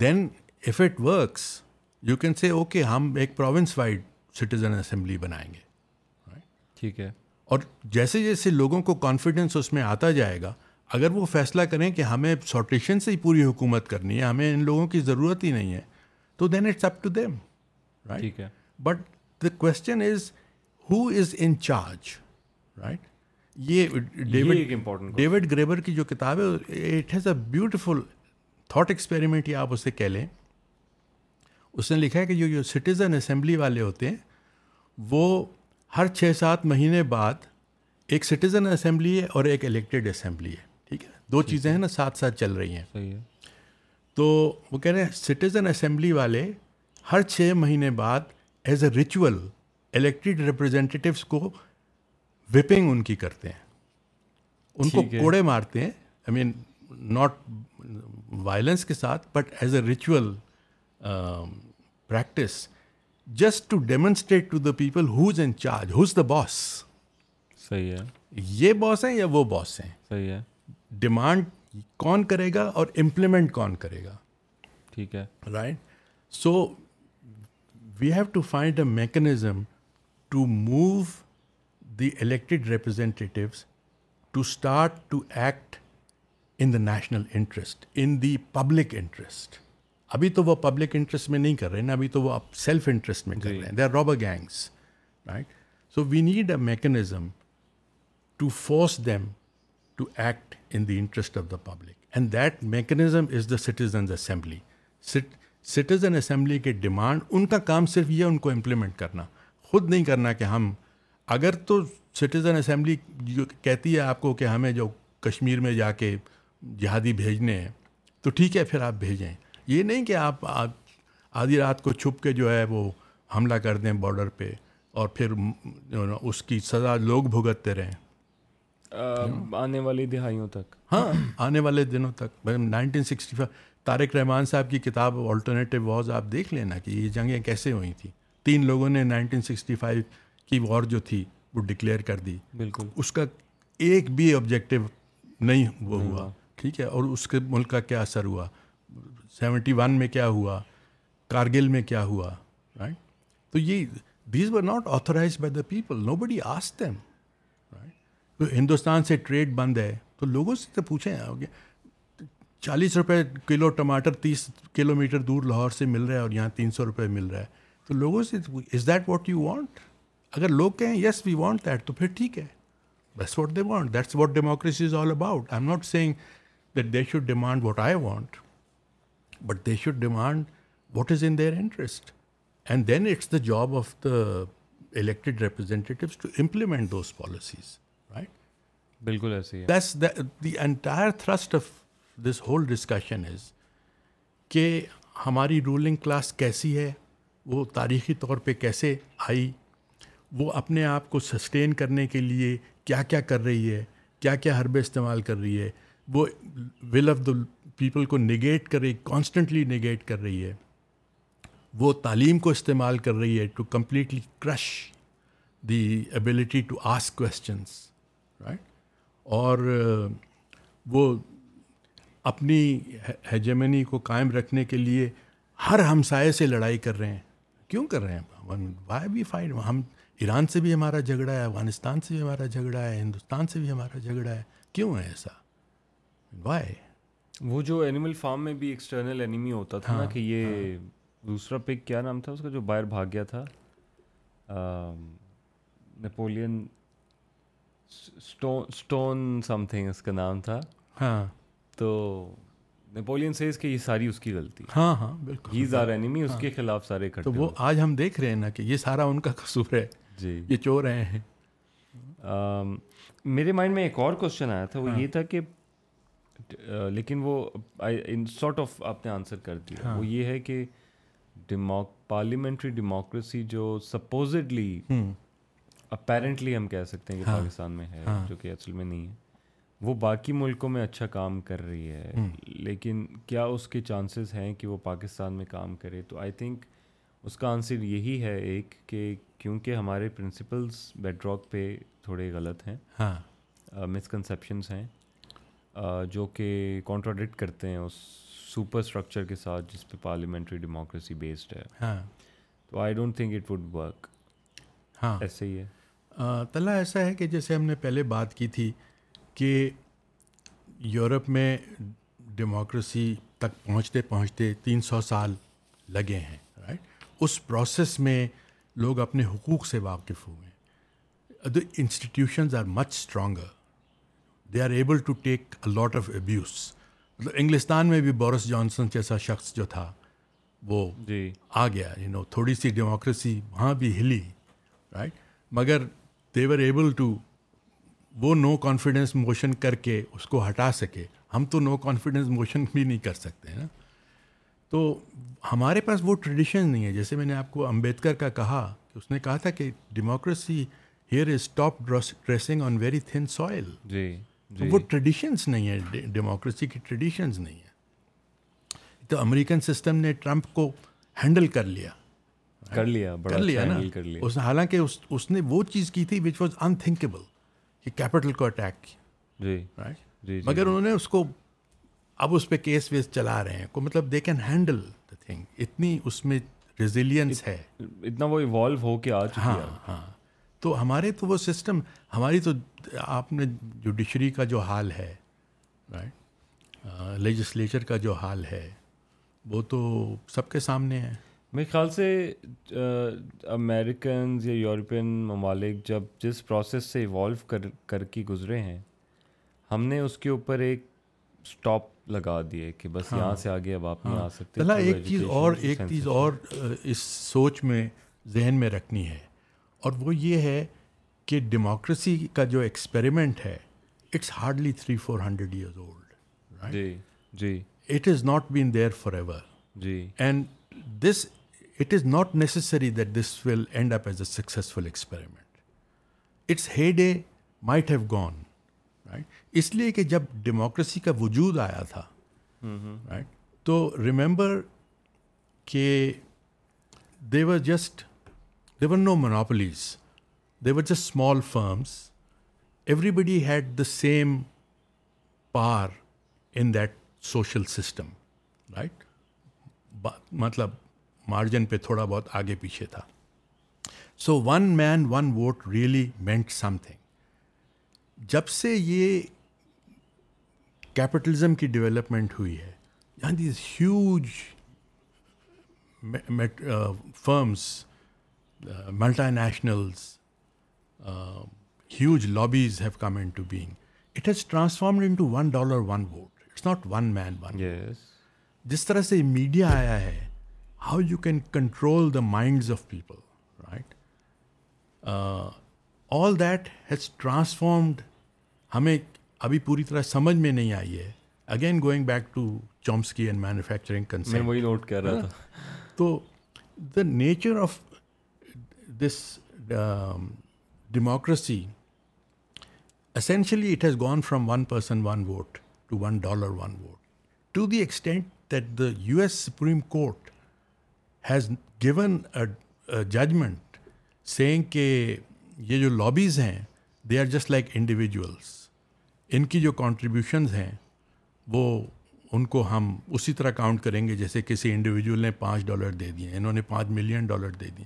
[SPEAKER 3] then if it works you can say okay ہم ایک پروونس وائڈ سٹیزن اسمبلی بنائیں گے
[SPEAKER 4] ٹھیک ہے
[SPEAKER 3] اور جیسے جیسے لوگوں کو کانفیڈنس اس میں آتا جائے گا اگر وہ فیصلہ کریں کہ ہمیں سارٹیشن سے ہی پوری حکومت کرنی ہے ہمیں ان لوگوں کی ضرورت ہی نہیں ہے تو then it's up to them ٹھیک ہے but the question is who is in charge right یہ ڈیوڈ ڈیوڈ گریبر کی جو کتاب ہے it has a beautiful thought experiment یا آپ اسے کہہ لیں اس نے لکھا ہے کہ جو جو سٹیزن اسمبلی والے ہوتے ہیں وہ ہر چھ سات مہینے بعد ایک سٹیزن اسمبلی ہے اور ایک الیکٹڈ اسمبلی ہے ٹھیک ہے دو چیزیں ہیں نا ساتھ ساتھ چل رہی ہیں تو وہ کہہ رہے ہیں سٹیزن اسمبلی والے ہر چھ مہینے بعد as a ritual elected representatives کو وپنگ ان کی کرتے ہیں ان کو کوڑے مارتے ہیں آئی مین ناٹ وائلنس کے ساتھ but as a ritual practice just to demonstrate to the people who's in charge who's the boss
[SPEAKER 4] صحیح ہے
[SPEAKER 3] یہ باس ہیں یا وہ باس ہیں
[SPEAKER 4] صحیح ہے
[SPEAKER 3] ڈیمانڈ کون کرے گا اور امپلیمنٹ کون کرے گا
[SPEAKER 4] ٹھیک ہے
[SPEAKER 3] right so we have to find a mechanism to move the elected representatives to start to act in the national interest in the public interest ابھی تو وہ پبلک انٹرسٹ میں نہیں کر رہے نا ابھی تو وہ سیلف انٹرسٹ میں کر جی۔ رہے ہیں they are robber gangs right so we need a mechanism to force them to act in the interest of the public and that mechanism is the citizens assembly citizen assembly کے demand ان کا کام صرف یہ ان کو implement کرنا خود نہیں کرنا کہ ہم اگر تو سٹیزن اسمبلی جو کہتی ہے آپ کو کہ ہمیں جو کشمیر میں جا کے جہادی بھیجنے ہیں تو ٹھیک ہے پھر آپ بھیجیں یہ نہیں کہ آپ آدھی رات کو چھپ کے جو ہے وہ حملہ کر دیں بارڈر پہ اور پھر اس کی سزا لوگ بھگتتے رہیں
[SPEAKER 4] آنے والی دہائیوں تک
[SPEAKER 3] ہاں آنے والے دنوں تک nineteen sixty five Tariq Rahman صاحب کی کتاب آلٹرنیٹیو وارز آپ دیکھ لینا کہ یہ جنگیں کیسے ہوئی تھیں تین لوگوں نے نائنٹین سکسٹی فائیو کی وار جو تھی وہ ڈکلیئر کر دی
[SPEAKER 4] بالکل
[SPEAKER 3] اس کا ایک بھی آبجیکٹیو نہیں وہ ہوا ٹھیک ہے اور اس کے ملک کا کیا اثر ہوا سیونٹی ون میں کیا ہوا کارگل میں کیا ہوا تو یہ these were not authorise by the people nobody آس دیم تو ہندوستان سے ٹریڈ بند ہے تو لوگوں سے تو پوچھیں چالیس روپے کلو ٹماٹر تیس کلو میٹر دور لاہور سے مل رہا ہے اور یہاں تین سو روپئے مل رہا ہے تو لوگوں سے is that what you want اگر لوگ کہیں یس وی وانٹ دیٹ تو پھر ٹھیک ہے what what what they they want want that's democracy is all about I I am not that should demand but they should demand what is in their interest and then it's the job of the elected representatives to implement those policies
[SPEAKER 4] right بالکل
[SPEAKER 3] the entire thrust of this whole discussion is کہ ہماری ruling class کیسی ہے وہ تاریخی طور پہ کیسے آئی وہ اپنے آپ کو سسٹین کرنے کے لیے کیا کیا کر رہی ہے کیا کیا حربے استعمال کر رہی ہے وہ ول آف دا پیپل کو نگیٹ کر رہی کانسٹنٹلی نگیٹ کر رہی ہے وہ تعلیم کو استعمال کر رہی ہے to completely crush the ability to ask questions right اور وہ اپنی ہجمنی کو قائم رکھنے کے لیے ہر ہمسائے سے لڑائی کر رہے ہیں کیوں کر رہے ہیں وائی ہم ایران سے بھی ہمارا جھگڑا ہے افغانستان سے بھی ہمارا جھگڑا ہے ہندوستان سے بھی ہمارا جھگڑا ہے کیوں ہے ایسا وائی
[SPEAKER 4] وہ جو اینیمل فارم میں بھی ایکسٹرنل اینیمی ہوتا تھا نا ہاں، کہ یہ ہاں۔ دوسرا پک کیا نام تھا اس کا جو باہر بھاگ گیا تھا اسٹون سم تھنگ اس کا نام تھا
[SPEAKER 3] ہاں
[SPEAKER 4] تو نیپولین سیز کے یہ ساری اس کی غلطی
[SPEAKER 3] ہاں ہاں
[SPEAKER 4] بالکل ہیز آر اینیمی اس ہاں۔ کے خلاف سارے
[SPEAKER 3] وہ آج ہم دیکھ رہے ہیں نا کہ یہ سارا ان کا قصور ہے جی یہ چو رہے ہیں
[SPEAKER 4] میرے مائنڈ میں ایک اور کوشچن آیا تھا وہ یہ تھا کہ Uh, لیکن وہ ان سارٹ آف آپ نے آنسر کر دیا ہاں۔ وہ یہ ہے کہ پارلیمنٹری ڈیموکریسی جو سپوزڈلی اپیرنٹلی ہم کہہ سکتے ہیں کہ ہاں۔ پاکستان میں ہے ہاں۔ جو کہ اصل میں نہیں ہے وہ باقی ملکوں میں اچھا کام کر رہی ہے لیکن کیا اس کے چانسز ہیں کہ وہ پاکستان میں کام کرے تو آئی تھنک اس کا آنسر یہی ہے ایک کہ کیونکہ ہمارے پرنسپلس بیڈ راک پہ تھوڑے غلط ہیں مس کنسیپشنس ہیں جو کہ کانٹراڈکٹ کرتے ہیں اس سپر اسٹرکچر کے ساتھ جس پہ پارلیمنٹری ڈیموکریسی بیسڈ ہے ہاں تو I don't think it would work
[SPEAKER 3] ہاں
[SPEAKER 4] ایسے ہی ہے
[SPEAKER 3] تلا ایسا ہے کہ جیسے ہم نے پہلے بات کی تھی کہ یورپ میں ڈیموکریسی تک پہنچتے پہنچتے تین سو سال لگے ہیں رائٹ اس پروسیس میں لوگ اپنے حقوق سے واقف ہوئے ہیں the institutions are much stronger they are able to take a lot of abuse مطلب انگلستان میں بھی بورس جانسن جیسا شخص جو تھا وہ جی آ گیا یو نو تھوڑی سی ڈیموکریسی وہاں بھی ہلی رائٹ مگر دیور ایبل ٹو وہ نو کانفیڈینس موشن کر کے اس کو ہٹا سکے ہم تو نو کانفیڈینس موشن بھی نہیں کر سکتے نا تو ہمارے پاس وہ ٹریڈیشن نہیں ہے جیسے میں نے آپ کو امبیدکر کا کہا کہ اس نے کہا تھا کہ democracy here is top dressing on very thin soil
[SPEAKER 4] جی
[SPEAKER 3] جی وہ ٹریڈیشنس نہیں ہیں ڈیموکریسی کی ٹریڈیشنز نہیں ہیں تو امریکن سسٹم نے
[SPEAKER 4] ٹرمپ کو ہینڈل کر لیا کر لیا کر لیا اچھا نا اس نے حالانکہ اس اس نے
[SPEAKER 3] وہ چیز کی تھی وچ واز ان تھنکیبل کہ کیپٹل کو
[SPEAKER 4] اٹیک کیا جی رائٹ جی، جی، مگر جی۔ انہوں نے اس کو
[SPEAKER 3] اب اس پہ کیس ویس چلا رہے ہیں کو مطلب they can handle the thing اتنی اس میں ریزیلینس ہے اتنا وہ ایوالو ہو کے آج ہاں ہاں تو ہمارے تو وہ سسٹم ہماری تو آپ نے جوڈیشری کا جو حال ہے لیجسلیچر کا جو حال ہے وہ تو سب کے سامنے ہے
[SPEAKER 4] میرے خیال سے امیریکنز یا یورپین ممالک جب جس پروسیس سے ایوالو کر کر کے گزرے ہیں ہم نے اس کے اوپر ایک اسٹاپ لگا دیے کہ بس ہاں۔ یہاں سے آگے اب آپ نہیں ہاں۔ آ سکتے
[SPEAKER 3] ایک چیز اور ایک چیز اور اس سوچ میں ذہن میں رکھنی ہے اور وہ یہ ہے کہ ڈیموکریسی کا جو ایکسپیریمنٹ ہے it's hardly three four hundred years old
[SPEAKER 4] جی جی
[SPEAKER 3] it is not been there for ever
[SPEAKER 4] جی
[SPEAKER 3] and this it is not necessary that this will end up as a successful experiment it's heyday might have gone right اس لیے کہ جب democracy کا وجود آیا تھا رائٹ تو ریممبر کہ they were just there were no monopolies were just small firms everybody had the same par in that social system right مطلب مارجن پہ تھوڑا بہت آگے پیچھے تھا so one man one vote really meant something جب سے یہ کیپٹلزم کی ڈیولپمنٹ ہوئی ہے یہاں huge firms multinationals huge lobbies have come into being it has transformed it's not one man one جس طرح سے میڈیا آیا ہے how you can control the minds of people right all that has transformed ہمیں ابھی پوری طرح سمجھ میں نہیں آئی ہے again going back to Chomsky and manufacturing
[SPEAKER 4] consent
[SPEAKER 3] تو the nature of this democracy essentially it has gone from one person one vote to one dollar one vote to the extent that the U S Supreme Court has gone judgment saying کہ یہ جو lobbies ہیں they are just like individuals ان کی جو contributions ہیں وہ ان کو ہم اسی طرح کاؤنٹ کریں گے جیسے کسی انڈیویجول نے پانچ ڈالر دے دیے انہوں نے پانچ ملین ڈالر دے دیے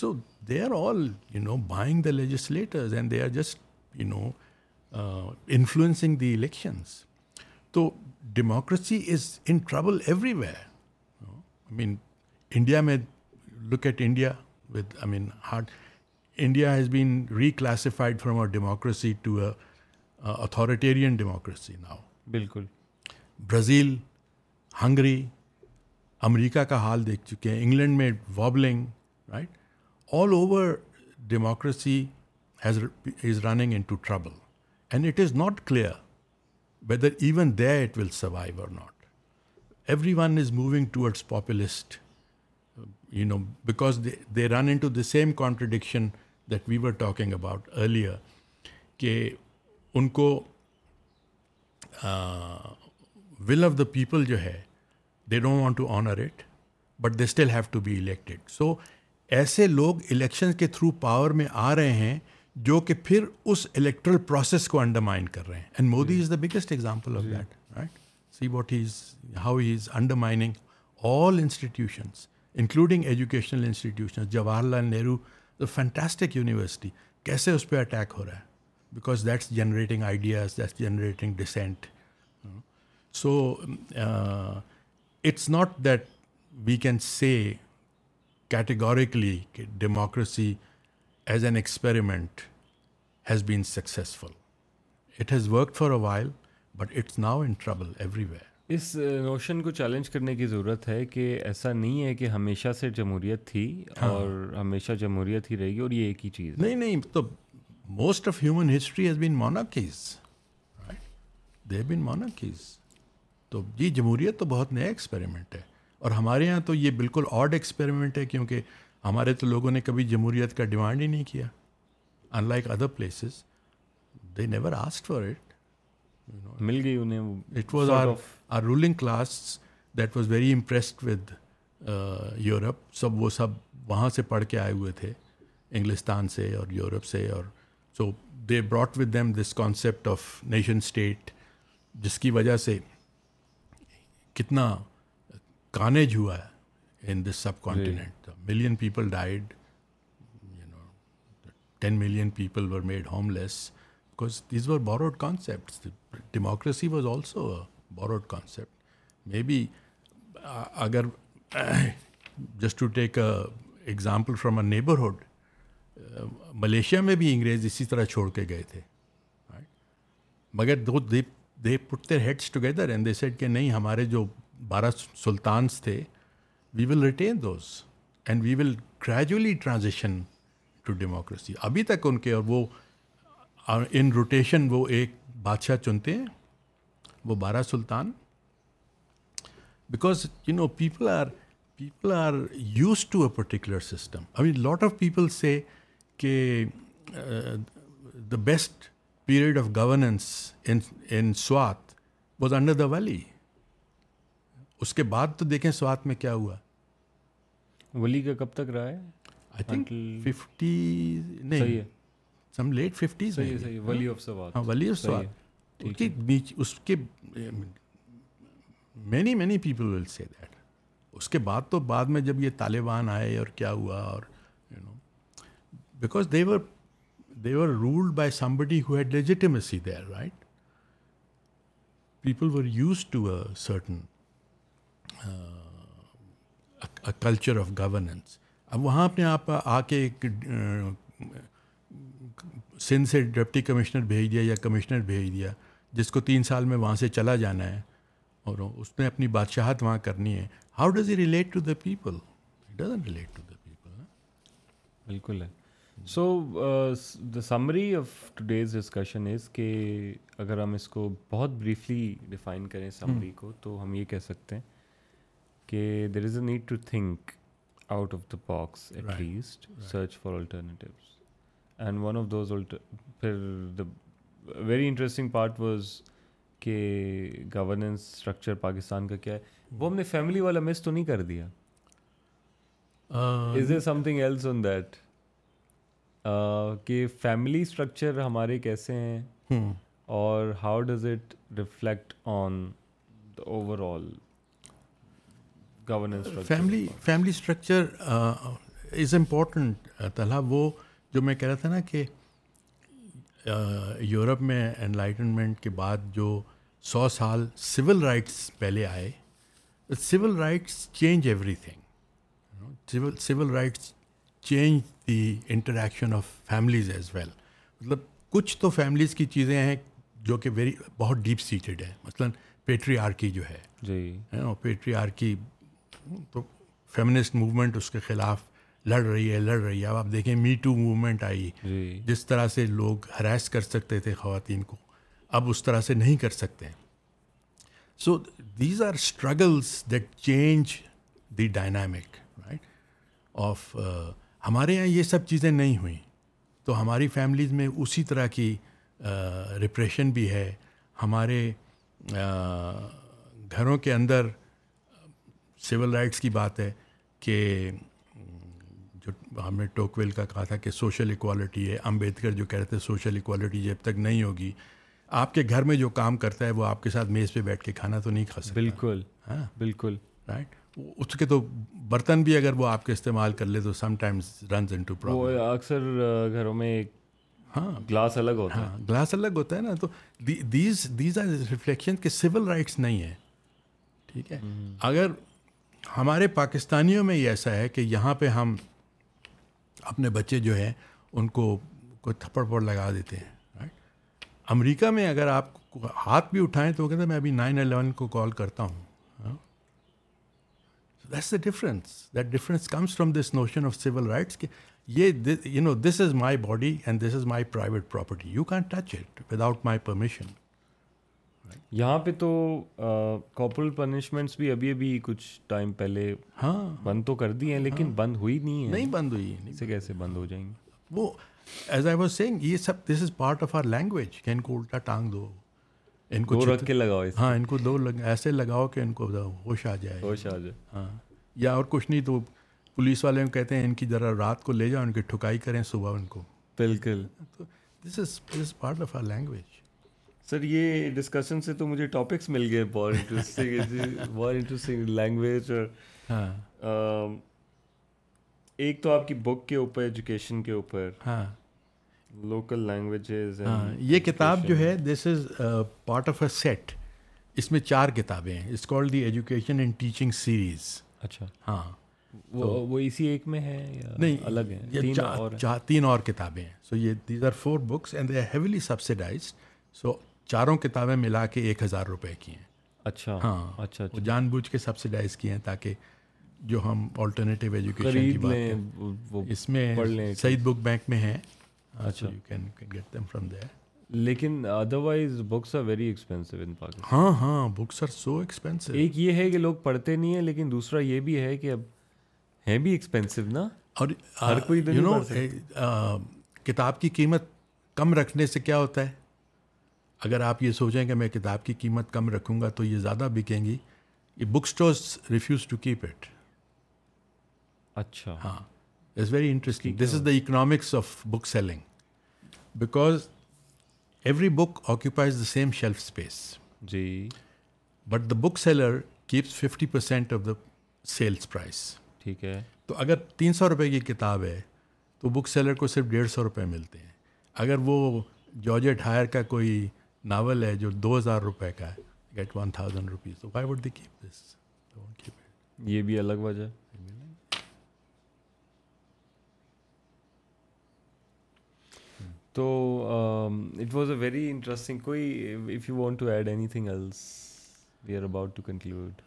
[SPEAKER 3] so they are all you know buying the legislators and they are just you know influencing the elections تو democracy is in trouble every way main India میں look at India with I mean hard India has been reclassified from are democracy to a authoritarian democracy now
[SPEAKER 4] بالكل
[SPEAKER 3] Brazil Hungary امریکہ كا حال دیكھ چكے ہیں England میں wobbling right all over democracy has is running into trouble and it is not clear whether even they it will survive or not every one is moving towards populist you know because they run into the same contradiction that we were talking about earlier کہ ان کو will of the people جو ہے they don't want to honour it but they still have to be elected so ایسے لوگ election کے through power میں آ رہے ہیں جو کہ پھر اس الیکٹرل پروسیس کو انڈرمائن کر رہے ہیں and Modi is the biggest example of that right see what has how he is undermining all institutions including educational institutions Jawahar Lal Nehru the fantastic university کیسے اس پہ اٹیک ہو رہا ہے because that's generating ideas that's generating dissent so it's not that we can say categorically کہ democracy as an experiment has been successful it has work for a while but it's now in trouble everywhere
[SPEAKER 4] اس notion uh, کو challenge کرنے کی ضرورت ہے کہ ایسا نہیں ہے کہ ہمیشہ سے جمہوریت تھی ہاں۔ اور ہمیشہ جمہوریت ہی رہے گی اور یہ ایک ہی چیز
[SPEAKER 3] نہیں نہیں تو most of human history has been monarchies been موناکز تو جی جمہوریت تو بہت نیا ایکسپیریمنٹ ہے اور ہمارے یہاں تو یہ بالکل آڈ ایکسپیریمنٹ ہے کیونکہ ہمارے تو لوگوں نے کبھی جمہوریت کا ڈیمانڈ ہی نہیں کیا in like other places they never asked for it
[SPEAKER 4] مل گئی
[SPEAKER 3] انہیں it was our our ruling class that was very impressed with Europe سب وہ سب وہاں سے پڑھ کے آئے ہوئے تھے انگلستان سے اور یورپ سے اور so they brought with them this concept of nation state جس کی وجہ سے کتنا کانیج ہوا ہے in this subcontinent million people died you know ten million people were made homeless because these were borrowed concept democracy was also borrowed concept maybe اگر just to take example from a neighbourhood Malaysia میں بھی انگریز اسی طرح چھوڑ کے گئے تھے مگر دو they put heads together and they set کہ نہیں ہمارے جو بارہ سلطانس تھے we will retain those and we will gradually transition to democracy ابھی تک ان کے اور وہ ان روٹیشن وہ ایک بادشاہ چنتے ہیں وہ بارہ سلطان because you know people are people are used to a particular system ابھی لاٹ آف پیپل سے کہ the best period of governance in Swat was under the valley اس کے بعد تو دیکھیں سوات میں
[SPEAKER 4] کیا ہوا ولی کا کب تک رہا ہے آئی تھنک ففٹی نہیں سم
[SPEAKER 3] لیٹ ففٹیز ولی آف سوات ہاں ولی آف سوات اس کے بیچ اس کے many many people will say that اس کے بعد تو بعد میں جب یہ طالبان آئے اور کیا ہوا اور you know because they were they were ruled by somebody who had legitimacy there right people were used to a certain culture of governance اب وہاں اپنے آپ آ کے ایک سندھ سے ڈپٹی کمشنر بھیج دیا یا کمشنر بھیج دیا جس کو تین سال میں وہاں سے چلا جانا ہے اور اس نے اپنی بادشاہت وہاں کرنی ہے how does E relate to the people relate to the people
[SPEAKER 4] بالکل ہے so the summary of today's discussion is کہ اگر ہم اس کو بہت بریفلی ڈیفائن کریں سمری کو تو ہم یہ کہہ سکتے ہیں کہ there is a need to think out of the box at least search for alternative and one of those پھر the very interesting part was کہ گورننس اسٹرکچر پاکستان کا کیا ہے وہ ہم نے فیملی والا مس تو نہیں کر دیا is a some thing else on that کہ فیملی اسٹرکچر ہمارے کیسے ہیں hmm. اور how does it reflect on the overall governance
[SPEAKER 3] family family structure is important Talha وہ جو میں کہہ رہا تھا نا کہ یورپ uh, میں انلائٹنمنٹ کے بعد جو سو سال سول رائٹس پہلے آئے civil rights change everything civil rights change the interaction of families as well مطلب کچھ تو فیملیز کی چیزیں ہیں جو کہ ویری بہت ڈیپ سیٹیڈ ہے مثلاً پیٹری آرکی جو ہے
[SPEAKER 4] جی
[SPEAKER 3] پیٹری آرکی تو فیمنسٹ موومنٹ اس کے خلاف لڑ رہی ہے لڑ رہی ہے اب آپ دیکھیں می ٹو موومنٹ آئی جی۔ جس طرح سے لوگ ہراس کر سکتے تھے خواتین کو اب اس طرح سے نہیں کر سکتے so these are struggles that change the dynamic right of ہمارے یہاں یہ سب چیزیں نہیں ہوئیں تو ہماری فیملیز میں اسی طرح کی رپریشن uh, بھی ہے ہمارے uh, گھروں کے اندر سول رائٹس کی بات ہے کہ جو ہم نے ٹوکویل کا کہا تھا کہ سوشل اکوالٹی ہے امبیدکر جو کہہ رہے تھے سوشل اکوالٹی جب تک نہیں ہوگی آپ کے گھر میں جو کام کرتا ہے وہ آپ کے ساتھ میز پہ بیٹھ کے کھانا تو نہیں کھا سکتا
[SPEAKER 4] بالکل ہاں بالکل
[SPEAKER 3] رائٹ اس کے تو برتن بھی اگر وہ آپ کے استعمال کر لے تو sometimes runs into problem
[SPEAKER 4] اکثر گھروں میں ہاں
[SPEAKER 3] گلاس الگ ہوتا ہے گلاس ہاں، الگ ہوتا ہے نا تو these these are reflection civil rights نہیں ہے ٹھیک ہے اگر ہمارے پاکستانیوں میں یہ ایسا ہے کہ یہاں پہ ہم اپنے بچے جو ہیں ان کو کوئی تھپڑ پڑ لگا دیتے ہیں امریکہ میں اگر آپ ہاتھ بھی اٹھائیں تو کہتے ہیں میں ابھی نائن الیون کو کال کرتا ہوں that's the difference that difference comes from this notion of civil rights کہ یہ you know this is my body and this is my private property you can touch it without my permission
[SPEAKER 4] یہاں پہ تو corporal punishments بھی ابھی ابھی کچھ time پہلے
[SPEAKER 3] ہاں
[SPEAKER 4] بند تو کر دی ہیں ہاں۔ لیکن بند ہوئی نہیں ہے
[SPEAKER 3] نہیں بند ہوئی اسے
[SPEAKER 4] کیسے بند
[SPEAKER 3] ہو جائیں گے وہ ایز آئی واز سینگ یہ سب this is part of our language کہ ان کو الٹا ٹانگ دو
[SPEAKER 4] ان کو رکھ کے لگاؤ ہاں ان کو
[SPEAKER 3] دو ایسے لگاؤ کہ ان کو ہوش آ جائے
[SPEAKER 4] ہوش آ جائے ہاں
[SPEAKER 3] یا اور کچھ نہیں تو پولیس والے کہتے ہیں ان کی ذرا رات کو لے جاؤ ان کی ٹھکائی کریں صبح ان کو
[SPEAKER 4] بالکل this is this part of our language sir یہ ڈسکشن سے تو مجھے ٹاپکس مل گئے بہت انٹرسٹنگ بہت انٹرسٹنگ لینگویج اور ہاں۔ ایک تو آپ کی بک کے اوپر ایجوکیشن کے اوپر ہاں لوکل لینگویجز
[SPEAKER 3] ہاں، یہ کتاب جو ہے this is part of a set اس میں چار کتابیں ہیں
[SPEAKER 4] اس call the education and teaching series اچھا ہاں وہ اسی ایک میں ہے نہیں الگ ہیں تین اور کتابیں ہیں سو یہ these are four books and they
[SPEAKER 3] are heavily subsidised so چاروں کتابیں ملا کے ایک ہزار روپے کی ہیں
[SPEAKER 4] اچھا ہاں اچھا, اچھا۔
[SPEAKER 3] جان بوجھ کے سبسیڈائز کی ہیں تاکہ جو ہم آلٹرنیٹیو ایجوکیشن اس میں سعید بک بینک میں ہیں uh, اچھا لیکن otherwise
[SPEAKER 4] books are very expensive in
[SPEAKER 3] Pakistan ہاں ہاں بکس آر سو ایکسپینسو
[SPEAKER 4] ایک یہ ہے کہ لوگ پڑھتے نہیں ہیں لیکن دوسرا یہ بھی ہے کہ اب ہیں بھی ایکسپینسو نا
[SPEAKER 3] اور ہر uh, کوئی uh, کتاب کی قیمت کم رکھنے سے کیا ہوتا ہے اگر آپ یہ سوچیں کہ میں کتاب کی قیمت کم رکھوں گا تو یہ زیادہ بکیں گی یہ book stores refuse to keep it
[SPEAKER 4] اچھا
[SPEAKER 3] ہاں it's very interesting this is the economics of book selling because every book occupies the same shelf space
[SPEAKER 4] جی
[SPEAKER 3] but the book seller keeps fifty percent of the sales price
[SPEAKER 4] ٹھیک ہے
[SPEAKER 3] تو اگر تین سو روپئے کی کتاب ہے تو بک سیلر کو صرف ڈیڑھ سو روپئے ملتے ہیں اگر وہ جارجٹ ہائر کا کوئی ناول ہے جو دو ہزار روپے کا ہے گیٹ ون تھاؤزینڈ روپیز تو
[SPEAKER 4] why would the keep this یہ بھی الگ وجہ تو it was a very interesting کوئی if you want to add anything else we are about to conclude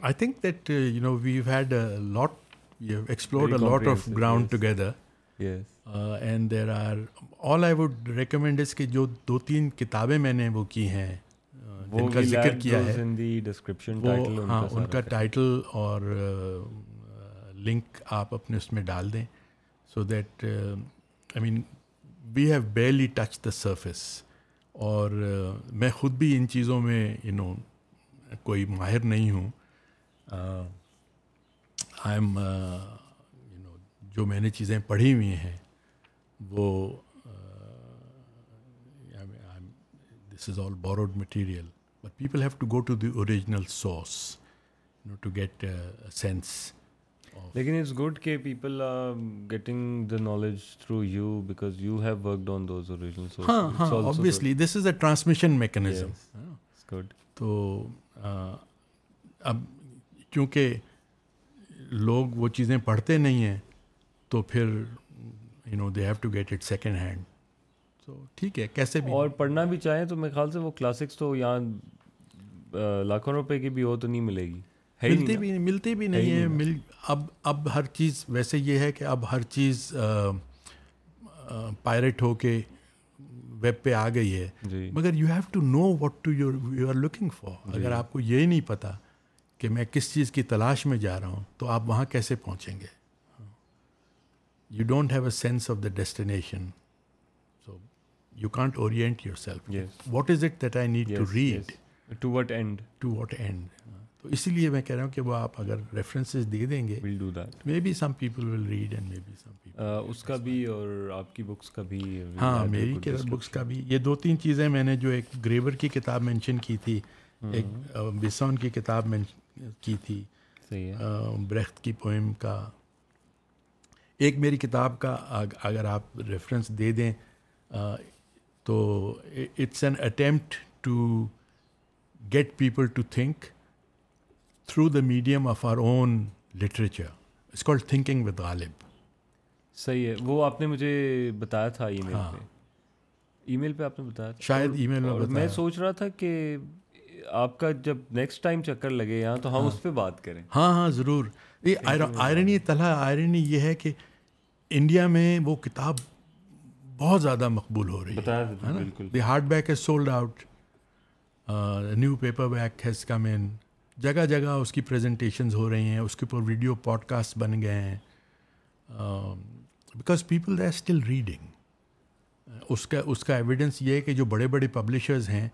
[SPEAKER 4] I think that you know we've had lot
[SPEAKER 3] explored a lot of ground together yes and there are all I would اس کہ جو دو تین کتابیں میں نے وہ کی ہیں
[SPEAKER 4] uh, کا ذکر کیا ہے
[SPEAKER 3] ہاں ان کا ٹائٹل اور لنک uh, آپ اپنے اس میں ڈال دیں so that I mean we have barely touch the surface اور uh, میں خود بھی ان چیزوں میں یو نو کوئی ماہر نہیں ہوں آئی ایم یو نو جو میں نے چیزیں پڑھی ہوئی ہیں وہ this is all borrowed material but people have to go to the original source to get sense لیکن
[SPEAKER 4] اٹس گڈ کہ people are getting the knowledge through you because you have on those original ورکڈنسلی
[SPEAKER 3] this is a transmission mechanism good تو اب کیونکہ لوگ وہ چیزیں پڑھتے نہیں ہیں تو پھر you know they have to get it second hand تو ٹھیک ہے کیسے بھی
[SPEAKER 4] اور پڑھنا بھی چاہیں تو میرے خیال سے وہ کلاسکس تو یہاں لاکھوں روپے کی بھی ہو تو نہیں ملے گی
[SPEAKER 3] ملتے بھی نہیں ملتے بھی نہیں ہیں مل اب اب ہر چیز ویسے یہ ہے کہ اب ہر چیز پائریٹ ہو کے ویب پہ آ گئی ہے مگر you have to know what to your you are looking for اگر آپ کو یہی نہیں پتہ کہ میں کس چیز کی تلاش میں جا رہا ہوں تو آپ وہاں کیسے پہنچیں گے you don't have a sense of the destination so you can't orient yourself what is it that I need to read to what and to what and تو اسی لیے میں کہہ رہا ہوں کہ وہ آپ اگر ریفرنسز دے دیں گے will do that maybe some people will read and maybe some people اس کا بھی اور آپ کی بکس کا بھی ہاں میری بکس کا بھی یہ دو تین چیزیں میں نے جو ایک گریور کی کتاب مینشن کی تھی ایک بسون کی کتاب مینشن کی تھی بریخت کی پوئم کا ایک میری کتاب کا اگر آپ ریفرنس دے دیں تو it's an attempt to get people to think through the medium of our own literature it's call thinking with Ghalib
[SPEAKER 4] صحیح ہے وہ آپ نے مجھے بتایا تھا ای میل ای میل پہ آپ نے بتایا
[SPEAKER 3] تھا شاید ای میل
[SPEAKER 4] میں سوچ رہا تھا کہ آپ کا جب نیکسٹ ٹائم چکر لگے یہاں تو ہم ہاں۔ اس پہ بات کریں
[SPEAKER 3] ہاں ہاں ضرور آئرنی طلحہ آئرنی یہ ہے کہ انڈیا میں وہ کتاب بہت زیادہ مقبول ہو رہی ہے the hardback has sold out new paperback has come in جگہ جگہ اس کی پریزنٹیشنز ہو رہی ہیں اس کے اوپر ویڈیو پوڈ کاسٹ بن گئے ہیں because people they are still reading اس کا اس کا ایویڈینس یہ ہے کہ جو بڑے بڑے پبلشرز ہیں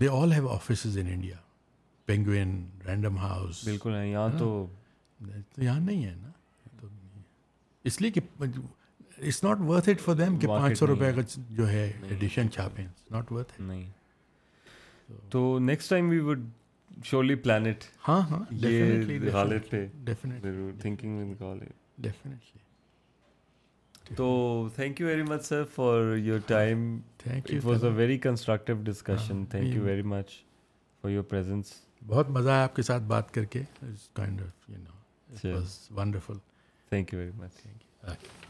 [SPEAKER 3] they all have offices in India Penguin Random House
[SPEAKER 4] بالکل یہاں ہاں؟ تو یہاں
[SPEAKER 3] نہیں ہے نا اس لیے کہ it's not worth it for them کہ پانچ سو روپئے کا جو ہے ایڈیشن چھاپیں ناٹ
[SPEAKER 4] ورتھ نہیں تو next time we would surely plant ہاں ہاں تو thank you very much sir for your time thank you was a very constructive discussion thank you very much for your presence
[SPEAKER 3] بہت مزہ آیا آپ کے ساتھ بات کر کے
[SPEAKER 4] wonderful thank you very much thank you